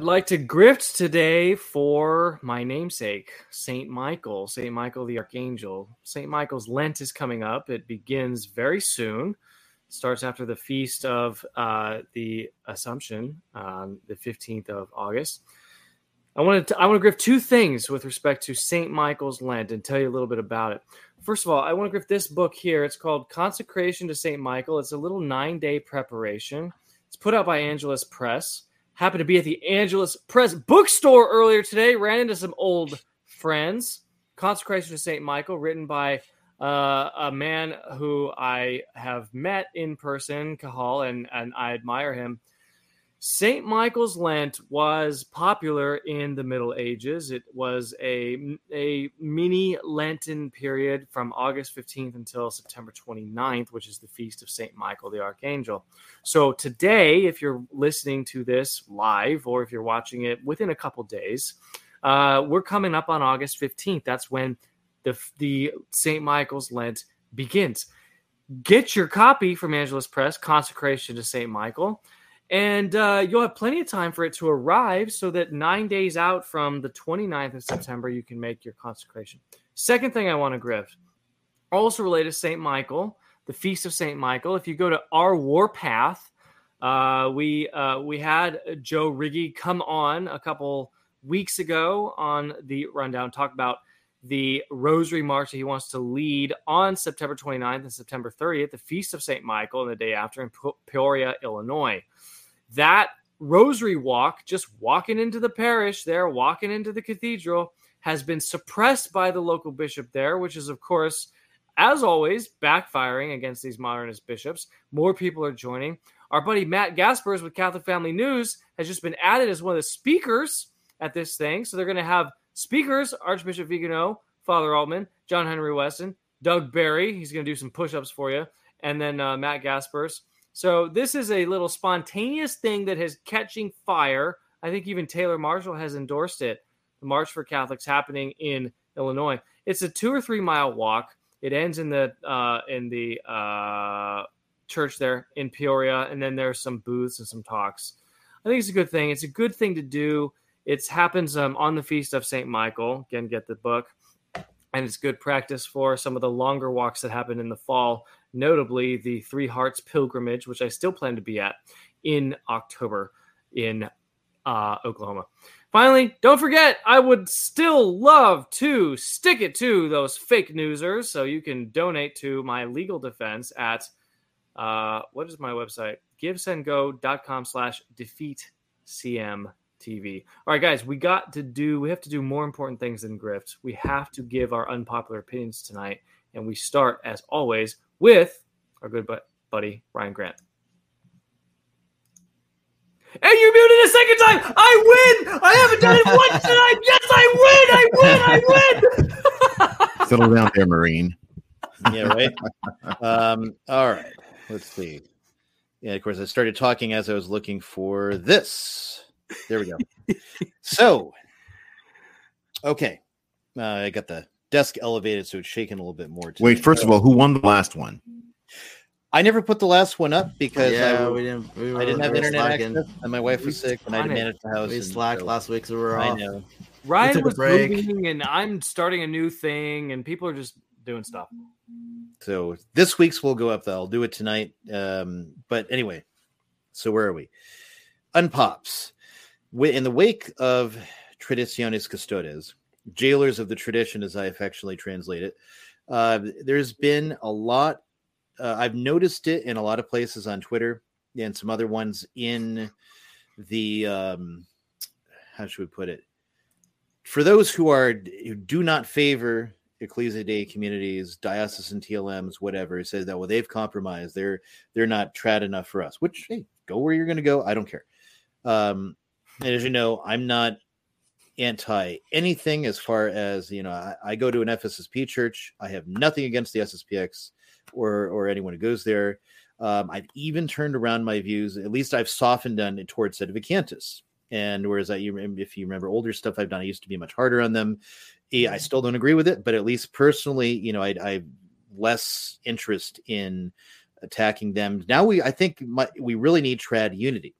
I'd like to grift today for my namesake, Saint Michael, Saint Michael the Archangel. Saint Michael's Lent is coming up. It begins very soon. Starts after the feast of uh, the Assumption on the 15th of August. I want to I want to grift two things with respect to Saint Michael's Lent and tell you a little bit about it. First of all, I want to grift this book here. It's called Consecration to Saint Michael. It's a little nine day preparation. It's put out by Angelus Press happened to be at the Angelus Press bookstore earlier today. Ran into some old friends. Consecration to Saint Michael, written by uh, a man who I have met in person, Kahal, and and I admire him. St. Michael's Lent was popular in the Middle Ages. It was a, a mini Lenten period from August 15th until September 29th, which is the feast of St. Michael the Archangel. So, today, if you're listening to this live or if you're watching it within a couple days, uh, we're coming up on August 15th. That's when the, the St. Michael's Lent begins. Get your copy from Angelus Press, Consecration to St. Michael and uh, you'll have plenty of time for it to arrive so that nine days out from the 29th of September, you can make your consecration. Second thing I want to grift, also related to St. Michael, the Feast of St. Michael. If you go to our Warpath, uh, we uh, we had Joe Riggy come on a couple weeks ago on the rundown, talk about the Rosary March that he wants to lead on September 29th and September 30th, the Feast of St. Michael, and the day after in Peoria, Illinois. That Rosary Walk, just walking into the parish there, walking into the cathedral, has been suppressed by the local bishop there, which is, of course, as always, backfiring against these modernist bishops. More people are joining. Our buddy Matt Gaspers with Catholic Family News has just been added as one of the speakers at this thing. So they're going to have speakers Archbishop Vigano, Father Altman, John Henry Weston, Doug Barry. He's going to do some push ups for you. And then uh, Matt Gaspers. So this is a little spontaneous thing that is catching fire. I think even Taylor Marshall has endorsed it. The March for Catholics happening in Illinois. It's a two or three mile walk. It ends in the uh, in the uh, church there in Peoria, and then there's some booths and some talks. I think it's a good thing. It's a good thing to do. It happens um, on the feast of Saint Michael. Again, get the book, and it's good practice for some of the longer walks that happen in the fall notably the Three Hearts Pilgrimage, which I still plan to be at in October in uh, Oklahoma. Finally, don't forget, I would still love to stick it to those fake newsers. So you can donate to my legal defense at uh, what is my website? givesendgo.com slash defeat CMTV. All right, guys, we got to do, we have to do more important things than grift. We have to give our unpopular opinions tonight. And we start, as always, with our good buddy Ryan Grant. And you're muted a second time. I win. I haven't done it once tonight. Yes, I win. I win. I win. Settle down there, Marine. Yeah, right. um, all right. Let's see. Yeah, of course, I started talking as I was looking for this. There we go. so, okay, uh, I got the desk elevated, so it's shaking a little bit more. Wait, first of all, who won the last one? I never put the last one up because yeah, I, we didn't. We I didn't have we internet slacking. access, and my wife was sick, and I had to manage the house. We and slacked so- last week, so we were I off. know. Ryan took a was break. moving, and I'm starting a new thing, and people are just doing stuff. So this week's will go up. Though I'll do it tonight. Um, but anyway, so where are we? Unpops. In the wake of Traditionis Custodes, jailers of the tradition, as I affectionately translate it, uh, there's been a lot. Uh, I've noticed it in a lot of places on Twitter and some other ones in the um, how should we put it? For those who are who do not favor Ecclesia Dei communities, diocesan TLMs, whatever, it says that well they've compromised. They're they're not trad enough for us. Which hey, go where you're going to go. I don't care. Um, and as you know, I'm not anti anything as far as you know. I, I go to an FSSP church. I have nothing against the SSPX or or anyone who goes there. Um, I've even turned around my views. At least I've softened on it towards Sedevacantists. And whereas I, if you remember older stuff I've done, I used to be much harder on them. I still don't agree with it, but at least personally, you know, I, I have less interest in attacking them. Now we, I think, my, we really need trad unity.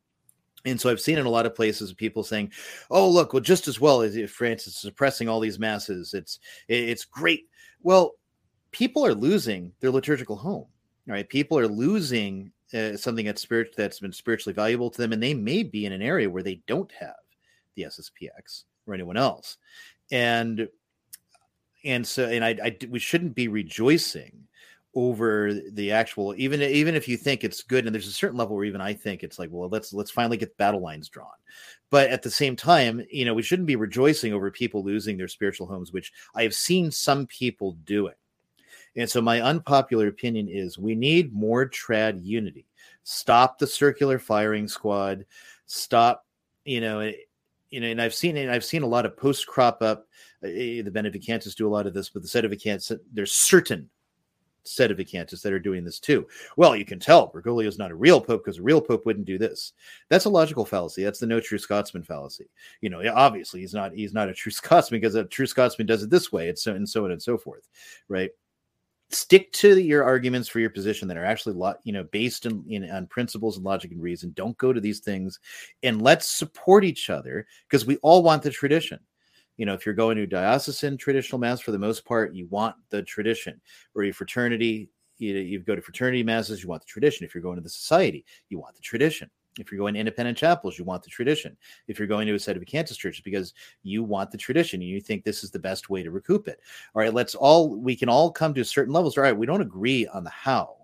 And so I've seen in a lot of places people saying, "Oh, look, well, just as well as if France is suppressing all these masses, it's it's great." Well, people are losing their liturgical home, right? People are losing uh, something that's spirit that's been spiritually valuable to them, and they may be in an area where they don't have the SSPX or anyone else, and and so and I, I we shouldn't be rejoicing over the actual even even if you think it's good and there's a certain level where even I think it's like well let's let's finally get battle lines drawn. But at the same time you know we shouldn't be rejoicing over people losing their spiritual homes which I have seen some people doing. And so my unpopular opinion is we need more trad unity. Stop the circular firing squad. Stop you know you know and I've seen it I've seen a lot of posts crop up. Uh, the Benevacantists do a lot of this but the Sedevacantists there's certain Sedevacantists that are doing this too. Well, you can tell Bergoglio is not a real pope because a real pope wouldn't do this. That's a logical fallacy. That's the no true Scotsman fallacy. You know, obviously he's not he's not a true Scotsman because a true Scotsman does it this way, and so and so on and so forth, right? Stick to your arguments for your position that are actually lo- you know based in, in on principles and logic and reason. Don't go to these things, and let's support each other because we all want the tradition You know, if you're going to diocesan traditional mass, for the most part, you want the tradition. Or your fraternity, you, you go to fraternity masses, you want the tradition. If you're going to the society, you want the tradition. If you're going to independent chapels, you want the tradition. If you're going to a set of Sedevacantist church, because you want the tradition and you think this is the best way to recoup it. All right, let's all we can all come to certain levels. All right, we don't agree on the how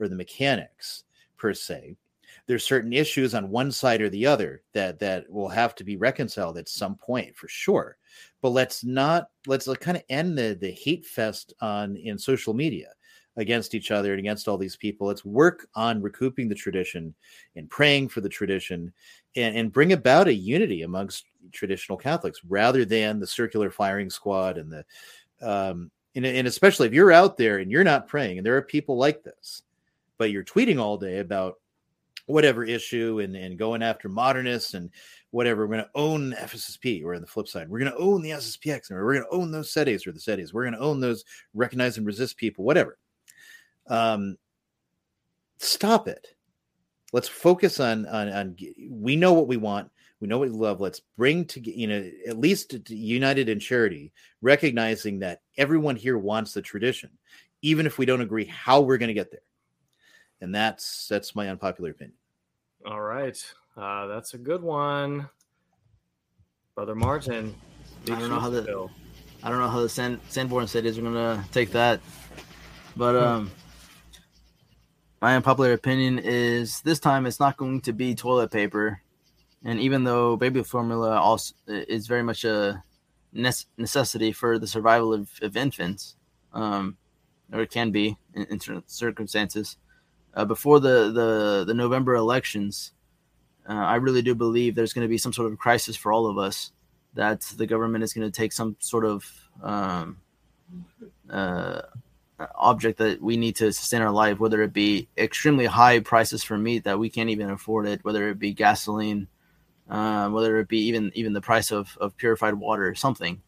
or the mechanics per se. There's certain issues on one side or the other that that will have to be reconciled at some point for sure. But let's not let's kind of end the the hate fest on in social media against each other and against all these people. Let's work on recouping the tradition and praying for the tradition and, and bring about a unity amongst traditional Catholics rather than the circular firing squad and the um and, and especially if you're out there and you're not praying and there are people like this, but you're tweeting all day about whatever issue and, and going after modernists and whatever. We're going to own FSSP. Or on the flip side, we're going to own the SSPX, and we're going to own those SETIs or the SETIs. We're going to own those recognize and resist people, whatever. Um, stop it. Let's focus on, on on we know what we want. We know what we love. Let's bring to you know at least united in charity, recognizing that everyone here wants the tradition, even if we don't agree how we're going to get there. And that's that's my unpopular opinion. All right, uh, that's a good one, brother Martin. I don't know how the I don't know how the San, Sanborn cities are gonna take that, but um, my unpopular opinion is this time it's not going to be toilet paper, and even though baby formula also is very much a necessity for the survival of, of infants, um, or it can be in, in certain circumstances. Uh, before the, the the November elections, uh, I really do believe there's going to be some sort of crisis for all of us. That the government is going to take some sort of um, uh, object that we need to sustain our life, whether it be extremely high prices for meat that we can't even afford it, whether it be gasoline, uh, whether it be even even the price of, of purified water something.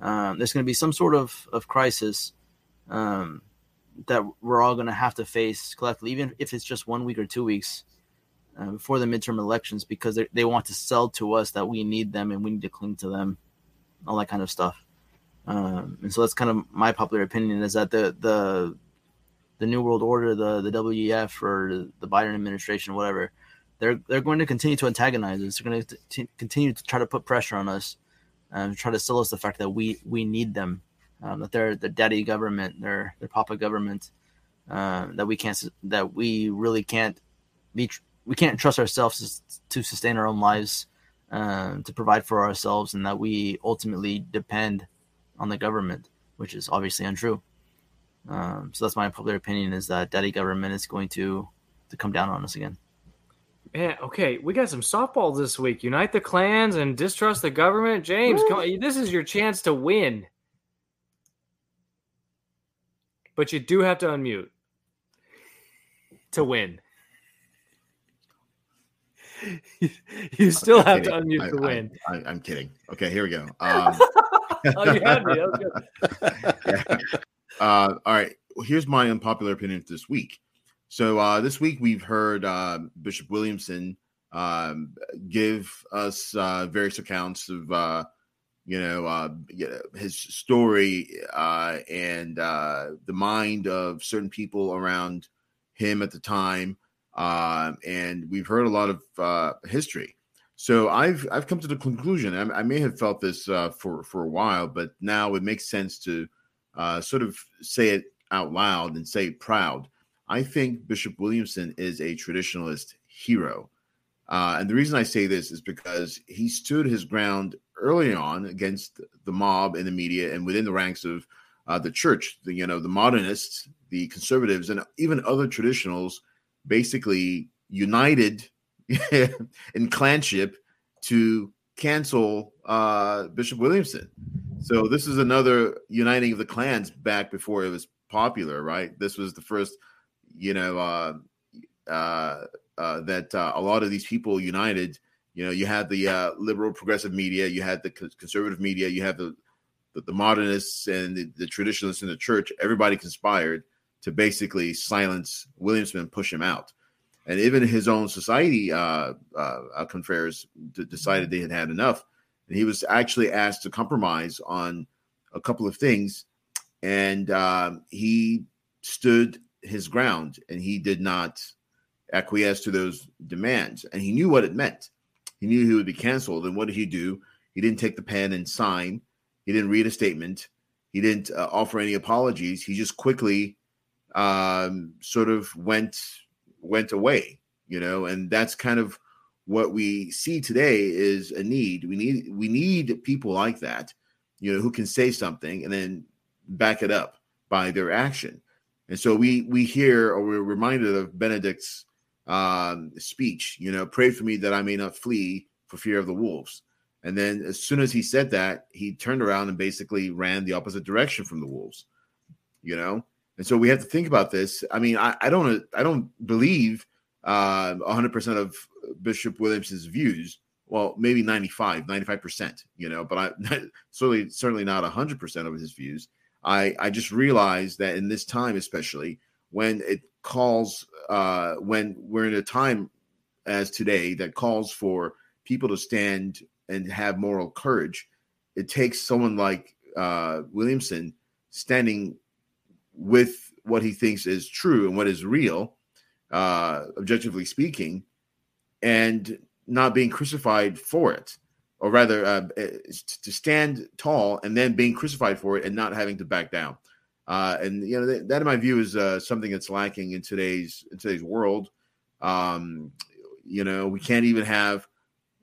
Um, there's going to be some sort of, of crisis um, that we're all going to have to face collectively, even if it's just one week or two weeks uh, before the midterm elections, because they want to sell to us that we need them and we need to cling to them, all that kind of stuff. Um, and so that's kind of my popular opinion is that the the the New World Order, the the WEF or the Biden administration, whatever, they're they're going to continue to antagonize us. They're going to t- continue to try to put pressure on us and try to sell us the fact that we we need them um, that they're the daddy government, they're their papa government, uh, that we can't that we really can't be we can't trust ourselves to sustain our own lives, uh, to provide for ourselves, and that we ultimately depend on the government, which is obviously untrue. Um, so that's my popular opinion: is that daddy government is going to to come down on us again. Man, okay, we got some softball this week. Unite the clans and distrust the government. James, come on, this is your chance to win. But you do have to unmute to win. you still I'm have kidding. to unmute I, to win. I, am kidding. Okay, here we go. Um, oh, you had me. Was uh, all right. Well, here's my unpopular opinion this week. So uh, this week we've heard uh, Bishop Williamson um, give us uh, various accounts of you know, uh, his story uh, and uh, the mind of certain people around him at the time. Uh, and we've heard a lot of uh, history. So I've I've come to the conclusion. I, I may have felt this uh, for for a while, but now it makes sense to uh, sort of say it out loud and say proud. I think Bishop Williamson is a traditionalist hero. Uh, and the reason I say this is because he stood his ground early on against the mob and the media and within the ranks of uh, the church. The you know the modernists, the conservatives, and even other traditionals basically united in clanship to cancel uh, Bishop Williamson. So this is another uniting of the clans back before it was popular, right? This was the first, you know, uh, uh, uh, that uh, a lot of these people united. You know, you had the uh, liberal progressive media, you had the conservative media, you had the the, the modernists and the, the, traditionalists in the church. Everybody conspired to basically silence Williamson and push him out. And even his own society uh, uh, confreres d- decided they had had enough. and he was actually asked to compromise on a couple of things, and um, he stood his ground, and he did not acquiesce to those demands, and he knew what it meant. He knew he would be canceled, and what did he do? He didn't take the pen and sign. He didn't read a statement. He didn't uh, offer any apologies. He just quickly um, sort of went went away, you know, and that's kind of what we see today is a need. We need we need people like that, you know, who can say something and then back it up by their action. And so we we hear or we're reminded of Benedict's um, speech, you know, pray for me that I may not flee for fear of the wolves. And then as soon as he said that, he turned around and basically ran the opposite direction from the wolves, you know. And so we have to think about this. I mean, I, I don't I don't believe uh, 100% of Bishop Williamson's views. Well, maybe 95, 95%, you know, but I certainly certainly not 100% of his views. I I just realized that in this time especially when it calls uh when we're in a time as today that calls for people to stand and have moral courage, it takes someone like uh Williamson standing with what he thinks is true and what is real, uh, objectively speaking, and not being crucified for it, or rather, uh, to stand tall and then being crucified for it and not having to back down. Uh, and you know that, that, in my view, is uh, something that's lacking in today's in today's world. Um, you know, we can't even have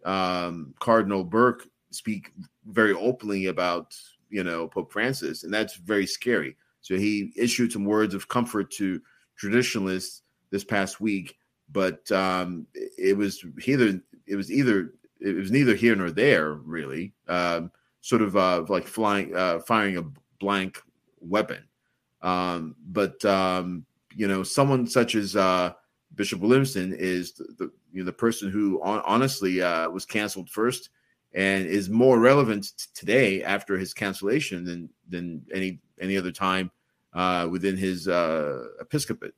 um, Cardinal Burke speak very openly about you know Pope Francis, and that's very scary. So he issued some words of comfort to traditionalists this past week, but um, it was either it was either it was neither here nor there really. Um, sort of uh, like flying, uh, firing a blank weapon. Um, but um, you know, someone such as uh, Bishop Williamson is the, the, you know, the person who on, honestly uh, was canceled first and is more relevant today after his cancellation than than any any other time uh, within his uh, episcopate.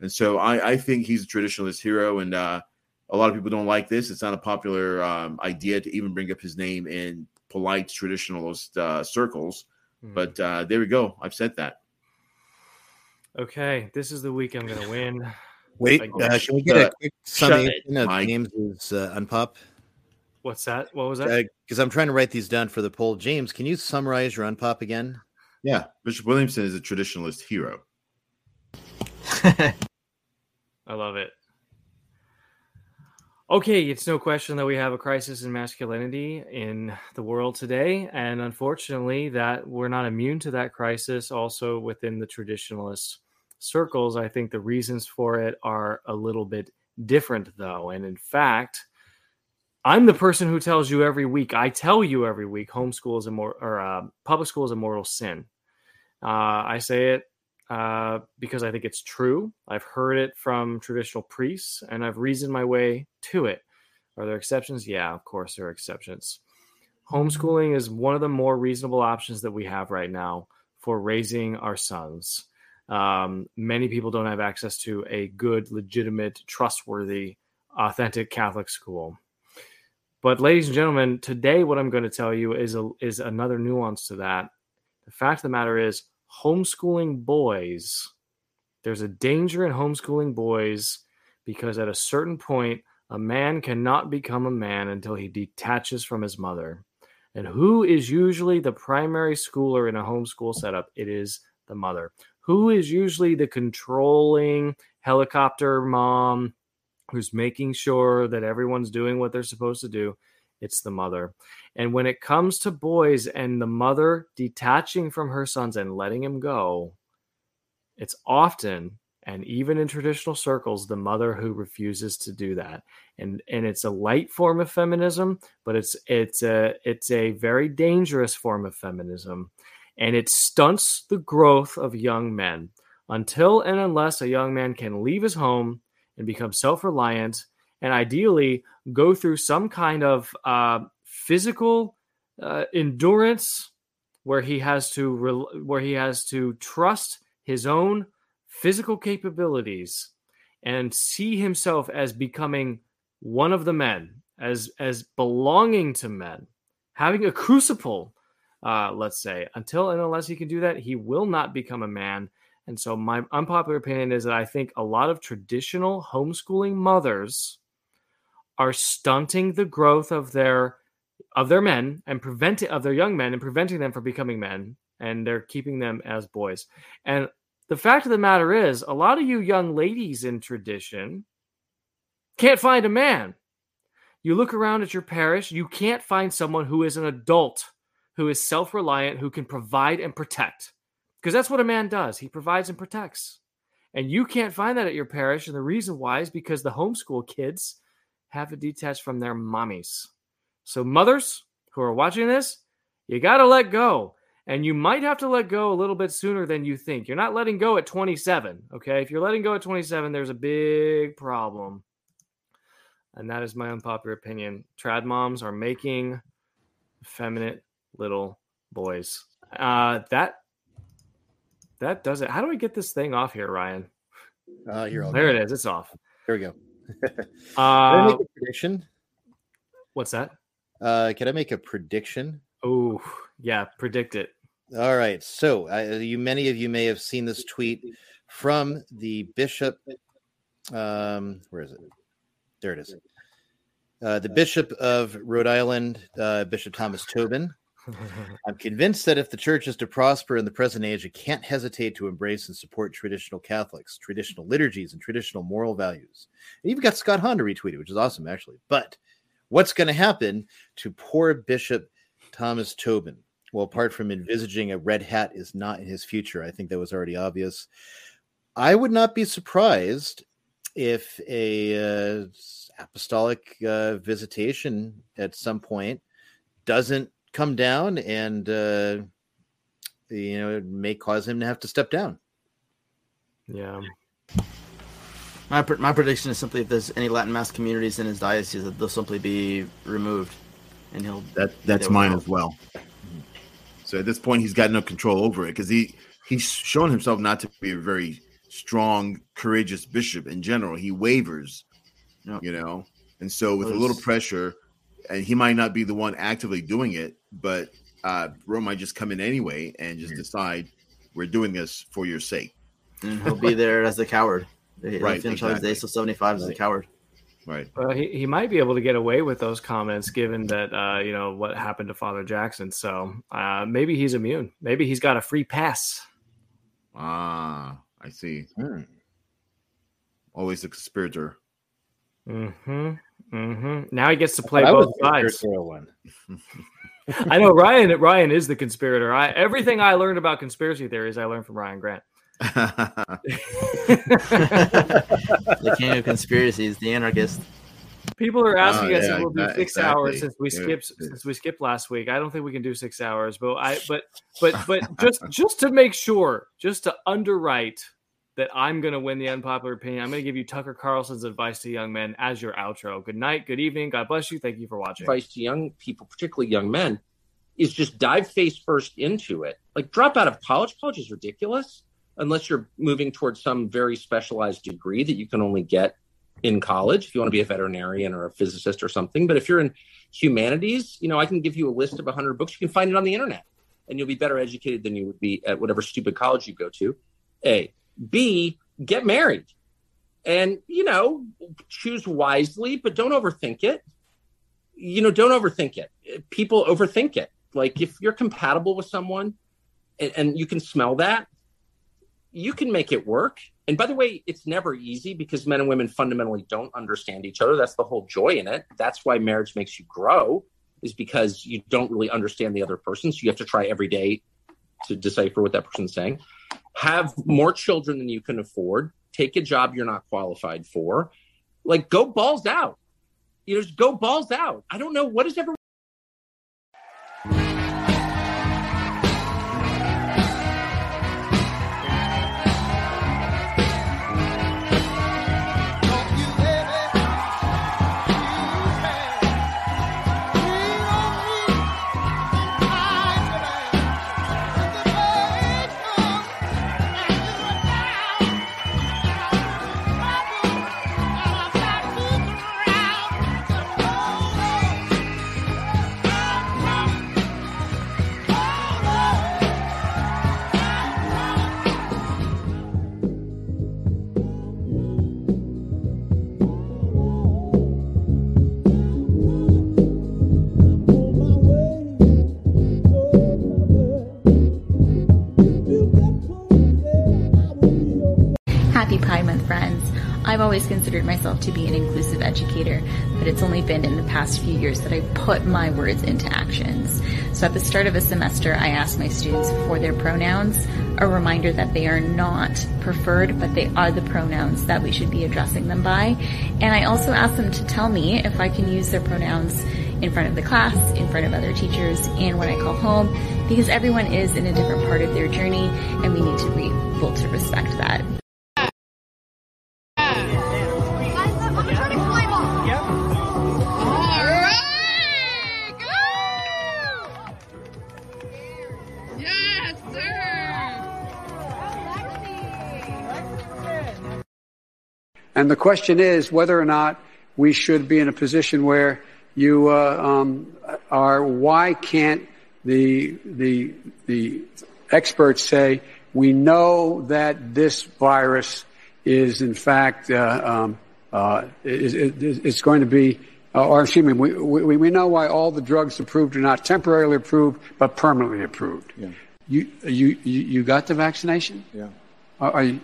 And so I, I think he's a traditionalist hero, and uh, a lot of people don't like this. It's not a popular um, idea to even bring up his name in polite traditionalist uh, circles. Hmm. But uh, there we go. I've said that. Okay, this is the week I'm going to win. Wait, If uh, can we get a quick Shut summation of Mike. James's uh, unpop? What's that? What was that? Because I'm trying to write these down for the poll. James, can you summarize your unpop again? Yeah, Bishop Williamson is a traditionalist hero. I love it. Okay, it's no question that we have a crisis in masculinity in the world today. And unfortunately, that we're not immune to that crisis also within the traditionalist circles. I think the reasons for it are a little bit different, though. And in fact, I'm the person who tells you every week, I tell you every week, homeschool is a more, or uh, public school is a mortal sin. Uh, I say it uh, because I think it's true. I've heard it from traditional priests and I've reasoned my way to it. Are there exceptions? Yeah, of course, there are exceptions. Homeschooling is one of the more reasonable options that we have right now for raising our sons. Um, many people don't have access to a good, legitimate, trustworthy, authentic Catholic school. But, ladies and gentlemen, today what I'm going to tell you is a, is another nuance to that. The fact of the matter is, homeschooling boys, there's a danger in homeschooling boys because at a certain point, a man cannot become a man until he detaches from his mother. And who is usually the primary schooler in a homeschool setup? It is the mother. Who is usually the controlling helicopter mom who's making sure that everyone's doing what they're supposed to do? It's the mother. And when it comes to boys and the mother detaching from her sons and letting him go, it's often and even in traditional circles the mother who refuses to do that and and it's a light form of feminism but it's it's a it's a very dangerous form of feminism and it stunts the growth of young men. Until and unless a young man can leave his home and become self-reliant and ideally go through some kind of uh, physical uh, endurance where he has to rel where he has to trust his own physical capabilities and see himself as becoming one of the men as as belonging to men having a crucible, uh, let's say. Until and unless he can do that, he will not become a man. And so, my unpopular opinion is that I think a lot of traditional homeschooling mothers are stunting the growth of their of their men and preventing of their young men and preventing them from becoming men and they're keeping them as boys and the fact of the matter is a lot of you young ladies in tradition can't find a man you look around at your parish you can't find someone who is an adult who is self-reliant who can provide and protect because that's what a man does he provides and protects and you can't find that at your parish and the reason why is because the homeschool kids have to detach from their mommies so, mothers who are watching this, you got to let go. And you might have to let go a little bit sooner than you think. You're not letting go at 27. Okay. If you're letting go at 27, there's a big problem. And that is my unpopular opinion. Trad moms are making effeminate little boys. Uh, that that does it. How do I get this thing off here, Ryan? Uh, here, there it is. It's off. There we go. uh, I make a prediction? What's that? Uh, can I make a prediction? Oh, yeah, predict it. All right. So, uh, you many of you may have seen this tweet from the bishop. Um, where is it? There it is. Uh, the Bishop of Rhode Island, uh, Bishop Thomas Tobin. I'm convinced that if the church is to prosper in the present age, it can't hesitate to embrace and support traditional Catholics, traditional liturgies, and traditional moral values. And even got Scott Hahn to retweet it, which is awesome, actually. But what's going to happen to poor Bishop Thomas Tobin? Well, apart from envisaging a red hat is not in his future, I think that was already obvious. I would not be surprised if a uh, apostolic uh, visitation at some point doesn't come down and uh, you know it may cause him to have to step down. Yeah. My, my prediction is simply if there's any latin mass communities in his diocese that they'll simply be removed and he'll that that's mine as well. So at this point he's got no control over it because he he's shown himself not to be a very strong courageous bishop in general. He wavers you know? And so with a little pressure and he might not be the one actively doing it but uh rome might just come in anyway and just decide we're doing this for your sake. And he'll be there as the coward. He'll Right, finish out his days till 75 as a coward. Right. Well, he, he might be able to get away with those comments given that, uh, you know, what happened to Father Jackson. So uh, maybe he's immune. Maybe he's got a free pass. ah i see. Always a conspirator. Mm-hmm. Mm-hmm. Now he gets to play I both sides. one. I know Ryan. Ryan is the conspirator. I everything I learned about conspiracy theories, I learned from Ryan Grant. the king of conspiracies the anarchist People are asking Oh, us yeah, if we'll do exac- six hours since we Yeah, skipped yeah. since we skipped last week. I don't think we can do six hours, but I but but but just just to make sure, just to underwrite that I'm going to win the unpopular opinion, I'm going to give you Tucker Carlson's advice to young men as your outro. Good night, good evening, God bless you. Thank you for watching. advice to young people, particularly young men, is just dive face first into it. Like drop out of college. College is ridiculous unless you're moving towards some very specialized degree that you can only get in college if you want to be a veterinarian or a physicist or something. But if you're in humanities, you know, I can give you a list of 100 books. You can find it on the internet and you'll be better educated than you would be at whatever stupid college you go to. A. B. Get married and, you know, choose wisely, but don't overthink it you know, don't overthink it. People overthink it. Like if you're compatible with someone and, and you can smell that, you can make it work. And by the way, it's never easy because men and women fundamentally don't understand each other. That's the whole joy in it. That's why marriage makes you grow, is because you don't really understand the other person. So you have to try every day to decipher what that person's saying. Have more children than you can afford. Take a job you're not qualified for. Like go balls out you know, just go balls out. I don't know what is everyone. Always considered myself to be an inclusive educator, but it's only been in the past few years that I put my words into actions. So at the start of a semester, I ask my students for their pronouns, a reminder that they are not preferred, but they are the pronouns that we should be addressing them by. And I also ask them to tell me if I can use their pronouns in front of the class, in front of other teachers, and when I call home, because everyone is in a different part of their journey, and we need to be able to respect that. And the question is whether or not we should be in a position where you uh, um, are. Why can't the the the experts say we know that this virus is in fact uh, um, uh, is, is, is going to be, uh, or excuse me, we, we, we know why all the drugs approved are not temporarily approved but permanently approved. Yeah. You you you you got the vaccination? Yeah. Are, are you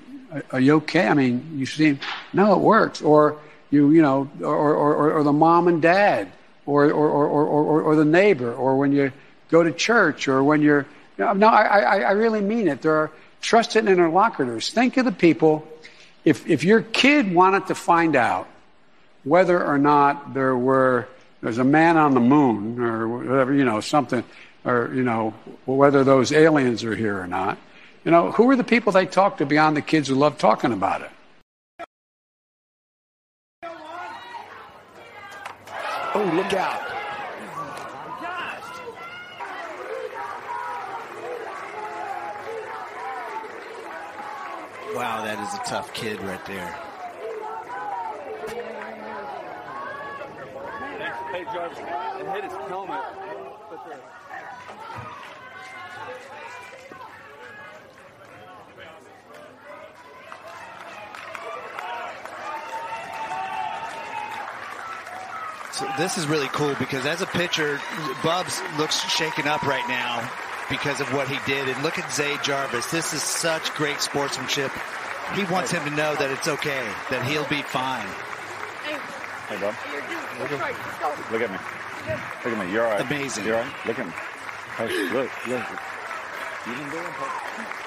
are you okay? I mean, you seem no, it works. Or you you know, or or, or the mom and dad, or or, or or or or the neighbor, or when you go to church, or when you're no, no I I, I really mean it. There are trusted interlocutors. Think of the people. If if your kid wanted to find out whether or not there were there's a man on the moon or whatever you know something or you know whether those aliens are here or not you know, who are the people they talk to beyond the kids who love talking about it? Oh, look out. Wow, that is a tough kid right there. Hey, Jarvis, and hit his helmet. So this is really cool because as a pitcher, Bubs looks shaken up right now because of what he did. And look at Zay Jarvis. This is such great sportsmanship. He wants him to know that it's okay, that he'll be fine. Hey, Bob. Look at, look at me. Look at me. You're all right. Amazing. You're all right. Look at me. Hey, look, look. You didn't do it.